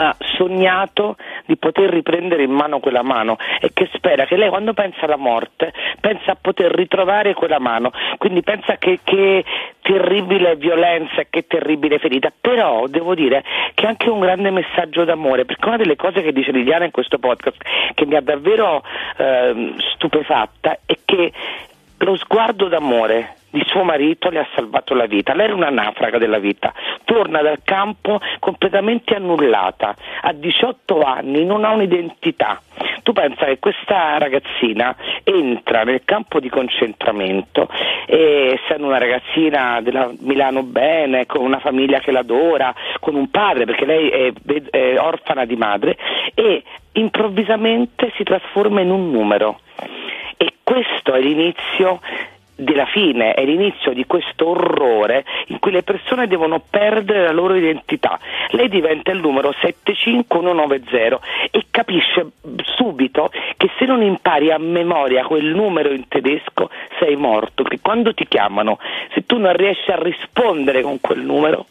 ha sognato di poter riprendere in mano quella mano e che spera che lei quando pensa alla morte pensa a poter ritrovare quella mano. Quindi pensa che, che terribile violenza che terribile ferita. Però devo dire che è anche un grande messaggio d'amore perché una delle cose che dice Liliana in questo podcast che mi ha davvero ehm, stupefatta è che lo sguardo d'amore di suo marito le ha salvato la vita. Lei era una naufraga della vita, torna dal campo completamente annullata, ha 18 anni, non ha un'identità. Tu pensa che questa ragazzina entra nel campo di concentramento, e essendo una ragazzina della Milano Bene, con una famiglia che l'adora, con un padre, perché lei è, è orfana di madre, e improvvisamente si trasforma in un numero. E questo è l'inizio della fine, è l'inizio di questo orrore in cui le persone devono perdere la loro identità. Lei diventa il numero 75190 e capisce subito che se non impari a memoria quel numero in tedesco sei morto, perché quando ti chiamano, se tu non riesci a rispondere con quel numero,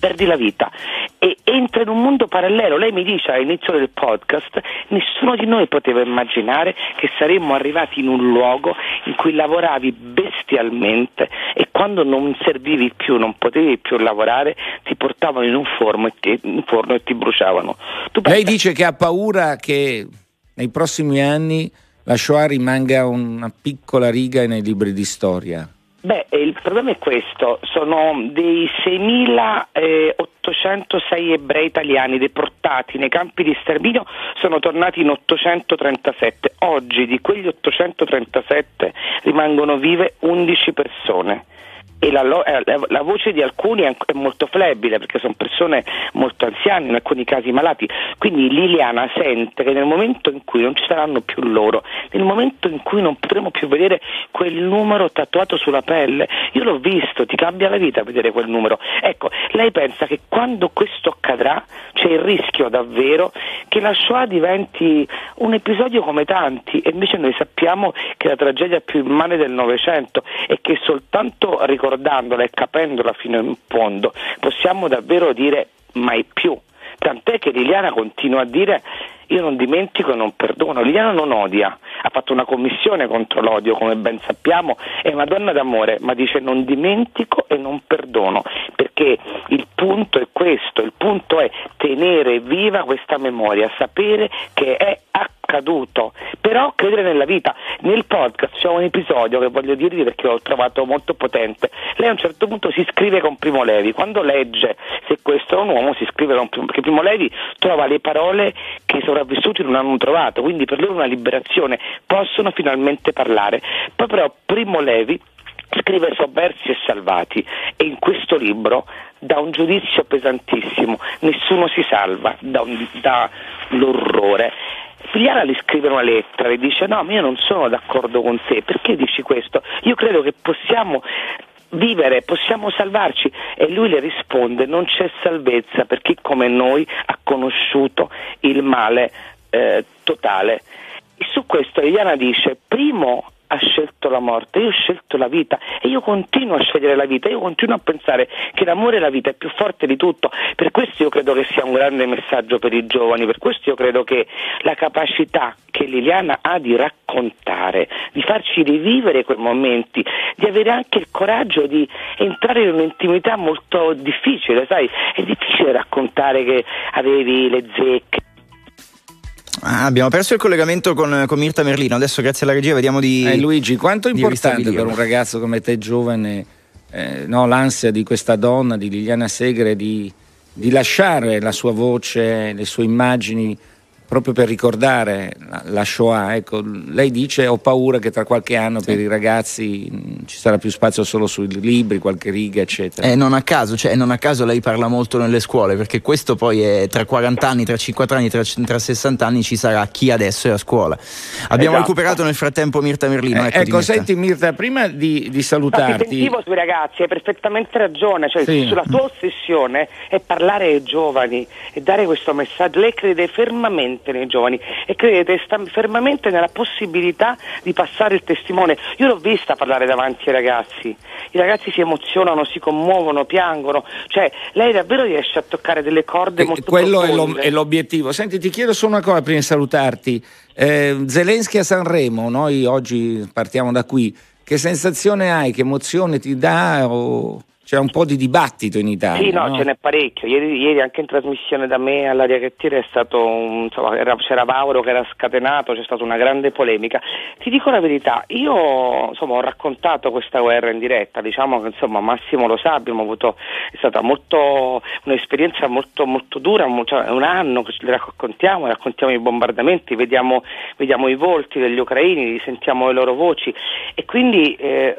perdi la vita e entra in un mondo parallelo. Lei mi dice all'inizio del podcast, nessuno di noi poteva immaginare che saremmo arrivati in un luogo in cui lavoravi bestialmente e quando non servivi più, non potevi più lavorare, ti portavano in un forno e ti, in forno e ti bruciavano. Tu Lei dice che ha paura che nei prossimi anni la Shoah rimanga una piccola riga nei libri di storia. Beh, eh, il problema è questo, sono dei 6.806 ebrei italiani deportati nei campi di sterminio, sono tornati in 837. Oggi di quegli 837 rimangono vive 11 persone. E eh, la- la voce di alcuni è, è molto flebile perché sono persone molto anziane, in alcuni casi malati. Quindi Liliana sente che nel momento in cui non ci saranno più loro, nel momento in cui non potremo più vedere quel numero tatuato sulla pelle, io l'ho visto, ti cambia la vita vedere quel numero. Ecco, lei pensa che quando questo accadrà c'è il rischio davvero che la Shoah diventi un episodio come tanti e invece noi sappiamo che è la tragedia più immane del Novecento e che soltanto ricordandola e capendola fino in fondo possiamo davvero dire mai più. Tant'è che Liliana continua a dire io non dimentico e non perdono. Liliana non odia, ha fatto una commissione contro l'odio, come ben sappiamo, è una donna d'amore, ma dice non dimentico e non perdono, perché il punto è questo, il punto è tenere viva questa memoria, sapere che è accaduto, però credere nella vita. Nel podcast c'è un episodio che voglio dirvi perché l'ho trovato molto potente. Lei a un certo punto si scrive con Primo Levi, quando legge se questo è un uomo si scrive con Primo, perché Primo Levi trova le parole che i sopravvissuti non hanno trovato, quindi per loro è una liberazione, possono finalmente parlare. Poi però Primo Levi scrive Sovversi e Salvati e in questo libro dà un giudizio pesantissimo, nessuno si salva dall'orrore Liliana gli scrive una lettera, le dice no, ma io non sono d'accordo con te, perché dici questo? Io credo che possiamo vivere, possiamo salvarci e lui le risponde non c'è salvezza per chi come noi ha conosciuto il male eh, totale. E su questo Liliana dice primo ha scelto la morte, io ho scelto la vita e io continuo a scegliere la vita, io continuo a pensare che l'amore e la vita è più forte di tutto, per questo io credo che sia un grande messaggio per i giovani, per questo io credo che la capacità che Liliana ha di raccontare, di farci rivivere quei momenti, di avere anche il coraggio di entrare in un'intimità molto difficile, sai, è difficile raccontare che avevi le zecche, Ah, abbiamo perso il collegamento con, con Mirta Merlino. Adesso, grazie alla regia, vediamo di. Eh, Luigi, quanto è importante per un ragazzo come te giovane eh, no, l'ansia di questa donna, di Liliana Segre, di, di lasciare la sua voce, le sue immagini proprio per ricordare la, la Shoah. Ecco, lei dice ho paura che tra qualche anno per i ragazzi mh, ci sarà più spazio solo sui libri, qualche riga, eccetera. E non a caso, cioè non a caso lei parla molto nelle scuole, perché questo poi è tra 40 anni, tra 50 anni, tra, tra 60 anni ci sarà chi adesso è a scuola. Abbiamo Esatto. recuperato nel frattempo Mirta Merlino. Eh, eccoti, ecco, Mirta. senti Mirta, prima di, di Ma ti salutarti, sentivo sui ragazzi, hai perfettamente ragione, cioè Sì. sulla tua ossessione è parlare ai giovani e dare questo messaggio. Lei crede fermamente nei giovani e crede sta- fermamente nella possibilità di passare il testimone. Io l'ho vista parlare davanti ai ragazzi, i ragazzi si emozionano, si commuovono, piangono, cioè lei davvero riesce a toccare delle corde molto quello è, lo- è l'obiettivo. Senti, ti chiedo solo una cosa prima di salutarti. Eh, Zelensky a Sanremo, noi oggi partiamo da qui. Che sensazione hai? Che emozione ti dà? O c'è un po' di dibattito in Italia? Sì, no, no? ce n'è parecchio. Ieri, ieri anche in trasmissione da me all'aria che tira è stato un- insomma, era- c'era Mauro che era scatenato, c'è stata una grande polemica. Ti dico la verità, io insomma, ho raccontato questa guerra in diretta, diciamo che insomma, Massimo lo sa, abbiamo avuto, è stata molto, un'esperienza molto, molto dura, mo- cioè, è un anno che le raccontiamo, raccontiamo i bombardamenti, vediamo, vediamo i volti degli ucraini, sentiamo le loro voci e quindi eh,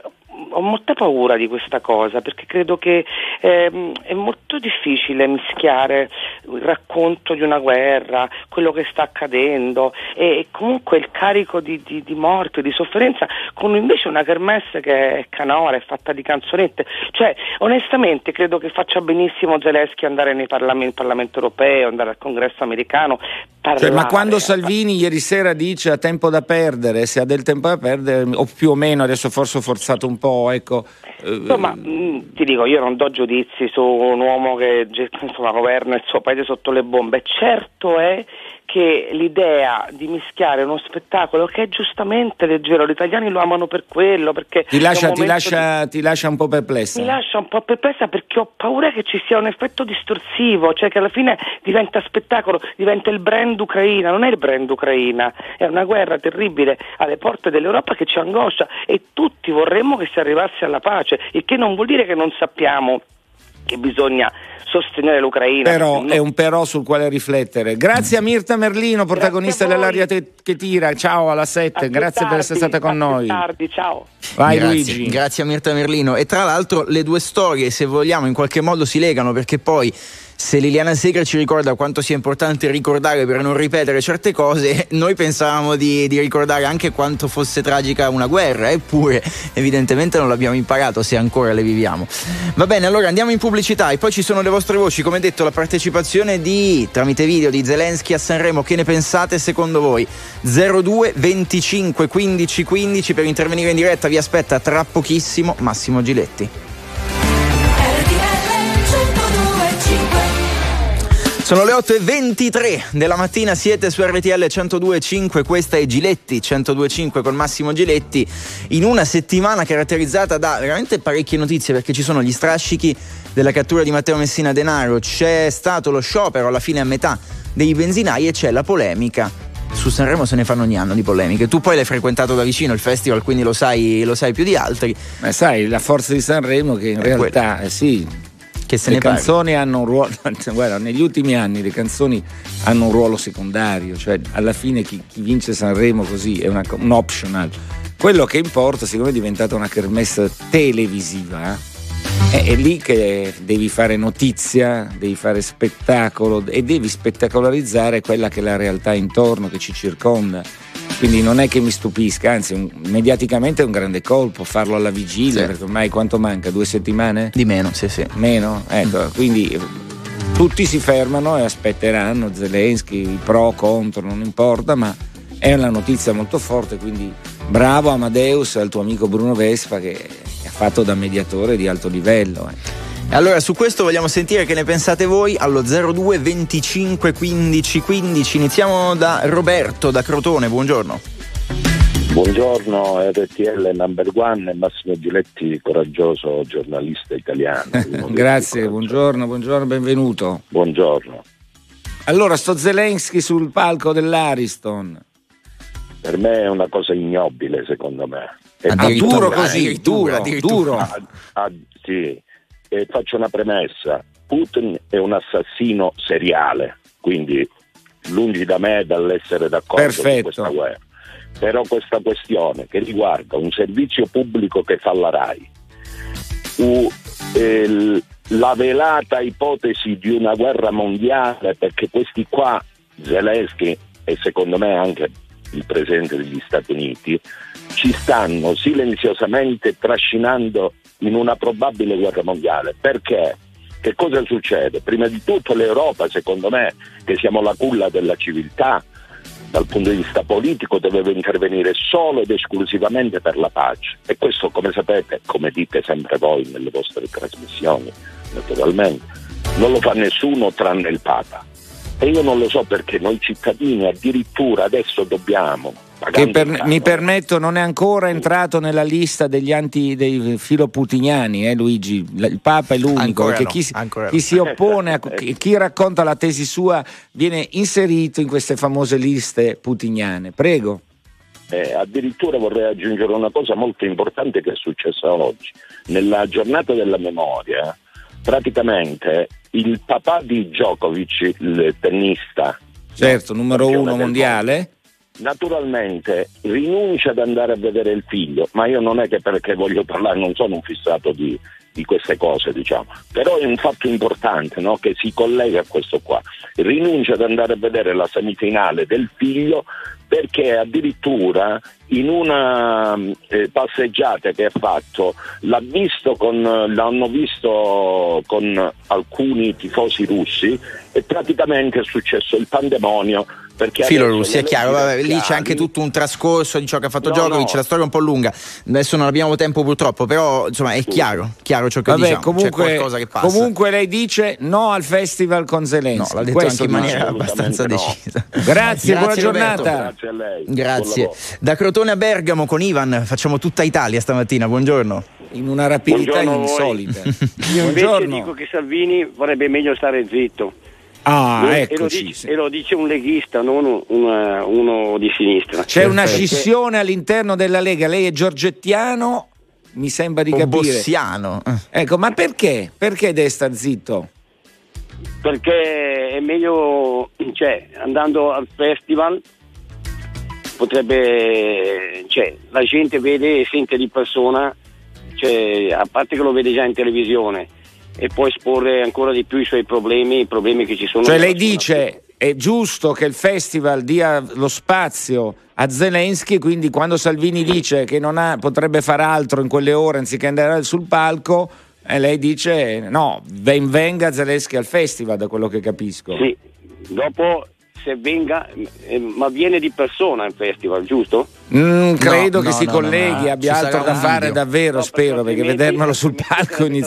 ho molta paura di questa cosa perché credo che ehm, è molto difficile mischiare il racconto di una guerra, quello che sta accadendo e, comunque il carico di, di, di morte, di sofferenza con invece una kermesse che è canora, è fatta di canzonette. Cioè, onestamente credo che faccia benissimo Zelensky andare nei parlamenti, il Parlamento europeo, andare al congresso americano. Cioè, ma parlare. quando Salvini ieri sera dice ha tempo da perdere, se ha del tempo da perdere, o più o meno, adesso forse ho forzato un po', ecco. eh, Insomma, mh, ti dico, io non do giudizi su un uomo che insomma, governa il suo paese sotto le bombe. Certo è che l'idea di mischiare uno spettacolo che è giustamente leggero, gli italiani lo amano per quello, perché ti, lascia, ti, momento di- lascia, ti lascia un po' perplessa. mi lascia un po' perplessa perché ho paura che ci sia un effetto distorsivo, cioè che alla fine diventa spettacolo, diventa il brand Ucraina, non è il brand Ucraina, è una guerra terribile alle porte dell'Europa che ci angoscia e tutti vorremmo che si arrivasse alla pace, il che non vuol dire che non sappiamo che bisogna sostenere l'Ucraina. Però è un però sul quale riflettere. Grazie a Mirta Merlino, protagonista dell'aria te- che tira. Ciao alla 7, grazie per essere stata con noi. tardi, ciao. Vai grazie, Luigi. Grazie a Mirta Merlino. E tra l'altro le due storie, se vogliamo, in qualche modo si legano perché poi se Liliana Segre ci ricorda quanto sia importante ricordare per non ripetere certe cose, noi pensavamo di, di ricordare anche quanto fosse tragica una guerra, eppure evidentemente non l'abbiamo imparato se ancora le viviamo. Va bene, allora andiamo in pubblicità e poi ci sono le vostre voci, come detto la partecipazione di, tramite video di Zelensky a Sanremo, che ne pensate secondo voi? 02 25 15 15 per intervenire in diretta vi aspetta tra pochissimo Massimo Giletti. Sono le 8.23 della mattina, siete su RTL 102.5, questa è Giletti 102.5 con Massimo Giletti, in una settimana caratterizzata da veramente parecchie notizie perché ci sono gli strascichi della cattura di Matteo Messina Denaro, c'è stato lo sciopero alla fine a metà dei benzinai e c'è la polemica. Su Sanremo se ne fanno ogni anno di polemiche. Tu poi l'hai frequentato da vicino il festival, quindi lo sai, lo sai più di altri. Ma sai, la forza di Sanremo che in È realtà, eh, sì, che se le parli. canzoni hanno un ruolo, guarda, negli ultimi anni le canzoni hanno un ruolo secondario, cioè alla fine chi, chi vince Sanremo così è una- un optional. Quello che importa, secondo me, è diventata una kermesse televisiva. È, è lì che devi fare notizia, devi fare spettacolo e devi spettacolarizzare quella che è la realtà intorno che ci circonda. Quindi non è che mi stupisca, anzi, un- mediaticamente è un grande colpo farlo alla vigilia, Sì. perché ormai quanto manca? Due settimane? Di meno, sì, sì. Meno? Ecco, quindi eh, tutti si fermano e aspetteranno Zelensky, pro, contro, non importa, ma è una notizia molto forte, quindi bravo Amadeus al tuo amico Bruno Vespa che, ha fatto da mediatore di alto livello. eh. E Allora su questo vogliamo sentire che ne pensate voi allo 02 25 15 15. Iniziamo da Roberto da Crotone, buongiorno. Buongiorno RTL number one e Massimo Giletti, coraggioso giornalista italiano. Grazie, buongiorno, buongiorno, benvenuto. Buongiorno. Allora, sto Zelensky sul palco dell'Ariston. Per me è una cosa ignobile, secondo me. È Ah, duro così, duro, duro. Ah, ah, sì, E faccio una premessa. Putin è un assassino seriale, quindi lungi da me dall'essere d'accordo Perfetto. con questa guerra. Però questa questione che riguarda un servizio pubblico che fa la RAI, u- eh, la velata ipotesi di una guerra mondiale, perché questi qua, Zelensky e secondo me anche il presidente degli Stati Uniti, ci stanno silenziosamente trascinando in una probabile guerra mondiale. Perché? Che cosa succede? Prima di tutto l'Europa, secondo me, che siamo la culla della civiltà, dal punto di vista politico doveva intervenire solo ed esclusivamente per la pace e questo come sapete, come dite sempre voi nelle vostre trasmissioni, naturalmente, non lo fa nessuno tranne il Papa. E io non lo so perché noi cittadini addirittura adesso dobbiamo... Che per- mi permetto, non è ancora entrato nella lista degli anti dei filoputiniani, eh, Luigi. Il Papa è l'unico. Ancora perché no, chi, si- ancora chi no. si oppone, a, chi, chi racconta la tesi sua viene inserito in queste famose liste putiniane. Prego. Eh, addirittura vorrei aggiungere una cosa molto importante che è successa oggi. Nella giornata della memoria, praticamente il papà di Djokovic, il tennista, Certo, numero uno mondiale. naturalmente rinuncia ad andare a vedere il figlio, ma io non è che perché voglio parlare, non sono un fissato di, di queste cose, diciamo, però è un fatto importante no, che si collega a questo qua. Rinuncia ad andare a vedere la semifinale del figlio perché addirittura in una eh, passeggiata che ha fatto visto con, l'hanno visto con alcuni tifosi russi e praticamente è successo il pandemonio perché Filo adesso russi, è chiaro, vabbè, lì c'è anche tutto un trascorso di ciò che ha fatto No, Djokovic, no. la storia è un po' lunga, adesso non abbiamo tempo purtroppo, però insomma è chiaro, chiaro ciò che Vabbè, diciamo, c'è comunque, qualcosa che passa. comunque lei dice no al festival con Zelensky. No, l'ha detto Questo anche in maniera abbastanza decisa. Grazie, buona Roberto. giornata. Grazie a lei. Grazie. Da Crotone a Bergamo con Ivan facciamo tutta Italia stamattina, buongiorno. In una rapidità Buongiorno insolita. Io invece dico che Salvini vorrebbe meglio stare zitto. Ah, e, lo eccoci. dice, e lo dice un leghista, non un- una- uno di sinistra. C'è una scissione all'interno della Lega. Lei è giorgettiano, mi sembra di O capire. bossiano. Ecco, ma perché? Perché deve star zitto? Perché è meglio, cioè, andando al festival potrebbe, cioè, la gente vede e sente di persona, cioè, a parte che lo vede già in televisione, e può esporre ancora di più i suoi problemi, i problemi che ci sono. Cioè lei dice è giusto che il festival dia lo spazio a Zelensky, quindi quando Salvini dice che non ha- potrebbe fare altro in quelle ore anziché andare sul palco, e lei dice no, ben venga Zelensky al festival, da quello che capisco. Sì, dopo se venga, eh, ma viene di persona al festival, giusto? Mm, credo No, che no, si colleghi, no, no. abbia altro da fare video. davvero, No, spero, perché vedermelo sul palco altrimenti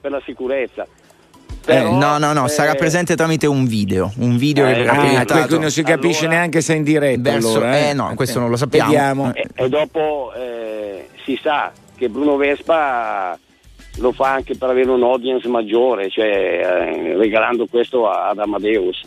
per la sicurezza. Eh, Però, no, no, no, sarà eh, presente tramite un video, un video che Eh, verrà ah, proiettato quindi non si capisce neanche se è in diretta. verso- allora, eh? eh, no, questo non lo sappiamo. E, e dopo eh, si sa che Bruno Vespa lo fa anche per avere un audience maggiore, cioè eh, regalando questo a- ad Amadeus.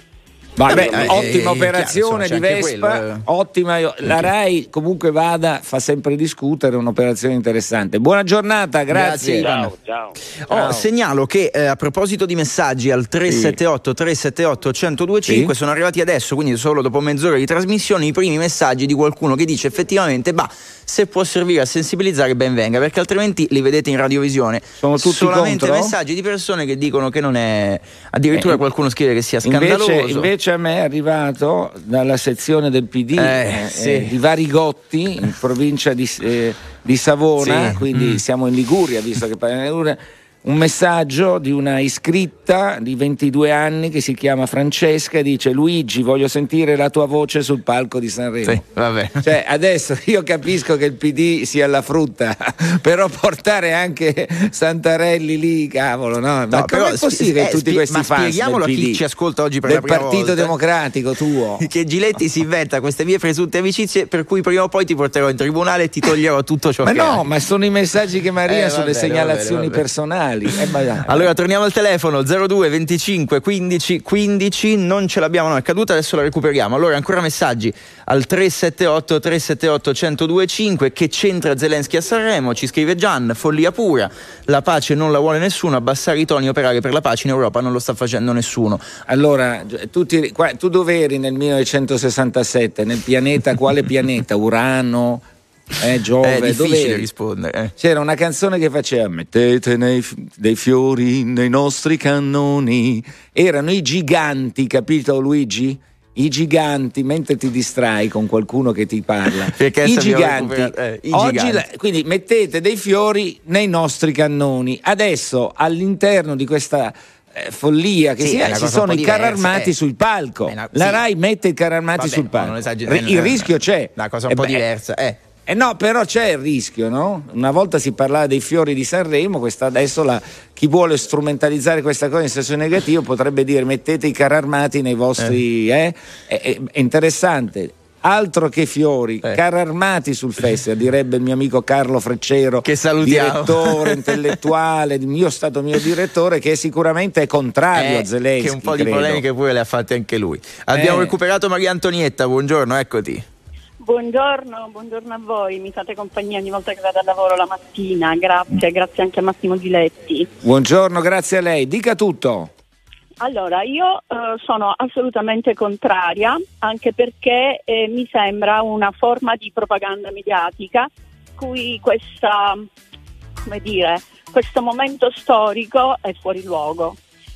Vabbè, Vabbè, eh, ottima eh, chiaro, operazione insomma, di Vespa, quello, eh. ottima. La RAI comunque vada, fa sempre discutere, è un'operazione interessante. Buona giornata, grazie. Grazie, Ciao. Oh, segnalo che eh, a proposito di messaggi al 378 378 1025 sono arrivati adesso, quindi solo dopo mezz'ora di trasmissione, i primi messaggi di qualcuno che dice effettivamente, bah, se può servire a sensibilizzare ben venga, perché altrimenti li vedete in radiovisione. Sono tutti solamente contro? messaggi di persone che dicono che non è addirittura Eh, qualcuno scrive che sia scandaloso. Invece, invece a me è arrivato dalla sezione del PD Eh, eh, sì. eh, di Varigotti, in provincia di, eh, di Savona, Sì. quindi Mm. siamo in Liguria, visto che parliamo di Liguria, un messaggio di una iscritta di 22 anni che si chiama Francesca e dice Luigi voglio sentire la tua voce sul palco di Sanremo. Sì, vabbè. Cioè, adesso io capisco che il PD sia la frutta, però portare anche Santarelli lì, cavolo, no? Ma No, com'è possibile che tutti spie- questi ma fans spieghiamolo a chi ci ascolta oggi per del la prima Partito volta. Democratico tuo. Che Giletti si inventa queste mie presunte amicizie per cui prima o poi ti porterò in tribunale e ti toglierò tutto ciò Ma che no, hai. ma sono i messaggi che mi arrivano Eh, sulle va bene, segnalazioni va bene, va bene. personali. Eh, ma dai. Allora torniamo al telefono 02 25 15 15 non ce l'abbiamo no è caduta adesso la recuperiamo allora ancora messaggi al 378 378 1025 che c'entra Zelensky a Sanremo ci scrive Gian follia pura la pace non la vuole nessuno abbassare i toni operare per la pace in Europa non lo sta facendo nessuno Allora, tu, ti- qua- tu dove eri nel 1967? Nel pianeta, quale pianeta? Urano? Eh, Giove? è dove difficile eri? rispondere eh. C'era una canzone che faceva Mettete nei dei fiori nei nostri cannoni. Erano i giganti, capito Luigi? I giganti, mentre ti distrai con qualcuno che ti parla. I giganti. eh, i Oggi giganti. la- quindi mettete dei fiori nei nostri cannoni. Adesso all'interno di questa eh, follia che Sì, si ci sono i carri armati eh. sul palco. Una- La sì. Rai mette i carri armati Vabbè, sul palco. Ri- Il eh, rischio c'è. una cosa un Eh po' beh, diversa eh. Eh no, però c'è il rischio, no? Una volta si parlava dei fiori di Sanremo, questa adesso la- chi vuole strumentalizzare questa cosa in senso negativo potrebbe dire mettete i carri armati nei vostri... eh? È, è- è interessante. Altro che fiori, Eh. carri armati sul festival, direbbe il mio amico Carlo Freccero, Che salutiamo. direttore intellettuale, io stato mio direttore, che sicuramente è contrario Eh, a Zelensky. che un po' di credo. polemiche pure le ha fatte anche lui abbiamo Eh. recuperato Maria Antonietta buongiorno eccoti Buongiorno, buongiorno a voi, mi fate compagnia ogni volta che vado al lavoro la mattina, grazie, grazie anche a Massimo Giletti. Buongiorno, grazie a lei. Dica tutto. Allora, io eh, sono assolutamente contraria, anche perché eh, mi sembra una forma di propaganda mediatica cui questa, come dire, questo momento storico è fuori luogo.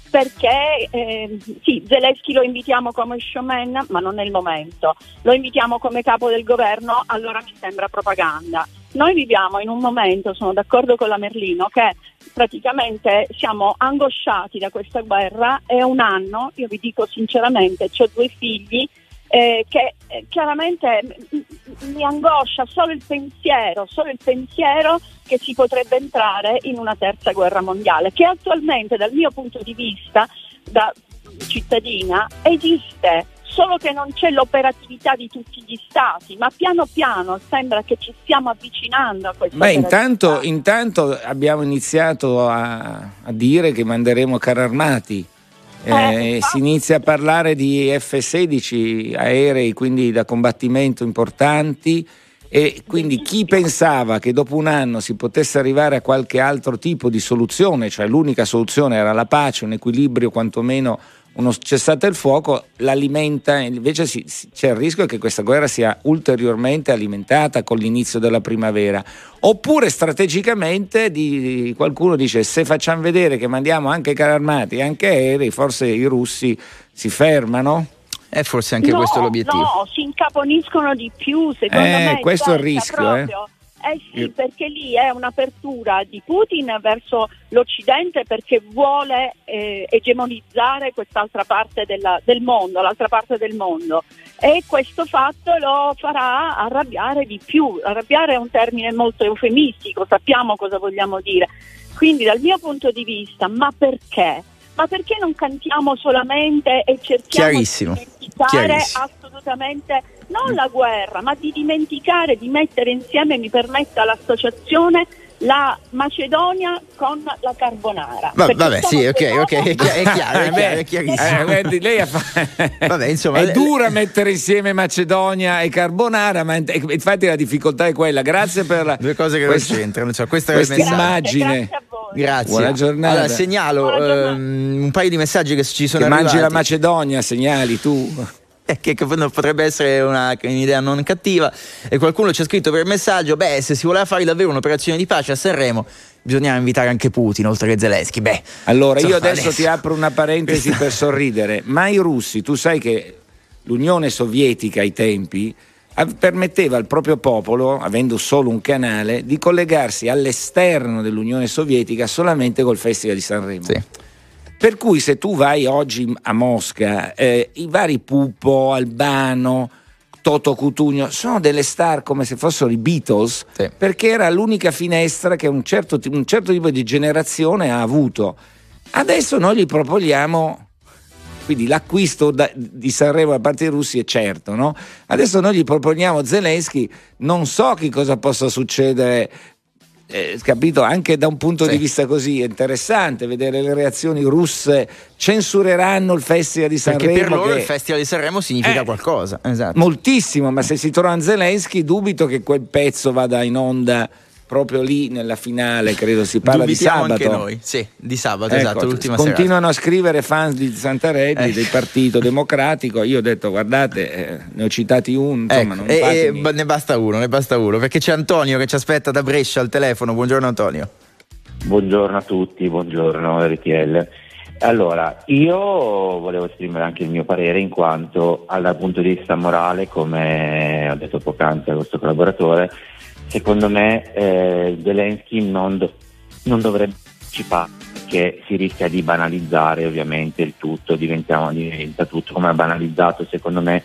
Perché eh, sì, Zelensky lo invitiamo come showman, ma non è il momento. Lo invitiamo come capo del governo, allora mi sembra propaganda. Noi viviamo in un momento, sono d'accordo con la Merlino, che praticamente siamo angosciati da questa guerra. È un anno, io vi dico sinceramente, ho due figli eh, che eh, chiaramente mi angoscia solo il pensiero, solo il pensiero che si potrebbe entrare in una terza guerra mondiale, che attualmente dal mio punto di vista da cittadina esiste, solo che non c'è l'operatività di tutti gli stati, ma piano piano sembra che ci stiamo avvicinando a questa Beh, intanto, intanto abbiamo iniziato a, a dire che manderemo carri armati. Eh, si inizia a parlare di F-16 aerei, quindi da combattimento importanti. E quindi chi pensava che dopo un anno si potesse arrivare a qualche altro tipo di soluzione, cioè l'unica soluzione era la pace, un equilibrio, quantomeno uno cessate il fuoco, l'alimenta, invece si- si- c'è il rischio che questa guerra sia ulteriormente alimentata con l'inizio della primavera. Oppure strategicamente di- qualcuno dice se facciamo vedere che mandiamo anche carri armati e anche aerei, forse i russi si fermano. È forse no, No, si incaponiscono di più, secondo Eh, me. questo è il rischio, eh. proprio- Eh sì, Io- perché lì è un'apertura di Putin verso l'Occidente perché vuole eh, egemonizzare quest'altra parte della- del mondo, l'altra parte del mondo. E questo fatto lo farà arrabbiare di più. Arrabbiare è un termine molto eufemistico, sappiamo cosa vogliamo dire. Quindi dal mio punto di vista, ma perché? Ma perché non cantiamo solamente e cerchiamo di dimenticare assolutamente non la guerra, ma di dimenticare, di mettere insieme, mi permetta l'associazione, la Macedonia con la carbonara. Va- vabbè, sì, ok, ok, è chiaro, è chiaro, è Eh, chiaro, è chiarissimo. eh, lei fa- Vabbè, insomma, è le- dura mettere insieme Macedonia e Carbonara, ma infatti la difficoltà è quella. Grazie per la, Due cose che questa- non c'entrano. cioè, questa messaggio. immagine. Grazie. Buona giornata. Allora, segnalo ehm, un paio di messaggi che ci sono Che mangi arrivati. la Macedonia, segnali tu. Che, che potrebbe essere una- un'idea non cattiva. E qualcuno ci ha scritto per messaggio: beh, se si voleva fare davvero un'operazione di pace a Sanremo, bisognava invitare anche Putin oltre che Zelensky. Beh, Allora, io insomma, adesso ti apro una parentesi per sorridere, ma i russi, tu sai che l'Unione Sovietica ai tempi permetteva al proprio popolo, avendo solo un canale, di collegarsi all'esterno dell'Unione Sovietica solamente col Festival di Sanremo. Per cui se tu vai oggi a Mosca, eh, i vari Pupo, Albano, Toto Cutugno sono delle star come se fossero i Beatles, perché era l'unica finestra che un certo, un certo tipo di generazione ha avuto. Adesso noi gli proponiamo, quindi l'acquisto da- di Sanremo da parte dei russi è certo, no? Adesso noi gli proponiamo Zelensky, non so che cosa possa succedere. Eh, capito anche da un punto di vista così è interessante vedere le reazioni russe censureranno il festival di perché Sanremo per loro che- il Festival di Sanremo significa Eh, qualcosa. Esatto. Moltissimo, ma se si trova Zelensky dubito che quel pezzo vada in onda proprio lì nella finale, credo si parla di Dubitiamo sabato. anche noi. Sì, di sabato, Ecco, esatto, l'ultima serata. continuano a scrivere fans di Santarelli, Eh. del Partito Democratico. Io ho detto, guardate, eh, ne ho citati uno, insomma, Ecco, non e- e ne basta uno, ne basta uno, perché c'è Antonio che ci aspetta da Brescia al telefono. Buongiorno Antonio. Buongiorno a tutti, buongiorno RTL. Allora, io volevo esprimere anche il mio parere in quanto dal punto di vista morale, come ho detto poc'anzi a questo collaboratore, secondo me eh, Zelensky non, do- non dovrebbe partecipare perché si rischia di banalizzare ovviamente il tutto, diventa tutto come ha banalizzato secondo me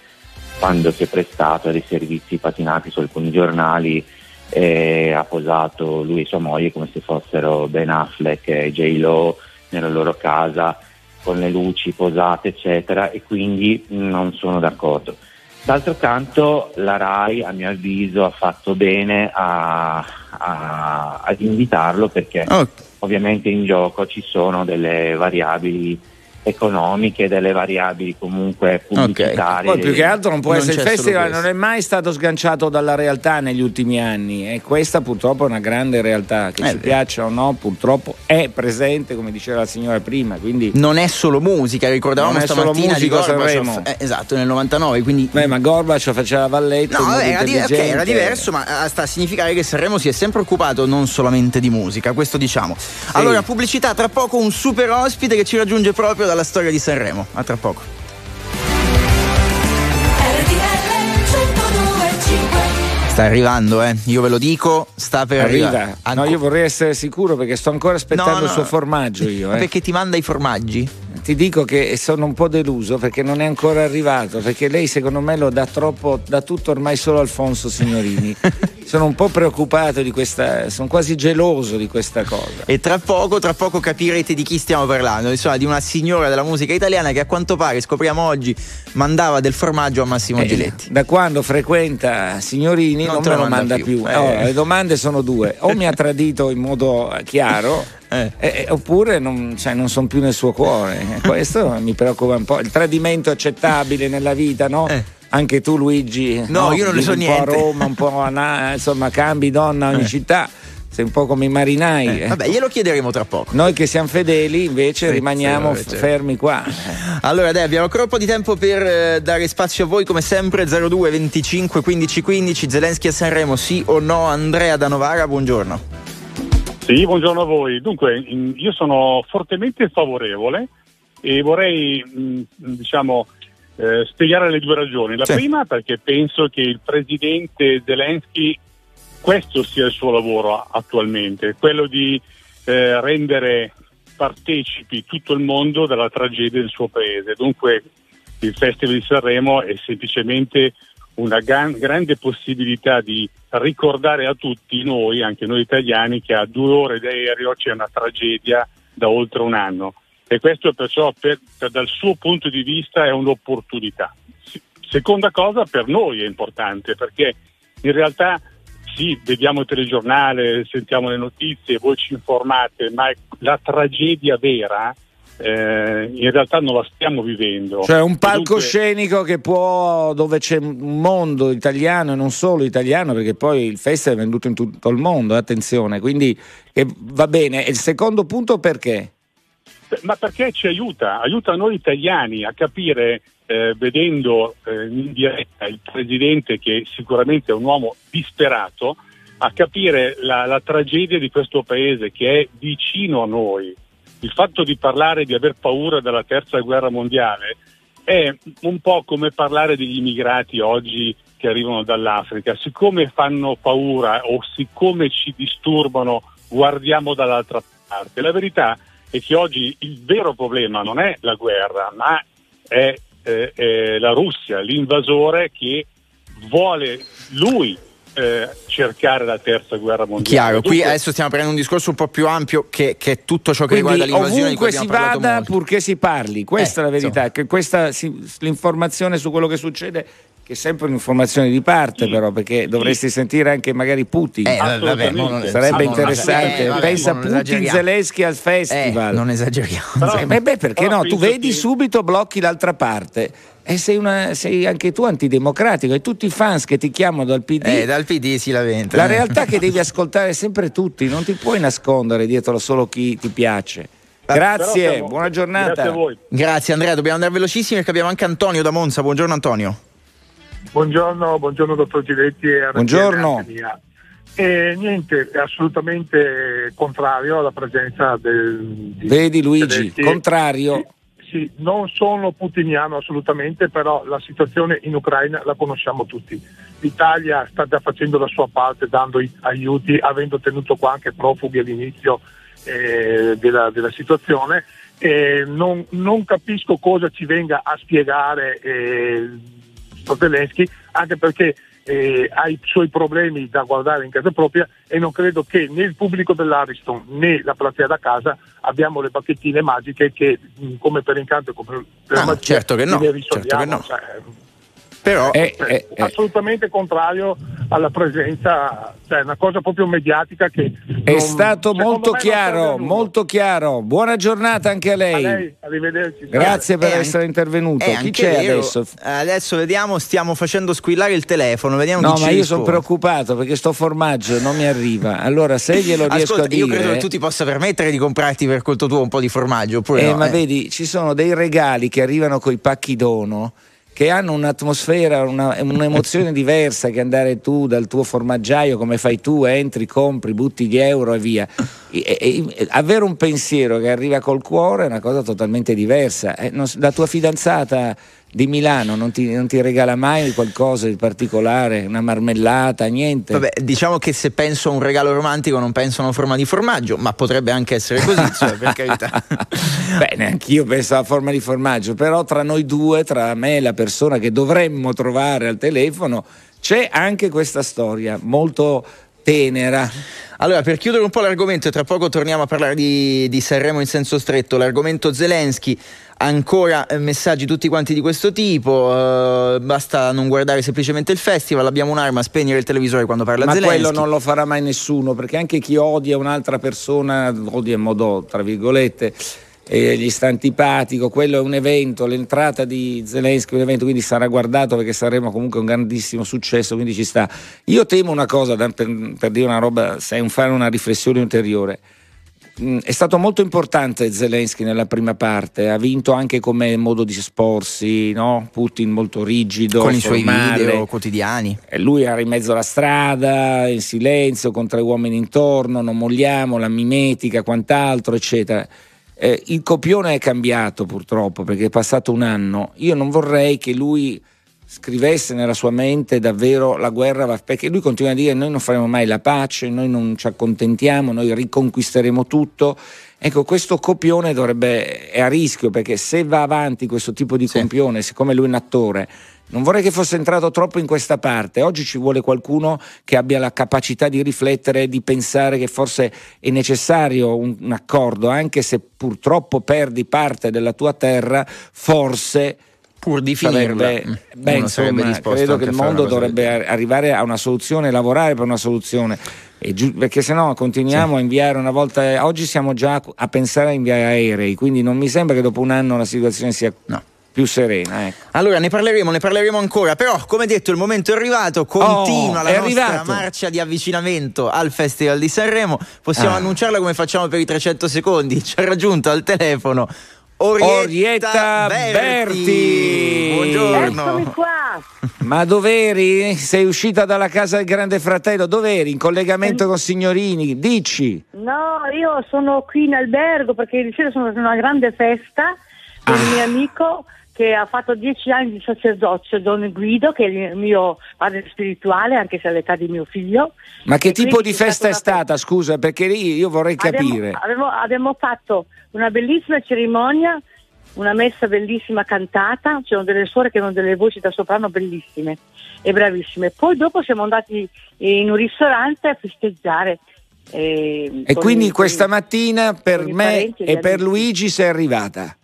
quando si è prestato dei servizi patinati su alcuni giornali e ha posato lui e sua moglie come se fossero Ben Affleck e J. Lo nella loro casa con le luci posate eccetera e quindi non sono d'accordo. D'altro canto la RAI a mio avviso ha fatto bene a, a- ad invitarlo perché ovviamente in gioco ci sono delle variabili economiche, delle variabili comunque pubblicitarie. Poi più che altro non può Non essere il festival, non è mai stato sganciato dalla realtà negli ultimi anni e questa purtroppo è una grande realtà che Eh, ci piaccia o no, purtroppo è presente come diceva la signora prima, quindi Non è solo musica, ricordavamo Non stamattina di Gorbaciov. Eh, esatto, nel 99, quindi Beh, ma Gorbaciov faceva balletto, No, in modo vabbè, era, di- ok, intelligente. era diverso, ma eh, sta a significare che Sanremo si è sempre occupato non solamente di musica, questo diciamo. Allora, pubblicità, tra poco un super ospite che ci raggiunge proprio dalla storia di Sanremo. A tra poco. Sta arrivando, eh. Io ve lo dico, sta per Arriva. arrivare. No, io vorrei essere sicuro perché sto ancora aspettando No, no. il suo formaggio io. Eh. perché ti manda i formaggi? Ti dico che sono un po' deluso perché non è ancora arrivato, perché lei secondo me lo dà troppo, dà tutto ormai solo Alfonso Signorini. sono un po' preoccupato di questa, sono quasi geloso di questa cosa. E tra poco, tra poco capirete di chi stiamo parlando. Insomma, di una signora della musica italiana che a quanto pare, scopriamo oggi, mandava del formaggio a Massimo Eh, Giletti. Da quando frequenta Signorini Non non, me lo manda più. più. Eh. Allora, le domande sono due: o mi ha tradito in modo chiaro, Eh. eh, oppure non, cioè, non sono più nel suo cuore. Eh, Questo mi preoccupa un po'. Il tradimento accettabile nella vita, no? Anche tu, Luigi. Eh. No, io non ne so un niente. po' a Roma, un po' a Na- insomma, cambi donna ogni Eh. città. Sei un po' come i marinai. Eh, vabbè, glielo chiederemo tra poco. Noi che siamo fedeli, invece, Sì, rimaniamo sì, vabbè, certo. fermi qua. Allora, dai, abbiamo ancora un po' di tempo per eh, dare spazio a voi, come sempre. 02 25 15 15. Zelensky a Sanremo, sì o no? Andrea da Novara, buongiorno. Sì, buongiorno a voi. Dunque, io sono fortemente favorevole e vorrei mh, diciamo, eh, spiegare le due ragioni. La Sì. prima perché penso che il presidente Zelensky questo sia il suo lavoro attualmente, quello di eh, rendere partecipi tutto il mondo della tragedia del suo paese. Dunque il Festival di Sanremo è semplicemente una gran- grande possibilità di ricordare a tutti noi, anche noi italiani, che a due ore d'aereo c'è una tragedia da oltre un anno e questo perciò per- per- dal suo punto di vista è un'opportunità. Seconda cosa, per noi è importante perché in realtà sì, vediamo il telegiornale, sentiamo le notizie, voi ci informate, ma la tragedia vera eh, in realtà non la stiamo vivendo. Cioè un E dunque- palcoscenico che può, dove c'è un mondo italiano e non solo italiano, perché poi il festival è venduto in tutto il mondo, eh, attenzione, quindi eh, va bene. E il secondo punto perché? Ma perché ci aiuta? Aiuta noi italiani a capire, eh, vedendo eh, in diretta il presidente, che sicuramente è un uomo disperato, a capire la, la tragedia di questo paese che è vicino a noi. Il fatto di parlare di aver paura della terza guerra mondiale è un po' come parlare degli immigrati oggi che arrivano dall'Africa. Siccome fanno paura o siccome ci disturbano, guardiamo dall'altra parte. La verità è che oggi il vero problema non è la guerra, ma è, eh, è la Russia, l'invasore che vuole lui eh, cercare la terza guerra mondiale. Chiaro, qui Dunque- adesso stiamo aprendo un discorso un po' più ampio che, che è tutto ciò che Quindi riguarda l'invasione di cui si vada molto. purché si parli, questa Eh, è la verità, che questa si- l'informazione su quello che succede che è sempre un'informazione di parte però perché dovresti sentire anche magari Putin. Eh, vabbè, vabbè, non- sarebbe non- interessante. eh, vabbè, pensa non Putin. Zelensky al festival. Eh, non esageriamo. Sì, beh, beh, perché però no? tu vedi che- subito blocchi l'altra parte e sei, una- sei anche tu antidemocratico e tutti i fans che ti chiamano dal PD Eh, dal PD si lamenta. la realtà è che devi ascoltare sempre tutti, non ti puoi nascondere dietro solo chi ti piace. Grazie, Però siamo- buona giornata. Grazie a voi. Grazie Andrea, dobbiamo andare velocissimi perché abbiamo anche Antonio da Monza. Buongiorno Antonio. Buongiorno, buongiorno dottor Giletti e RTL Buongiorno. E niente, è assolutamente contrario alla presenza del... di Vedi Luigi, Zelensky. contrario. Sì, non sono putiniano assolutamente, però la situazione in Ucraina la conosciamo tutti. L'Italia sta già facendo la sua parte, dando aiuti, avendo tenuto qua anche profughi all'inizio eh, della, della situazione. E non, non capisco cosa ci venga a spiegare eh, Zelensky, anche perché eh, ha i suoi problemi da guardare in casa propria e non credo che né il pubblico dell'Ariston né la platea da casa abbiamo le bacchettine magiche che mh, come per incanto e come per Ah, magia certo che no, certo che no. Cioè, Però eh, assolutamente contrario alla presenza, cioè è una cosa proprio mediatica che È non- stato molto chiaro, a molto chiaro. Buona giornata anche a lei. A lei, arrivederci. Grazie per Eh, essere intervenuto. È Chi c'è adesso? Adesso vediamo, stiamo facendo squillare il telefono. Vediamo No, chi ma io sono preoccupato perché sto formaggio non mi arriva. Allora, se glielo riesco Ascolta, a io dire. credo che tu ti possa permettere di comprarti per conto tuo un po' di formaggio. Oppure Eh, no, ma eh? vedi, ci sono dei regali che arrivano con i pacchi dono che hanno un'atmosfera, una- un'emozione diversa che andare tu dal tuo formaggiaio come fai tu, entri, compri, butti gli euro e via. E- e- avere un pensiero che arriva col cuore è una cosa totalmente diversa. Eh, non la tua fidanzata di Milano non ti, non ti regala mai qualcosa di particolare, una marmellata, niente? Vabbè, diciamo che se penso a un regalo romantico non penso a una forma di formaggio, ma potrebbe anche essere così, cioè, per carità. Beh, neanch'io penso alla forma di formaggio, però tra noi due, tra me e la persona che dovremmo trovare al telefono, c'è anche questa storia molto tenera. Allora, per chiudere un po' l'argomento, e tra poco torniamo a parlare di, di Sanremo in senso stretto, l'argomento Zelensky, ancora eh, messaggi tutti quanti di questo tipo, eh, basta non guardare semplicemente il festival, abbiamo un'arma, spegnere il televisore quando parla Ma Zelensky. quello non lo farà mai nessuno, perché anche chi odia un'altra persona, odia in modo tra virgolette, e gli sta antipatico, quello è un evento, l'entrata di Zelensky è un evento, quindi sarà guardato perché saremo comunque un grandissimo successo, quindi ci sta. Io temo una cosa, per, per dire una roba, se un- fare una riflessione ulteriore. Mm, È stato molto importante Zelensky nella prima parte, ha vinto anche come modo di esporsi, no? Putin molto rigido, con i suoi formale. video quotidiani. E lui era in mezzo alla strada, in silenzio, con tre uomini intorno, non molliamo, la mimetica, quant'altro, eccetera. Eh, il copione è cambiato purtroppo perché è passato un anno. Io non vorrei che lui scrivesse nella sua mente davvero la guerra va perché lui continua a dire noi non faremo mai la pace, noi non ci accontentiamo, noi riconquisteremo tutto. Ecco, questo copione dovrebbe è a rischio perché se va avanti questo tipo di copione, siccome lui è un attore, non vorrei che fosse entrato troppo in questa parte. Oggi ci vuole qualcuno che abbia la capacità di riflettere, di pensare che forse è necessario un, un accordo, anche se purtroppo perdi parte della tua terra, forse Pur di finirla. Mm. beh, insomma, credo che il mondo dovrebbe ar- arrivare a una soluzione, lavorare per una soluzione. Giu- perché se no continuiamo a inviare una volta. Oggi siamo già a pensare a inviare aerei, quindi non mi sembra che dopo un anno la situazione sia più serena. ecco. Allora ne parleremo, ne parleremo ancora, però come detto il momento è arrivato, continua Oh, la nostra arrivato. marcia di avvicinamento al Festival di Sanremo, possiamo Ah. annunciarla come facciamo per i 300 secondi, ci ha raggiunto al telefono Orietta, Orietta Berti. Buongiorno. Eccomi qua. Ma dov'eri? Sei uscita dalla casa del grande fratello? Dov'eri? In collegamento con signorini? Dici. No, io sono qui in albergo perché ieri sera sono stata a una grande festa con il Ah. mio amico che ha fatto dieci anni di sacerdozio, Don Guido, che è il mio padre spirituale, anche se all'età di mio figlio. Ma che E tipo di festa è stata stata? Scusa, perché lì io vorrei capire. Abbiamo, abbiamo- abbiamo fatto una bellissima cerimonia, una messa bellissima cantata, c'erano delle suore che avevano delle voci da soprano bellissime e bravissime. Poi dopo siamo andati in un ristorante a festeggiare. eh, E quindi con- questa mattina per i me e per. Luigi sei arrivata.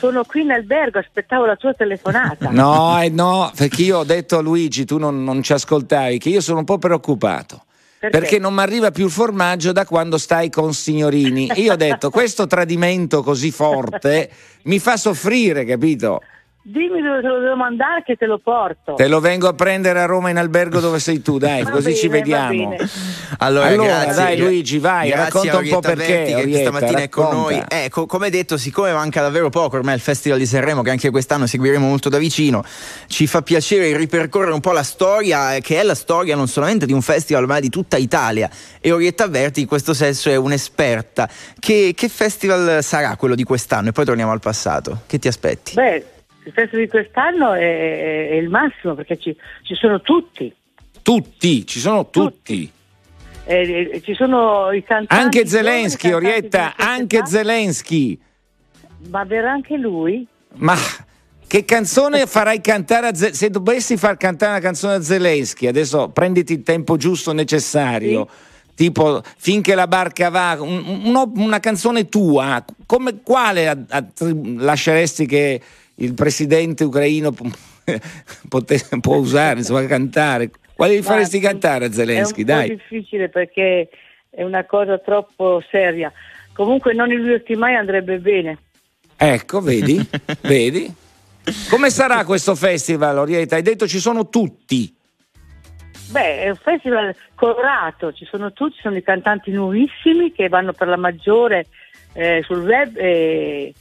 Sono qui in albergo, aspettavo la tua telefonata. No, eh, no, perché io ho detto a Luigi, tu non, non ci ascoltavi, che io sono un po' preoccupato. Perché? Perché non mi arriva più il formaggio da quando stai con signorini. Io ho detto, questo tradimento così forte mi fa soffrire, capito? Dimmi dove te lo devo mandare che te lo porto. Te lo vengo a prendere a Roma in albergo dove sei tu, dai, così ci bene, va vediamo. Allora, Allora, grazie, dai, Luigi, vai, racconta un po' perché, Berti che Orietta, questa mattina è con racconta. noi. Ecco, come detto, siccome manca davvero poco ormai il Festival di Sanremo, che anche quest'anno seguiremo molto da vicino, ci fa piacere ripercorrere un po' la storia, eh, che è la storia non solamente di un festival, ma di tutta Italia. E Orietta Berti in questo senso è un'esperta. Che, che festival sarà quello di quest'anno? E poi torniamo al passato. Che ti aspetti? Beh, il festival di quest'anno è, è il massimo perché ci, ci sono tutti. Tutti, ci sono tutti. Eh, eh, ci sono i cantanti. Anche Zelensky, cantanti Orietta, anche. Zelensky. Ma verrà anche lui? Ma che canzone farai cantare a Ze- se dovessi far cantare una canzone a Zelensky, adesso prenditi il tempo giusto necessario. Tipo, finché la barca va, un- uno- una canzone tua, come, quale a- a- lasceresti che il presidente ucraino pote- può usare, insomma, cantare? Quale gli Ma faresti cantare a Zelensky? È un Dai. po' difficile perché è una cosa troppo seria. Comunque non illuderti mai andrebbe bene. Ecco, vedi? vedi? Come sarà questo festival, Orietta? Hai detto ci sono tutti. Beh, è un festival colorato, ci sono tutti, ci sono i cantanti nuovissimi che vanno per la maggiore eh, sul web. e-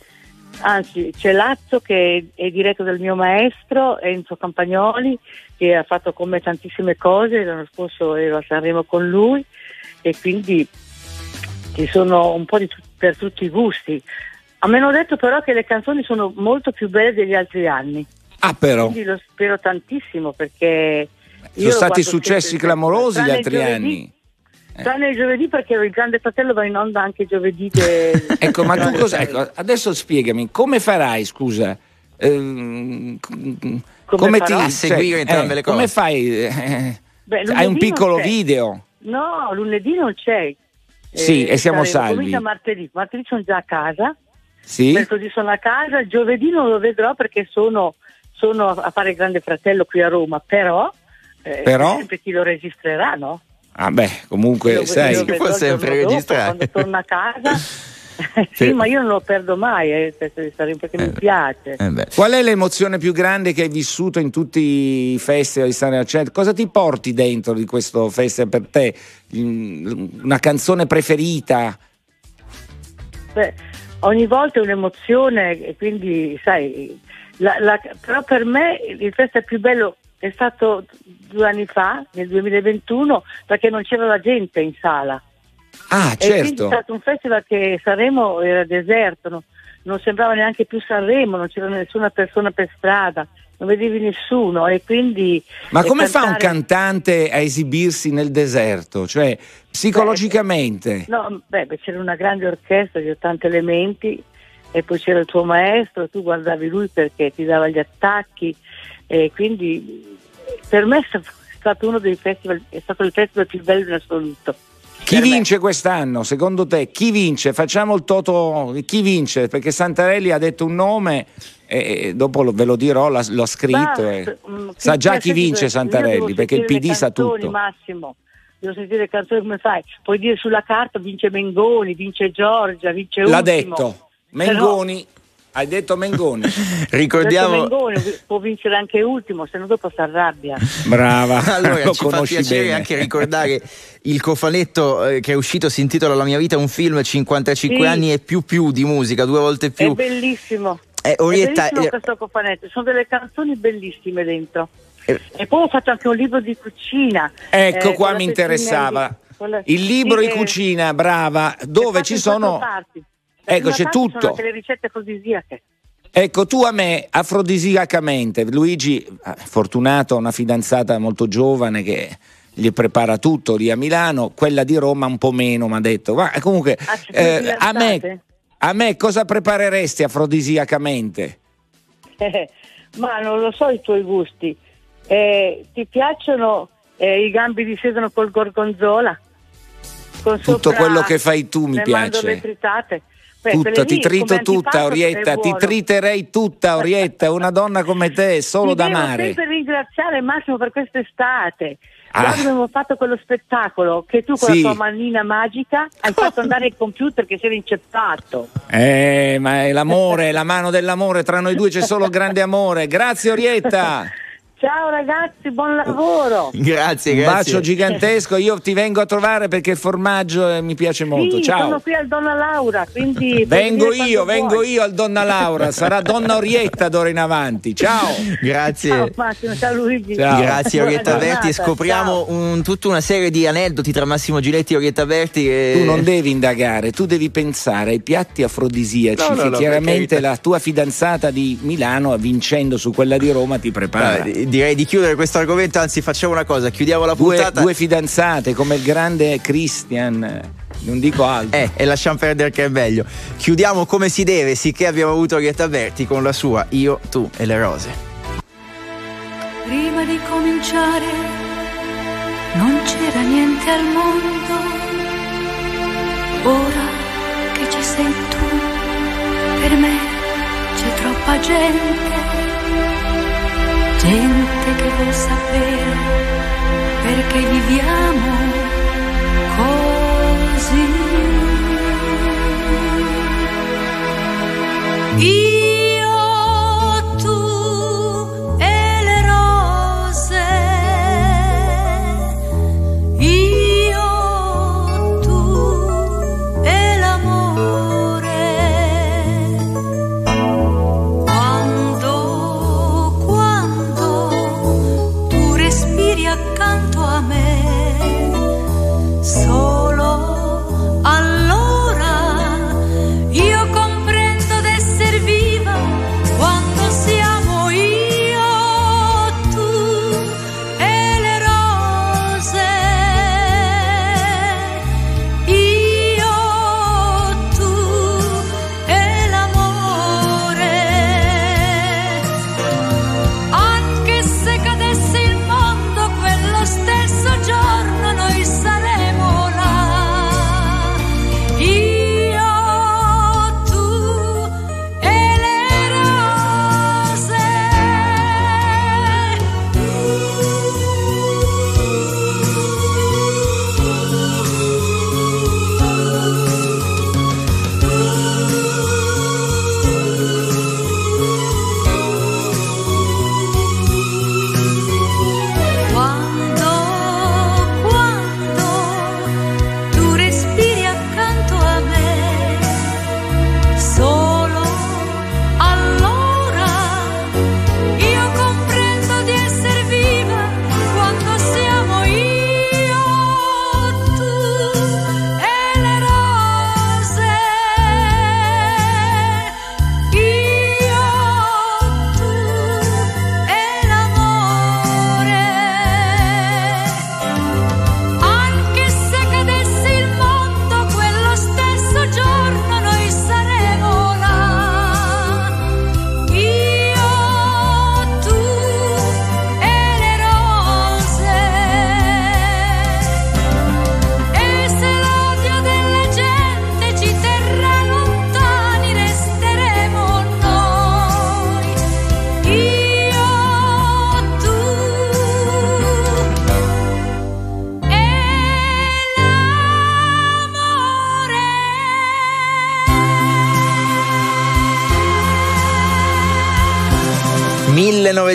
anzi, c'è Lazzo che è diretto dal mio maestro, Enzo Campagnoli, che ha fatto con me tantissime cose, l'anno scorso ero a Sanremo con lui e quindi ci sono un po' di per tutti i gusti. A me hanno detto però che le canzoni sono molto più belle degli altri anni. Ah, però. Quindi lo spero tantissimo perché... Sono stati successi sempre- clamorosi gli altri anni. Tranne il giovedì perché il Grande Fratello va in onda anche giovedì. de- Ecco, ma tu cosa. Ecco, adesso spiegami, come farai, scusa? Ehm, Come come ti A seguire entrambe le Come cose. fai? eh, Beh, hai lunedì un piccolo video? No, lunedì non c'è. Sì, e siamo saremo- salvi. Comincia martedì. Martedì sono già a casa. Sì? Mercoledì sono a casa. Giovedì non lo vedrò perché sono, sono a fare il Grande Fratello qui a Roma. Però, eh, Però? sempre chi lo registrerà, no? Ah, beh, comunque, Lo- sai. lo vedrò il giorno dopo, Quando torno a casa. sì, Sì. ma io non lo perdo mai, eh, perché mi piace. Qual è l'emozione più grande che hai vissuto in tutti i festival di Sanremo? Cioè, cosa ti porti dentro di questo festival per te? Mm, Una canzone preferita? Beh, ogni volta è un'emozione e quindi, sai, la- la- però per me il festival più bello è stato due anni fa, nel 2021, perché non c'era la gente in sala. Ah, quindi è certo. stato un festival che Sanremo era deserto, no- non sembrava neanche più Sanremo, non c'era nessuna persona per strada, non vedevi nessuno e quindi... Ma come fa un cantare- cantante a esibirsi nel deserto? Cioè, psicologicamente? No, beh, beh, c'era una grande orchestra di 80 elementi e poi c'era il tuo maestro, tu guardavi lui perché ti dava gli attacchi e quindi per me è stato- uno dei festival, è stato il festival più bello in assoluto. Chi Per me. vince quest'anno? Secondo te chi vince? Facciamo il toto. Chi vince? Perché Santarelli ha detto un nome e e dopo lo- ve lo dirò, l'ha, l'ho scritto. Ma, e mm, sa già chi vince io Santarelli perché il PD sa tutto. Massimo, devo sentire le canzoni come fai? Puoi dire sulla carta vince Mengoni, vince Giorgia, vince L'ha Ultimo. detto Mengoni. Hai detto Mengoni. Ricordiamo. Adesso Mengoni può vincere anche ultimo, se no dopo si arrabbia. Brava, Allora, lo ci fa piacere bene. anche ricordare il cofanetto eh, che è uscito, si intitola La mia vita è un film, 55 Sì. anni e più più di musica, due volte È più. bellissimo. Eh, Orietta, è bellissimo eh, questo cofanetto, sono delle canzoni bellissime dentro. E poi ho fatto anche un libro di cucina. Ecco eh, qua mi interessava. Con la- Il libro che- cucina, brava, dove ci sono... parti. Ecco, c'è Sono tutto. anche le ricette afrodisiache. Ecco, tu a me, afrodisiacamente, Luigi, eh, fortunato, ha una fidanzata molto giovane che gli prepara tutto lì a Milano, quella di Roma un po' meno, mi ha detto. Ma comunque, Ah, sono eh, a, me, a me cosa prepareresti afrodisiacamente? Eh, ma non lo so i tuoi gusti. Eh, ti piacciono eh, i gambi di sedano col gorgonzola? Con Tutto quello che fai tu mi le piace. mandorle tritate? Tutta, ti trito tutta, Orietta, è ti triterei tutta, Orietta, una donna come te, solo Ti da devo amare. sempre ringraziare Massimo per quest'estate. Ah. Quando abbiamo fatto quello spettacolo che tu con Sì. la tua manina magica hai fatto andare il computer che si era inceppato. Eh, ma è l'amore, la mano dell'amore, tra noi due c'è solo grande amore. Grazie Orietta. Ciao ragazzi, buon lavoro. Grazie, Un grazie. bacio gigantesco, io ti vengo a trovare perché il formaggio eh, mi piace molto. Sì, Ciao. sono qui al Donna Laura, quindi Vengo io, vengo vuoi. io al Donna Laura, sarà Donna Orietta d'ora in avanti. Ciao. Grazie. Ciao Massimo, ciao Luigi. Grazie Buona Orietta Berti giornata, scopriamo un- tutta una serie di aneddoti tra Massimo Giletti e Orietta Berti che... Tu non devi indagare, tu devi pensare ai piatti afrodisiaci No, no, che no, chiaramente per carità. la tua fidanzata di Milano, vincendo su quella di Roma, ti prepara. Di- direi di chiudere questo argomento, anzi facciamo una cosa, chiudiamo la Due, puntata due fidanzate come il grande Christian, eh, non dico altro. Eh, e lasciamo perdere che è meglio. Chiudiamo come si deve, sicché abbiamo avuto Orietta Berti con la sua Io, tu e le rose. Prima di cominciare non c'era niente al mondo. Sapere perché viviamo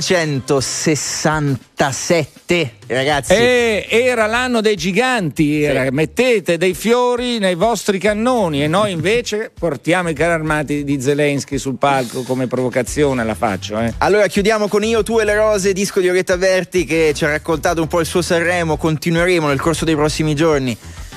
1967, ragazzi. Eh, era l'anno dei giganti, era, mettete dei fiori nei vostri cannoni e noi invece portiamo i carri armati di Zelensky sul palco come provocazione, la faccio. Eh. Allora chiudiamo con Io, tu e le rose, disco di Oretta Verti che ci ha raccontato un po' il suo Sanremo, continueremo nel corso dei prossimi giorni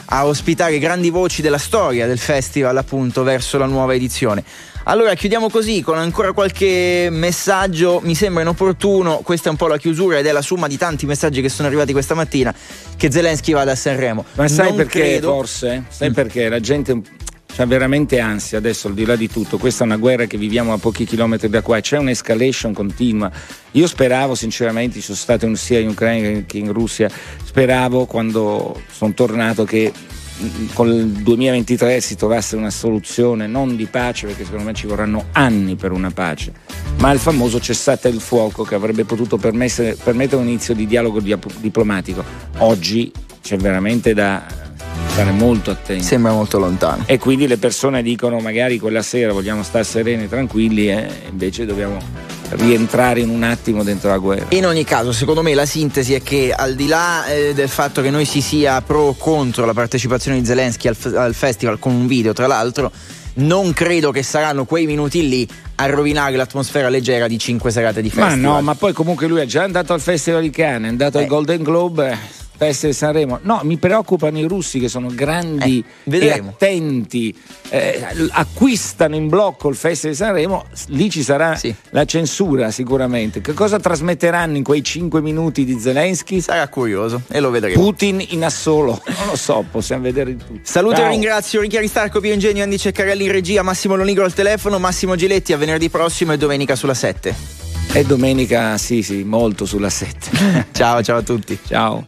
a ospitare grandi voci della storia del festival appunto verso la nuova edizione. Allora chiudiamo così con ancora qualche messaggio, mi sembra inopportuno, questa è un po' la chiusura ed è la somma di tanti messaggi che sono arrivati questa mattina, che Zelensky vada a Sanremo. Ma sai Non perché credo- forse? Sai perché? La gente ha veramente ansia adesso al di là di tutto, questa è una guerra che viviamo a pochi chilometri da qua, c'è un'escalation continua. Io speravo sinceramente, ci sono stato in- sia in Ucraina che in Russia, speravo quando sono tornato che con il 2023 si trovasse una soluzione non di pace perché secondo me ci vorranno anni per una pace ma il famoso cessate il fuoco che avrebbe potuto permettere un inizio di dialogo diplomatico. Oggi c'è veramente da stare molto attenti sembra molto lontano. E quindi le persone dicono magari quella sera vogliamo stare sereni e tranquilli e invece dobbiamo rientrare in un attimo dentro la guerra. In ogni caso, secondo me la sintesi è che al di là eh, del fatto che noi si sia pro o contro la partecipazione di Zelensky al, f- al festival con un video, tra l'altro, non credo che saranno quei minuti lì a rovinare l'atmosfera leggera di cinque serate di Ma festival. no, ma poi comunque lui è già andato al Festival di Cannes, è andato al Golden Globe, eh, Festival di Sanremo. No, mi preoccupano i russi che sono grandi e vedremo. attenti, eh, acquistano in blocco il Festival di Sanremo, lì ci sarà la censura sicuramente. Che cosa trasmetteranno in quei 5 minuti di Zelensky? Sarà curioso e lo vedremo. Putin in assolo, non lo so, possiamo vedere di tutto. Saluto e Ciao. ringrazio Ricky Aristarco, Pio Ingegno, Andy Ceccarelli in regia, Massimo Lonigro al telefono, Massimo Giletti a venerdì prossimo e domenica sulla 7. E domenica sì, sì, molto sulla 7. ciao, ciao a tutti. Ciao.